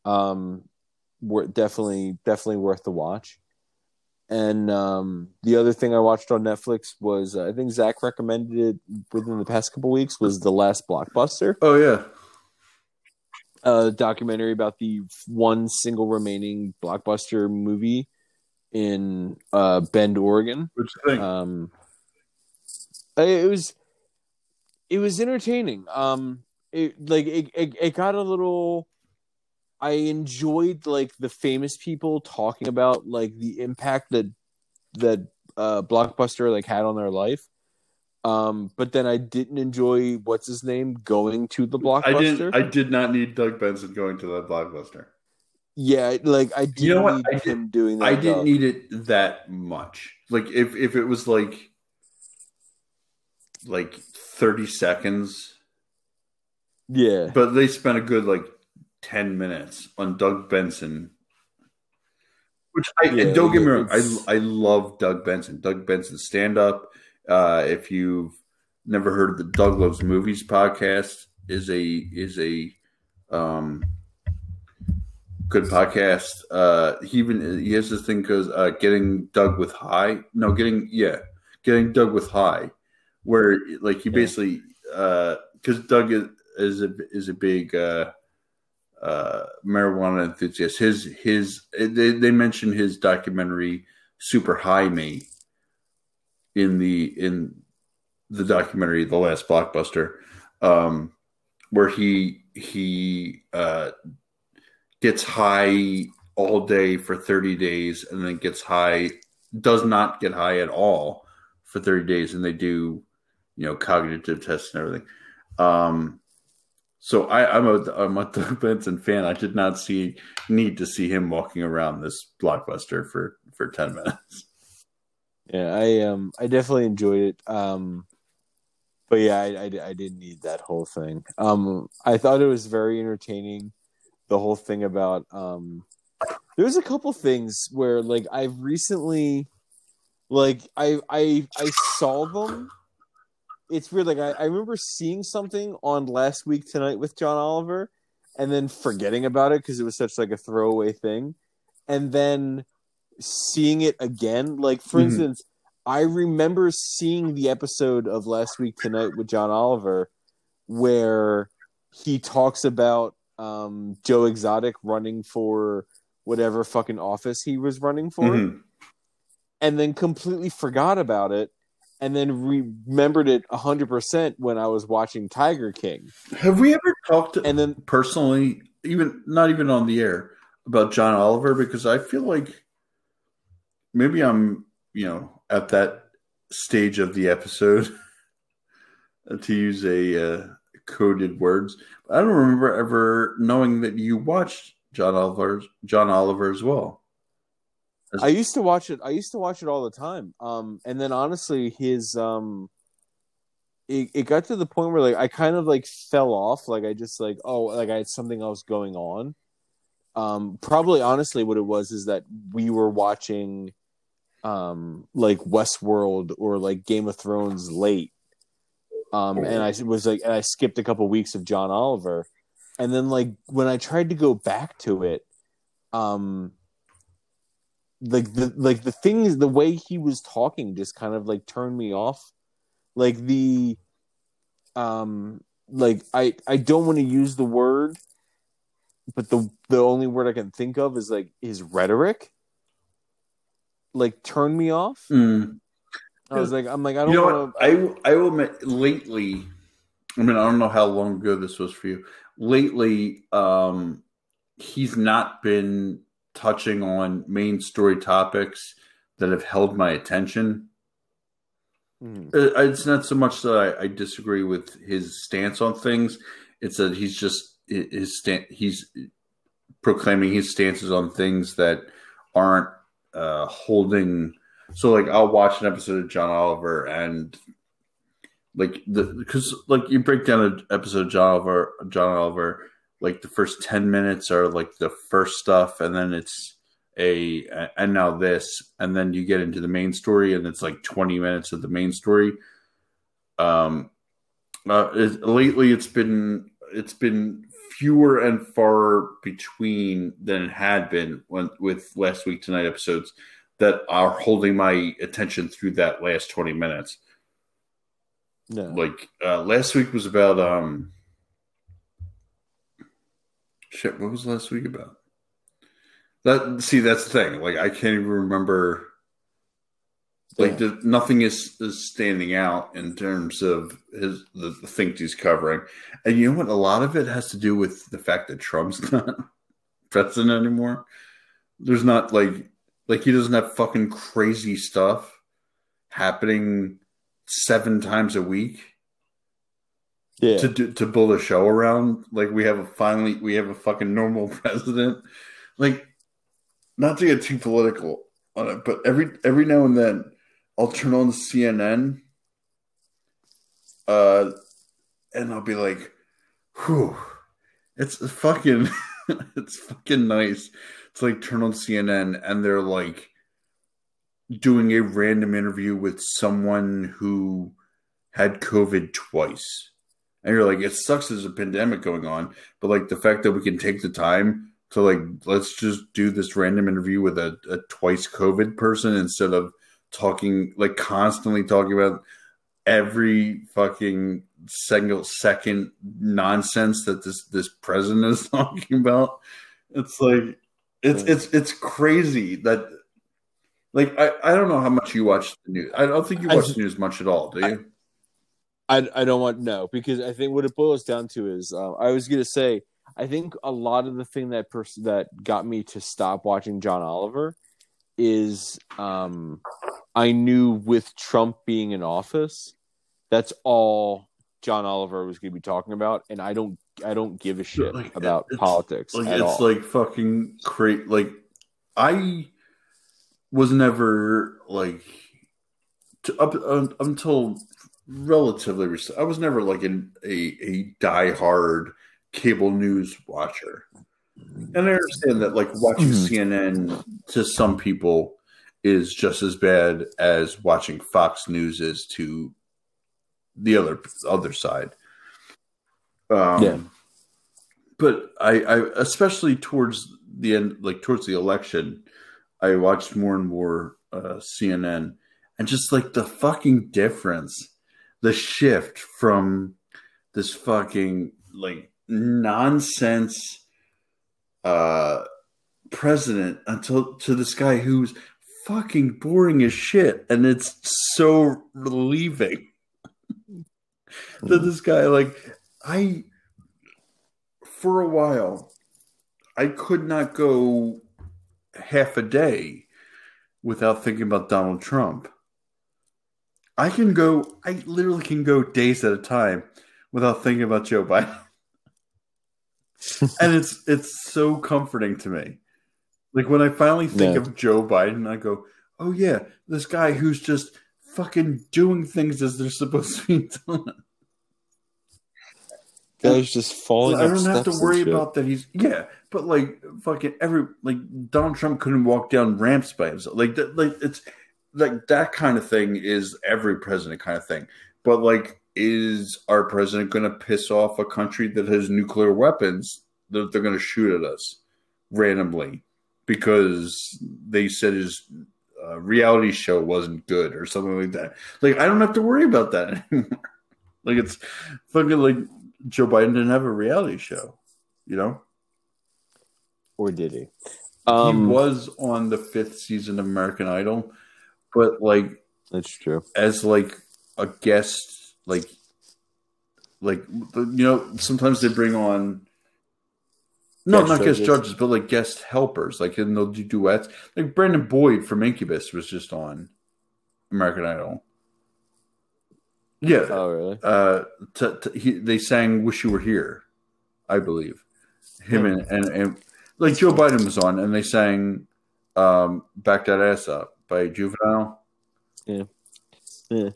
Um, we're definitely, definitely worth the watch. And um, the other thing I watched on Netflix was uh, I think Zach recommended it within the past couple weeks was the last blockbuster. Oh yeah, a documentary about the one single remaining blockbuster movie in uh, Bend, Oregon. What you think? Um, it was it was entertaining. Um, it like it, it, it got a little. I enjoyed like the famous people talking about like the impact that that uh, blockbuster like had on their life. Um, but then I didn't enjoy what's his name going to the blockbuster. I didn't. I did not need Doug Benson going to the blockbuster. Yeah, like I didn't you know what? need I him doing that. I didn't need it that much. Like if if it was like like thirty seconds. Yeah, but they spent a good like ten minutes on Doug Benson. Which I yeah, don't get me wrong, I I love Doug Benson. Doug Benson stand up uh, if you've never heard of the Doug Loves Movies podcast, is a is a um, good podcast. Uh, he even he has this thing because uh, getting Doug with high. No, getting yeah, getting Doug with high, where like he basically because uh, Doug is, is a is a big uh, marijuana enthusiast. His his they they mentioned his documentary Super High Me in the in the documentary The Last Blockbuster, um, where he he uh, gets high all day for 30 days and then gets high does not get high at all for 30 days and they do you know cognitive tests and everything um so I, I'm a a Doug Benson fan. I did not see need to see him walking around this blockbuster for for ten minutes. Yeah, I um I definitely enjoyed it. Um but yeah, I, I, I didn't need that whole thing. Um, I thought it was very entertaining. The whole thing about um, there's a couple things where like I've recently, like I I I saw them. It's weird. Like I, I remember seeing something on last week tonight with John Oliver, and then forgetting about it because it was such like a throwaway thing, and then seeing it again. Like for Mhm. instance, I remember seeing the episode of last week tonight with John Oliver where he talks about um, Joe Exotic running for whatever fucking office he was running for, Mhm. and then completely forgot about it, and then remembered it hundred percent when I was watching Tiger King, Have we ever talked and then personally, even not even on the air, about John Oliver? Because I feel like maybe I'm, you know, at that stage of the episode to use a uh, coded words. I don't remember ever knowing that you watched John Oliver, John Oliver as well. I used to watch it. I used to watch it all the time. Um, and then honestly, his um, it, it got to the point where like I kind of like fell off. Like I just like oh like I had something else going on. Um, probably honestly, what it was is that we were watching, um, like Westworld or like Game of Thrones late. Um, and I was like, and I skipped a couple weeks of John Oliver, and then like when I tried to go back to it, um, like the like the things the way he was talking just kind of like turned me off like the um like i i don't want to use the word but the the only word i can think of is like his rhetoric like turned me off Mm. i was like i'm like i don't You know want what? I I will admit, lately. I mean, I don't know how long ago this was for you. Lately, um, he's not been touching on main story topics that have held my attention. Uh, It's not so much that I, I disagree with his stance on things; it's that he's just his stand. He's proclaiming his stances on things that aren't uh, holding. So, like, I'll watch an episode of John Oliver, and like the because like you break down an episode of John Oliver, John Oliver, like the first ten minutes are like the first stuff, and then it's a and now this, and then you get into the main story, and it's like twenty minutes of the main story. Um, uh, it, lately it's been it's been fewer and far between than it had been when with last week tonight episodes that are holding my attention through that last 20 minutes no like uh last week was about um shit what was last week about? That see that's the thing. Like i can't even remember. Like Yeah. the, nothing is, is standing out in terms of his the, the things he's covering. And you know what? A lot of it has to do with the fact that trump's not president anymore. There's not like like he doesn't have fucking crazy stuff happening seven times a week yeah to do, to build a show around. Like we have a finally we have a fucking normal president. Like not to get too political on it, but every every now and then I'll turn on CNN, uh, and I'll be like, "Whew, it's fucking it's fucking nice." It's like turn on CNN and they're like doing a random interview with someone who had COVID twice. And you're like, it sucks there's a pandemic going on, but like the fact that we can take the time to like, let's just do this random interview with a, a twice COVID person instead of talking, like constantly talking about every fucking single second nonsense that this this president is talking about. It's like it's it's it's crazy that like I, I don't know how much you watch the news. I don't think you watch just- the news much at all, do you? I, I don't want no because I think what it boils down to is uh, I was gonna say I think a lot of the thing that pers- that got me to stop watching John Oliver is um, I knew with Trump being in office, that's all John Oliver was gonna be talking about, and I don't I don't give a shit Like, about it's- politics like it's all. like fucking crazy. Like I was never like to, up un, until relatively. rec- I was never like an, a a diehard cable news watcher, and I understand that like watching Mhm. CNN to some people is just as bad as watching Fox News is to the other other side. Um, Yeah. but I, I especially towards the end, like towards the election, I watched more and more uh, CNN, and just like the fucking difference, the shift from this fucking like nonsense uh president until to this guy who's fucking boring as shit and it's so relieving. That this guy like i for a while i could not go half a day without thinking about donald trump i can go i literally can go days at a time without thinking about joe biden and it's it's so comforting to me like when i finally think Yeah. of joe biden i go oh yeah this guy who's just fucking doing things as they're supposed to be done Guys just falling. I don't have to worry about that. He's yeah, but like fucking every like Donald Trump couldn't walk down ramps by himself. Like that, like it's like that kind of thing is every president kind of thing. But like, is our president going to piss off a country that has nuclear weapons that they're going to shoot at us randomly because they said his uh, reality show wasn't good or something like that? Like, I don't have to worry about that anymore. like it's fucking like Joe Biden didn't have a reality show, you know. Or did he? Um, he was on the fifth season of American Idol, but like That's true. as like a guest, like like you know, sometimes they bring on no, Guest not guest judges. judges, but like guest helpers, like and they'll do duets. Like Brandon Boyd from Incubus was just on American Idol. Yeah, Oh, really? uh, t- t- he, they sang "Wish You Were Here," I believe. Him and, and and like Joe Biden was on, and they sang um, "Back That Ass Up" by Juvenile. Yeah. yeah.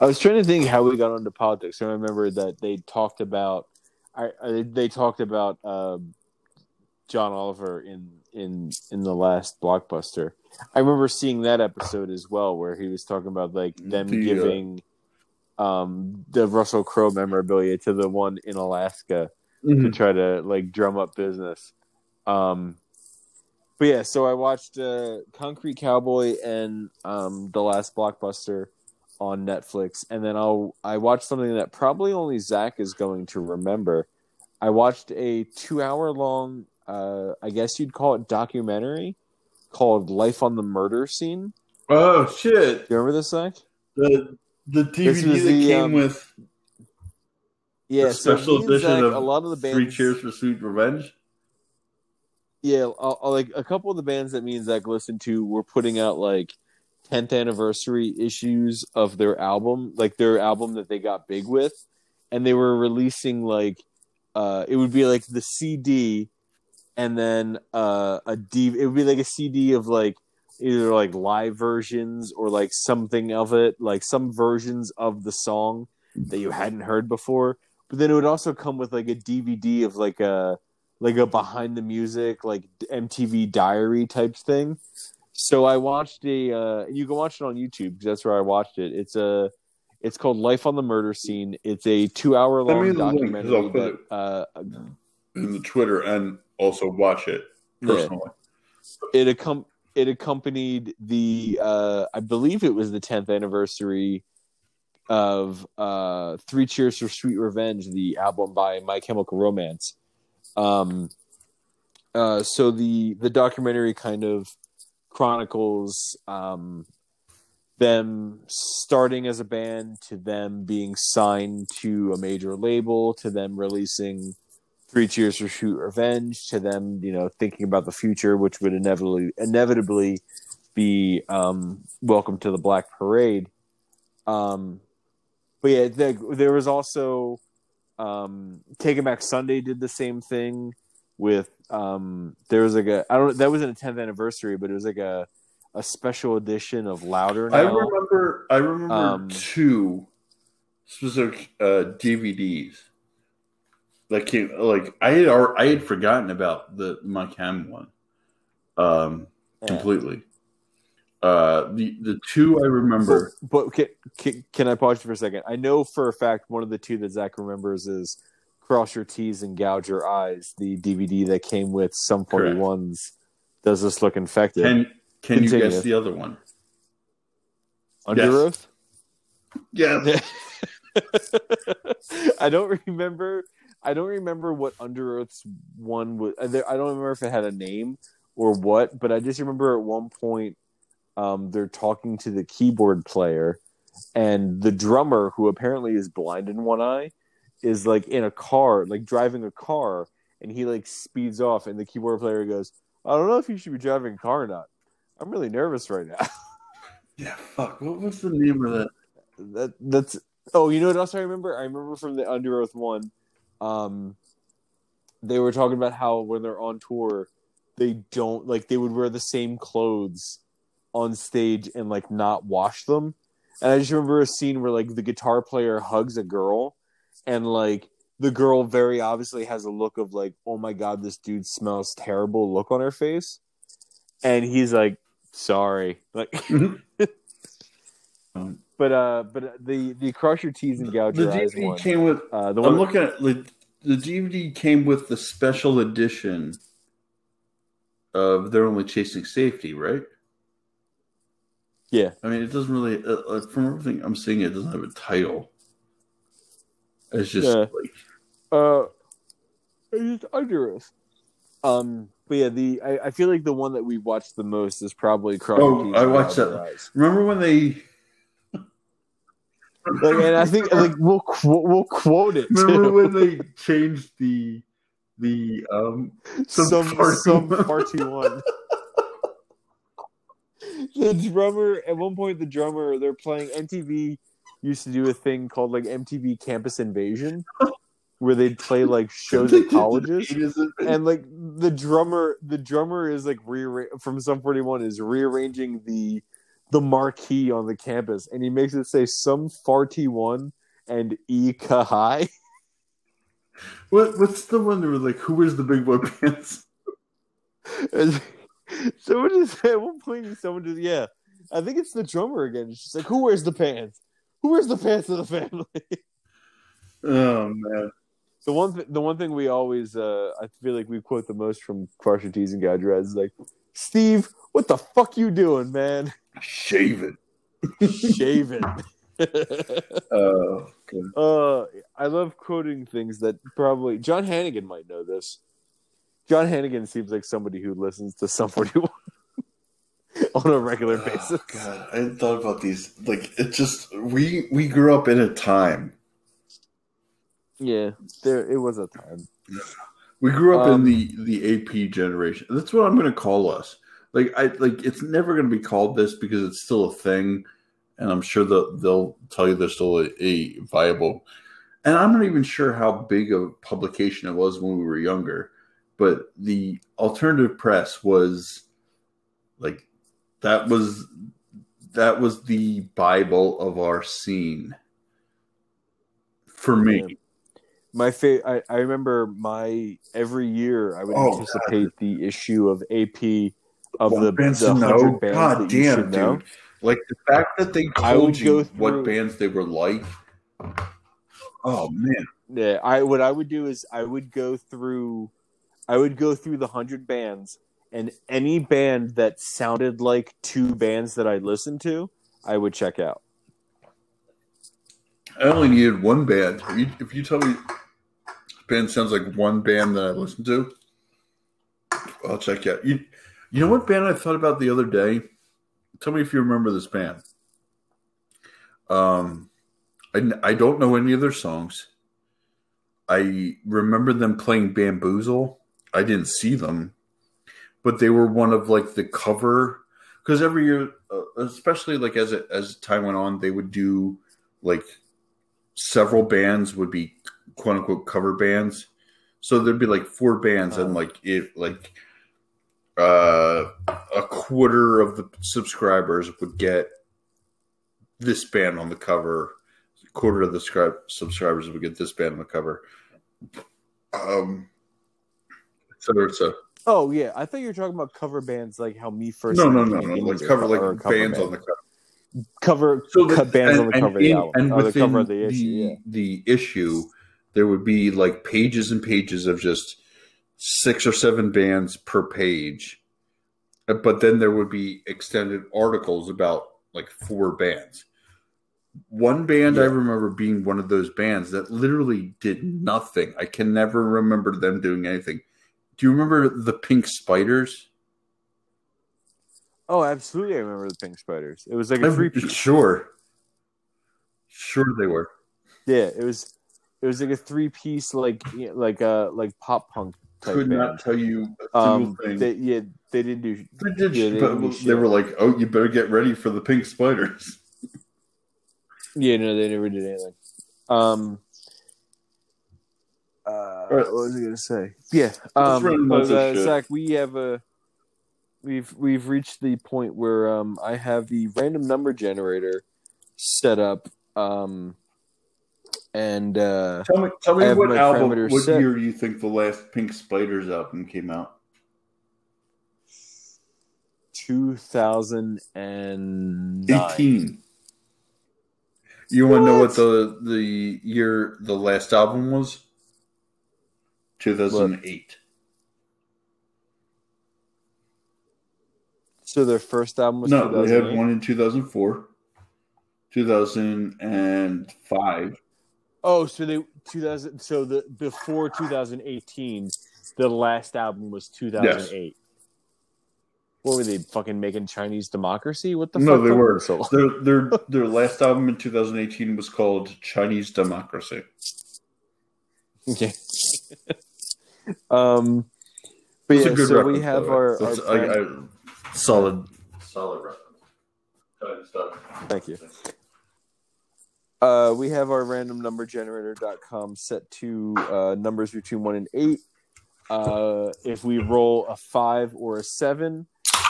I was trying to think how we got onto politics. I remember that they talked about, I, I they talked about uh, John Oliver in in in the last blockbuster. I remember seeing that episode as well, where he was talking about like them The, uh, giving um, the Russell Crowe memorabilia to the one in Alaska to try to like drum up business. Um, but yeah, so I watched uh, Concrete Cowboy and um, the last blockbuster on Netflix, and then I'll I watched something that probably only Zach is going to remember. I watched a two-hour long, uh, I guess you'd call it documentary, called "Life on the Murder Scene." Oh shit! Do you remember this, Zach? The the DVD that the, came um, with Yeah, so special me edition Zach, of a lot of the bands, Three Cheers for Sweet Revenge. Yeah, uh, uh, like a couple of the bands that me and Zach listened to were putting out like 10th anniversary issues of their album, like their album that they got big with, and they were releasing like uh it would be like the CD and then uh a D it would be like a CD of like either like live versions or like something of it, like some versions of the song that you hadn't heard before. But then it would also come with like a DVD of like a like a behind the music like MTV diary type thing. So I watched a uh you can watch it on YouTube because that's where I watched it. It's a it's called Life on the Murder Scene. It's a 2-hour long the link, 'cause documentary that uh in the Twitter and also watch it Yeah. personally. it accom- it accompanied the uh I believe it was the 10th anniversary of uh Three Cheers for Sweet Revenge, the album by My Chemical Romance. Um uh so the the documentary kind of chronicles um them starting as a band to them being signed to a major label to them releasing Three Cheers for Sweet Revenge to them, you know, thinking about the future, which would inevitably inevitably be um, Welcome to the Black Parade. Um, but yeah, there, there was also um, Taking Back Sunday did the same thing with um, there was like a I don't that wasn't a 10th anniversary, but it was like a a special edition of Louder I remember. I remember Um, two specific uh, DVDs that came. Like I had, I had forgotten about the My Chem one, um, Yeah. completely. Uh, the the two I remember. But can, can, can I pause you for a second? I know for a fact one of the two that Zach remembers is Cross Your T's and Gouge Your Eyes, the DVD that came with Sum Correct. 41s. Does this look infected? Can can you guess the other one? Under yes. Oath? Yeah, I don't remember. I don't remember what Underoath's one was. I don't remember if it had a name or what, but I just remember at one point um, they're talking to the keyboard player, and the drummer, who apparently is blind in one eye, is like in a car, like driving a car, and he like speeds off, and the keyboard player goes, "I don't know if you should be driving a car or not. I'm really nervous right now." yeah. Fuck. What was the name of that? that that's oh you know what else i remember i remember from the under one um they were talking about how when they're on tour they don't like they would wear the same clothes on stage and like not wash them and i just remember a scene where like the guitar player hugs a girl and like the girl very obviously has a look of like oh my god this dude smells terrible look on her face and he's like sorry like Um, But uh, but the the crush your teeth and gouge the DVD one. came with. Uh, the I'm one looking at the, the DVD came with the special edition of "They're Only Chasing Safety," right? Yeah, I mean, it doesn't really. Uh, uh, from everything I'm seeing, it doesn't have a title. It's just Yeah. like uh, it's under us. Um, but yeah, the I, I feel like the one that we watched the most is probably Oh, I watched that. eyes. remember when they Like, and I think like we'll qu- we'll quote it. remember too. when they changed the the um some some some one. farty one. the drummer at one point, the drummer they're playing MTV used to do a thing called like MTV Campus Invasion, where they'd play like shows at colleges. and like the drummer the drummer is like rearra- from Sum 41 is rearranging the the marquee on the campus and he makes it say some farty one and e kahai what what's the one that was like who wears the big boy pants? Someone just at one point someone just yeah i think it's the drummer again it's just like who wears the pants who wears the pants of the family Oh man. the one th- the one thing we always uh i feel like we quote the most from Crush T's and Gouge is like steve what the fuck you doing man Shave it. shave it Oh. Uh, I love quoting things that probably John Hannigan might know this. John Hannigan seems like somebody who listens to 41 on a regular basis. Oh, God, I hadn't thought about these. Like it just we we grew up in a time. Yeah, there it was a time. We grew up Um, in the the AP generation. That's what I'm going to call us. Like I like it's never going to be called this because it's still a thing, and I'm sure that they'll tell you there's still a, a viable. And I'm not even sure how big a publication it was when we were younger, but the alternative press was like that was that was the bible of our scene for me. Yeah. My fa- I, I remember my every year I would Oh, anticipate the issue of AP of What the, bands the 100 bands God damn, should know. dude. Like the fact that they told you go what bands they were like. Oh man, Yeah, I what I would do is I would go through I would go through the hundred bands and any band that sounded like two bands that I listened to, I would check out. I only needed one band. If you, if you tell me band sounds like one band that I listen to, I'll check out. You, you know what band I thought about the other day? Tell me if you remember this band. Um, I, I don't know any of their songs. I remember them playing Bamboozle. I didn't see them, but they were one of like the cover because every year, uh, especially like as it, as time went on, they would do like several bands would be quote unquote cover bands. So there'd be like four bands and Uh-huh. like it like uh a quarter of the subscribers would get this band on the cover A quarter of the scribe, subscribers would get this band on the cover. Um, cetera, et cetera. Oh yeah, I thought you were talking about cover bands like how me first. No, no, no, no. Like cover, like a bands band. on the cover. cover So the- cut bands and- on the and cover of the album and or the within cover of the issue. Yeah. the issue, there would be like pages and pages of just six or seven bands per page. Uh, But then there would be extended articles about like four bands. One band I remember being one of those bands that literally did nothing. I can never remember them doing anything. Do you remember the Pink Spiders? Oh, absolutely! I remember the Pink Spiders. It was like a three piece. Sure. Sure they were. Yeah, it was. It was like a three piece, like like a like pop punk type Could band. not tell you a um, thing. they, yeah, they didn't do. They did, Yeah, they but they were like, "Oh, you better get ready for the pink spiders." Yeah, no, they never did anything. Um. Uh, right. What was I gonna say? Yeah. Um, but uh. Zach, we have a. We've we've reached the point where um I have the random number generator set up um and uh Tell me, tell me what album, parameters what set. year do you think the last Pink Spiders album came out? Two thousand and eighteen. You want to know what the the year the last album was? Two thousand eight. so their first album was No, they had one in two thousand four, two thousand and five. Oh, so they 2000. So the before 2018, the last album was 2008. What were they fucking making Chinese democracy? What the No, fuck? they were. So Their their their last album in 2018 was called Chinese Democracy. okay. Um, but It's yeah, a good so reference, we have our, our That's- I- I- solid solid reference. Good. Thank you. Uh, we have our random number generator.com set to uh, numbers between 1 and 8. Uh, if we roll a 5 or a 7,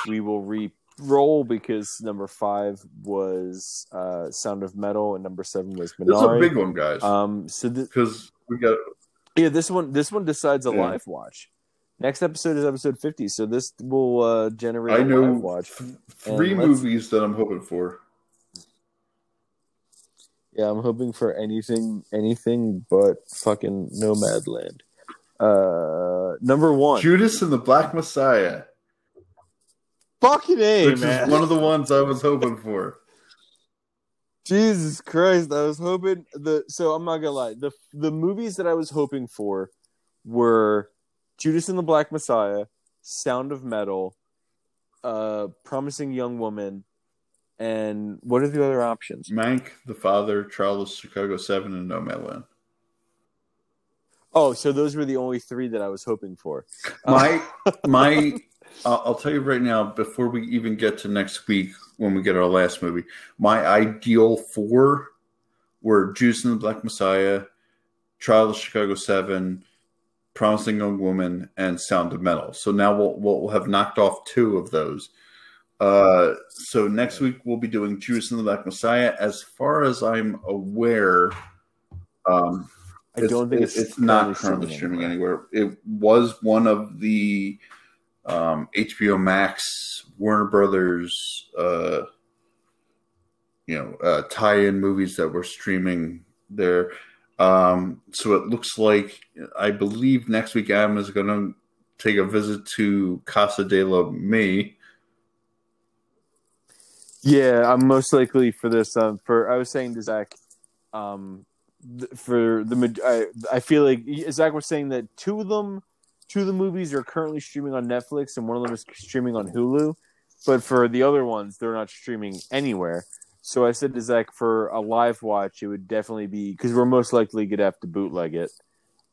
we will re roll because number 5 was uh, Sound of Metal and number 7 was This is a big one, guys, Um, so th- because we got yeah, this one this one decides a Yeah. live watch. Next episode is episode 50, so this will uh, generate I a know live watch. th- three movies that I'm hoping for. Yeah, I'm hoping for anything, anything but fucking Nomadland. Uh, number one, Judas and the Black Messiah, fucking a which man. is one of the ones I was hoping for. Jesus Christ, I was hoping the. So I'm not gonna lie, the the movies that I was hoping for were Judas and the Black Messiah, Sound of Metal, uh, Promising Young Woman, and what are the other options? Mank, The Father, of Chicago Seven, and No Nomadland. Oh, so those were the only three that I was hoping for. Uh, My my, I'll I'll tell you right now. Before we even get to next week, when we get our last movie, my ideal four were Judas and the Black Messiah, Trial of Chicago Seven, Promising Young Woman, and Sound of Metal. So now we'll we'll have knocked off two of those. Uh, so next week we'll be doing Judas and the Black Messiah. As far as I'm aware, um, I don't think it's, it's not currently streaming anywhere. It was one of the um, HBO Max, Warner Brothers, uh, you know, uh, tie-in movies that were streaming there. Um, so it looks like I believe next week Adam is going to take a visit to Casa de la May. Yeah, I'm most likely for this. Um, for I was saying to Zach, um, th- for the I, I feel like Zach was saying that two of them, two of the movies are currently streaming on Netflix, and one of them is streaming on Hulu. But for the other ones, they're not streaming anywhere. So I said to Zach, for a live watch, it would definitely be because we're most likely gonna have to bootleg it.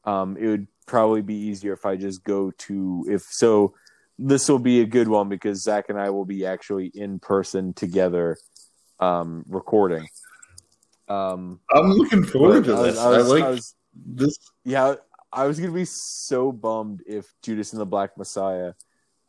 Um, it would probably be easier if I just go to if so. This will be a good one because Zach and I will be actually in person together, um, recording. Um, I'm looking forward to this. I was- I was- I like I was- this. yeah, I was gonna be so bummed if Judas and the Black Messiah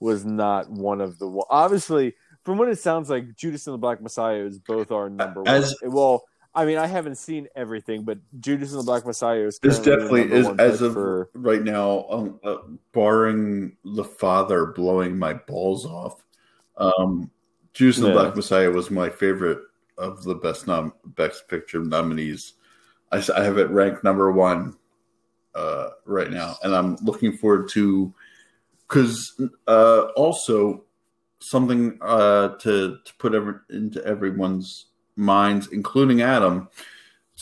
was not one of the. Obviously, from what it sounds like, Judas and the Black Messiah is both our number As- one. Well, I mean, I haven't seen everything, but Judas and the Black Messiah is This definitely is as of for. right now, um, uh, barring the father blowing my balls off. Um, Judas and the Black Messiah was my favorite of the best nom- best picture nominees. I have it ranked number one uh, right now, and I'm looking forward to because uh, also something uh, to to put every, into everyone's minds, including Adam,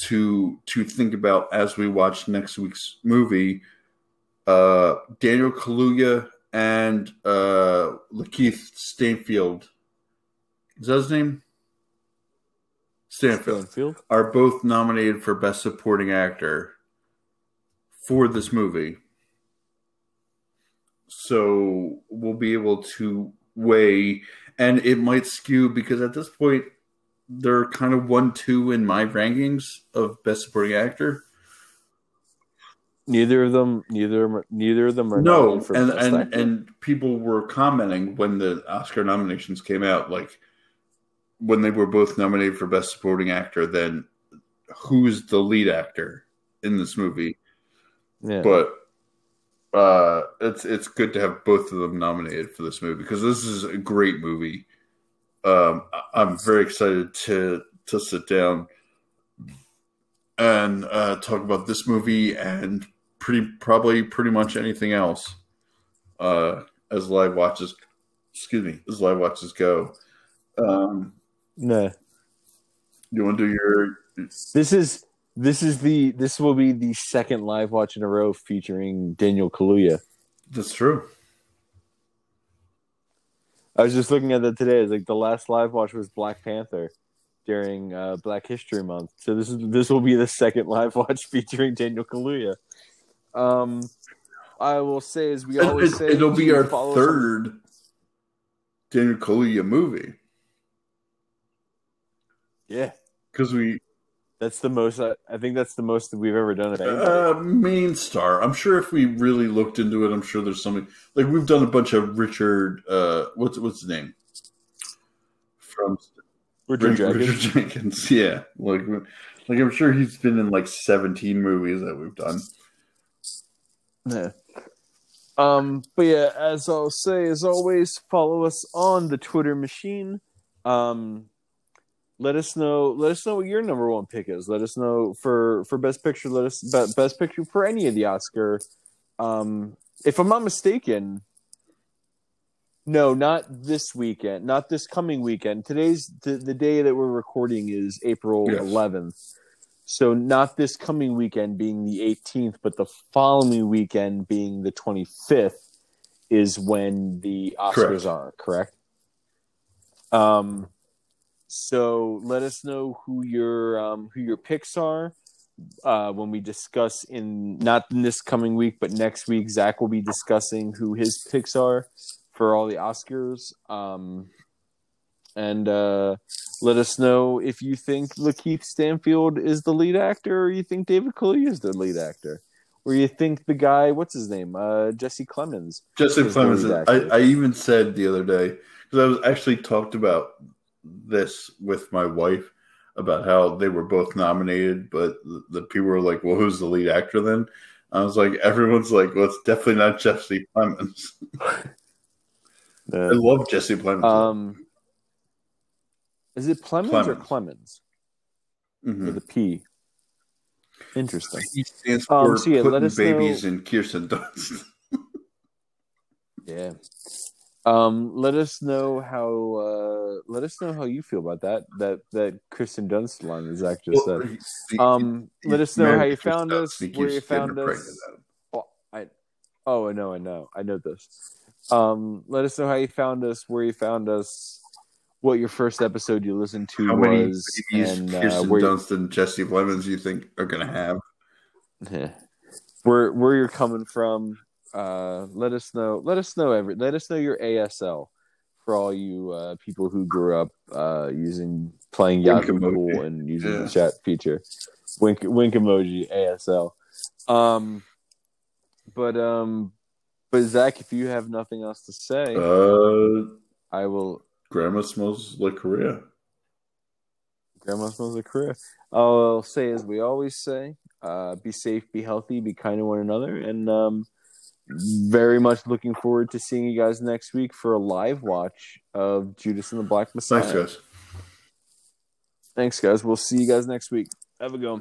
to to think about as we watch next week's movie. Uh, Daniel Kaluuya and uh, Lakeith Stanfield. Is that his name? Stanfield Field. are both nominated for Best Supporting Actor for this movie. So we'll be able to weigh, and it might skew because at this point, they're kind of one two in my rankings of Best Supporting Actor. Neither of them, neither, neither of them are No, for and and, Actor. and people were commenting when the Oscar nominations came out, like when they were both nominated for Best Supporting Actor, then who's the lead actor in this movie? Yeah. but uh, it's it's good to have both of them nominated for this movie because this is a great movie. Um, I'm very excited to to sit down and uh, talk about this movie and pretty probably pretty much anything else uh, as live watches. Excuse me, as live watches go. Um, no, you want to do your this is this is the this will be the second live watch in a row featuring Daniel Kaluuya. That's true. I was just looking at that today. It's like the last live watch was Black Panther during uh, Black History Month. So this is this will be the second live watch featuring Daniel Kaluuya. Um, I will say as we always It, say, it'll be our can follow us on- third Daniel Kaluuya movie Yeah, because we that's the most. I, I think that's the most that we've ever done uh, main star. I'm sure if we really looked into it, I'm sure there's something like we've done a bunch of Richard. Uh, what's what's his name from Richard Richard, Jenkins. Richard Jenkins? Yeah, like like I'm sure he's been in like 17 movies that we've done. Yeah. Um, but yeah, as I'll say, as always, follow us on the Twitter machine. Um, let us know. Let us know what your number one pick is. Let us know for for best picture. Let us be- best picture for any of the Oscar. Um, if I'm not mistaken, no, not this weekend, not this coming weekend. Today's the, the day that we're recording is April Yes. 11th. So not this coming weekend being the 18th, but the following weekend being the 25th is when the Oscars Correct. are, correct? Um so let us know who your um who your picks are uh when we discuss in not in this coming week but next week Zach will be discussing who his picks are for all the Oscars. Um and uh let us know if you think Lakeith Stanfield is the lead actor, or you think David Kaluuya is the lead actor, or you think the guy, what's his name, uh, Jesse Clemens. Jesse Clemens. I. I even said the other day because I was actually talked about this with my wife about how they were both nominated, but the, people were like, "Well, who's the lead actor then?" I was like, "Everyone's like, well, it's definitely not Jesse Plemons." I love Jesse Plemons. um, is it Clemens, or Clemens. Mhm. with a P? Interesting. He stands Um, for so yeah, let putting us know- babies in Kirsten Dunst. Yeah. Um, let us know how. Uh, let us know how you feel about that. That that Kristen Dunst line, as Zach just Well, said. he- Um, he let us know how you found us, where you found us. Oh, I, oh, I know, I know, I know this. Um, let us know how you found us, where you found us, what your first episode you listened to How many was, and uh, Kirsten where, Dunst and Jesse Plemons you think are going to have? where where you're coming from. Uh, let us know. Let us know every. Let us know your ASL for all you uh, people who grew up uh, using playing Yahoo emoji. And using Yeah. the chat feature. Wink wink emoji ASL. Um, but um, but Zach, if you have nothing else to say, Uh, I will. Grandma smells like Korea. Grandma smells like Korea. I'll say as we always say, uh, be safe, be healthy, be kind to one another, and um, very much looking forward to seeing you guys next week for a live watch of Judas and the Black Messiah. Thanks, guys. Thanks, guys. We'll see you guys next week. Have a go.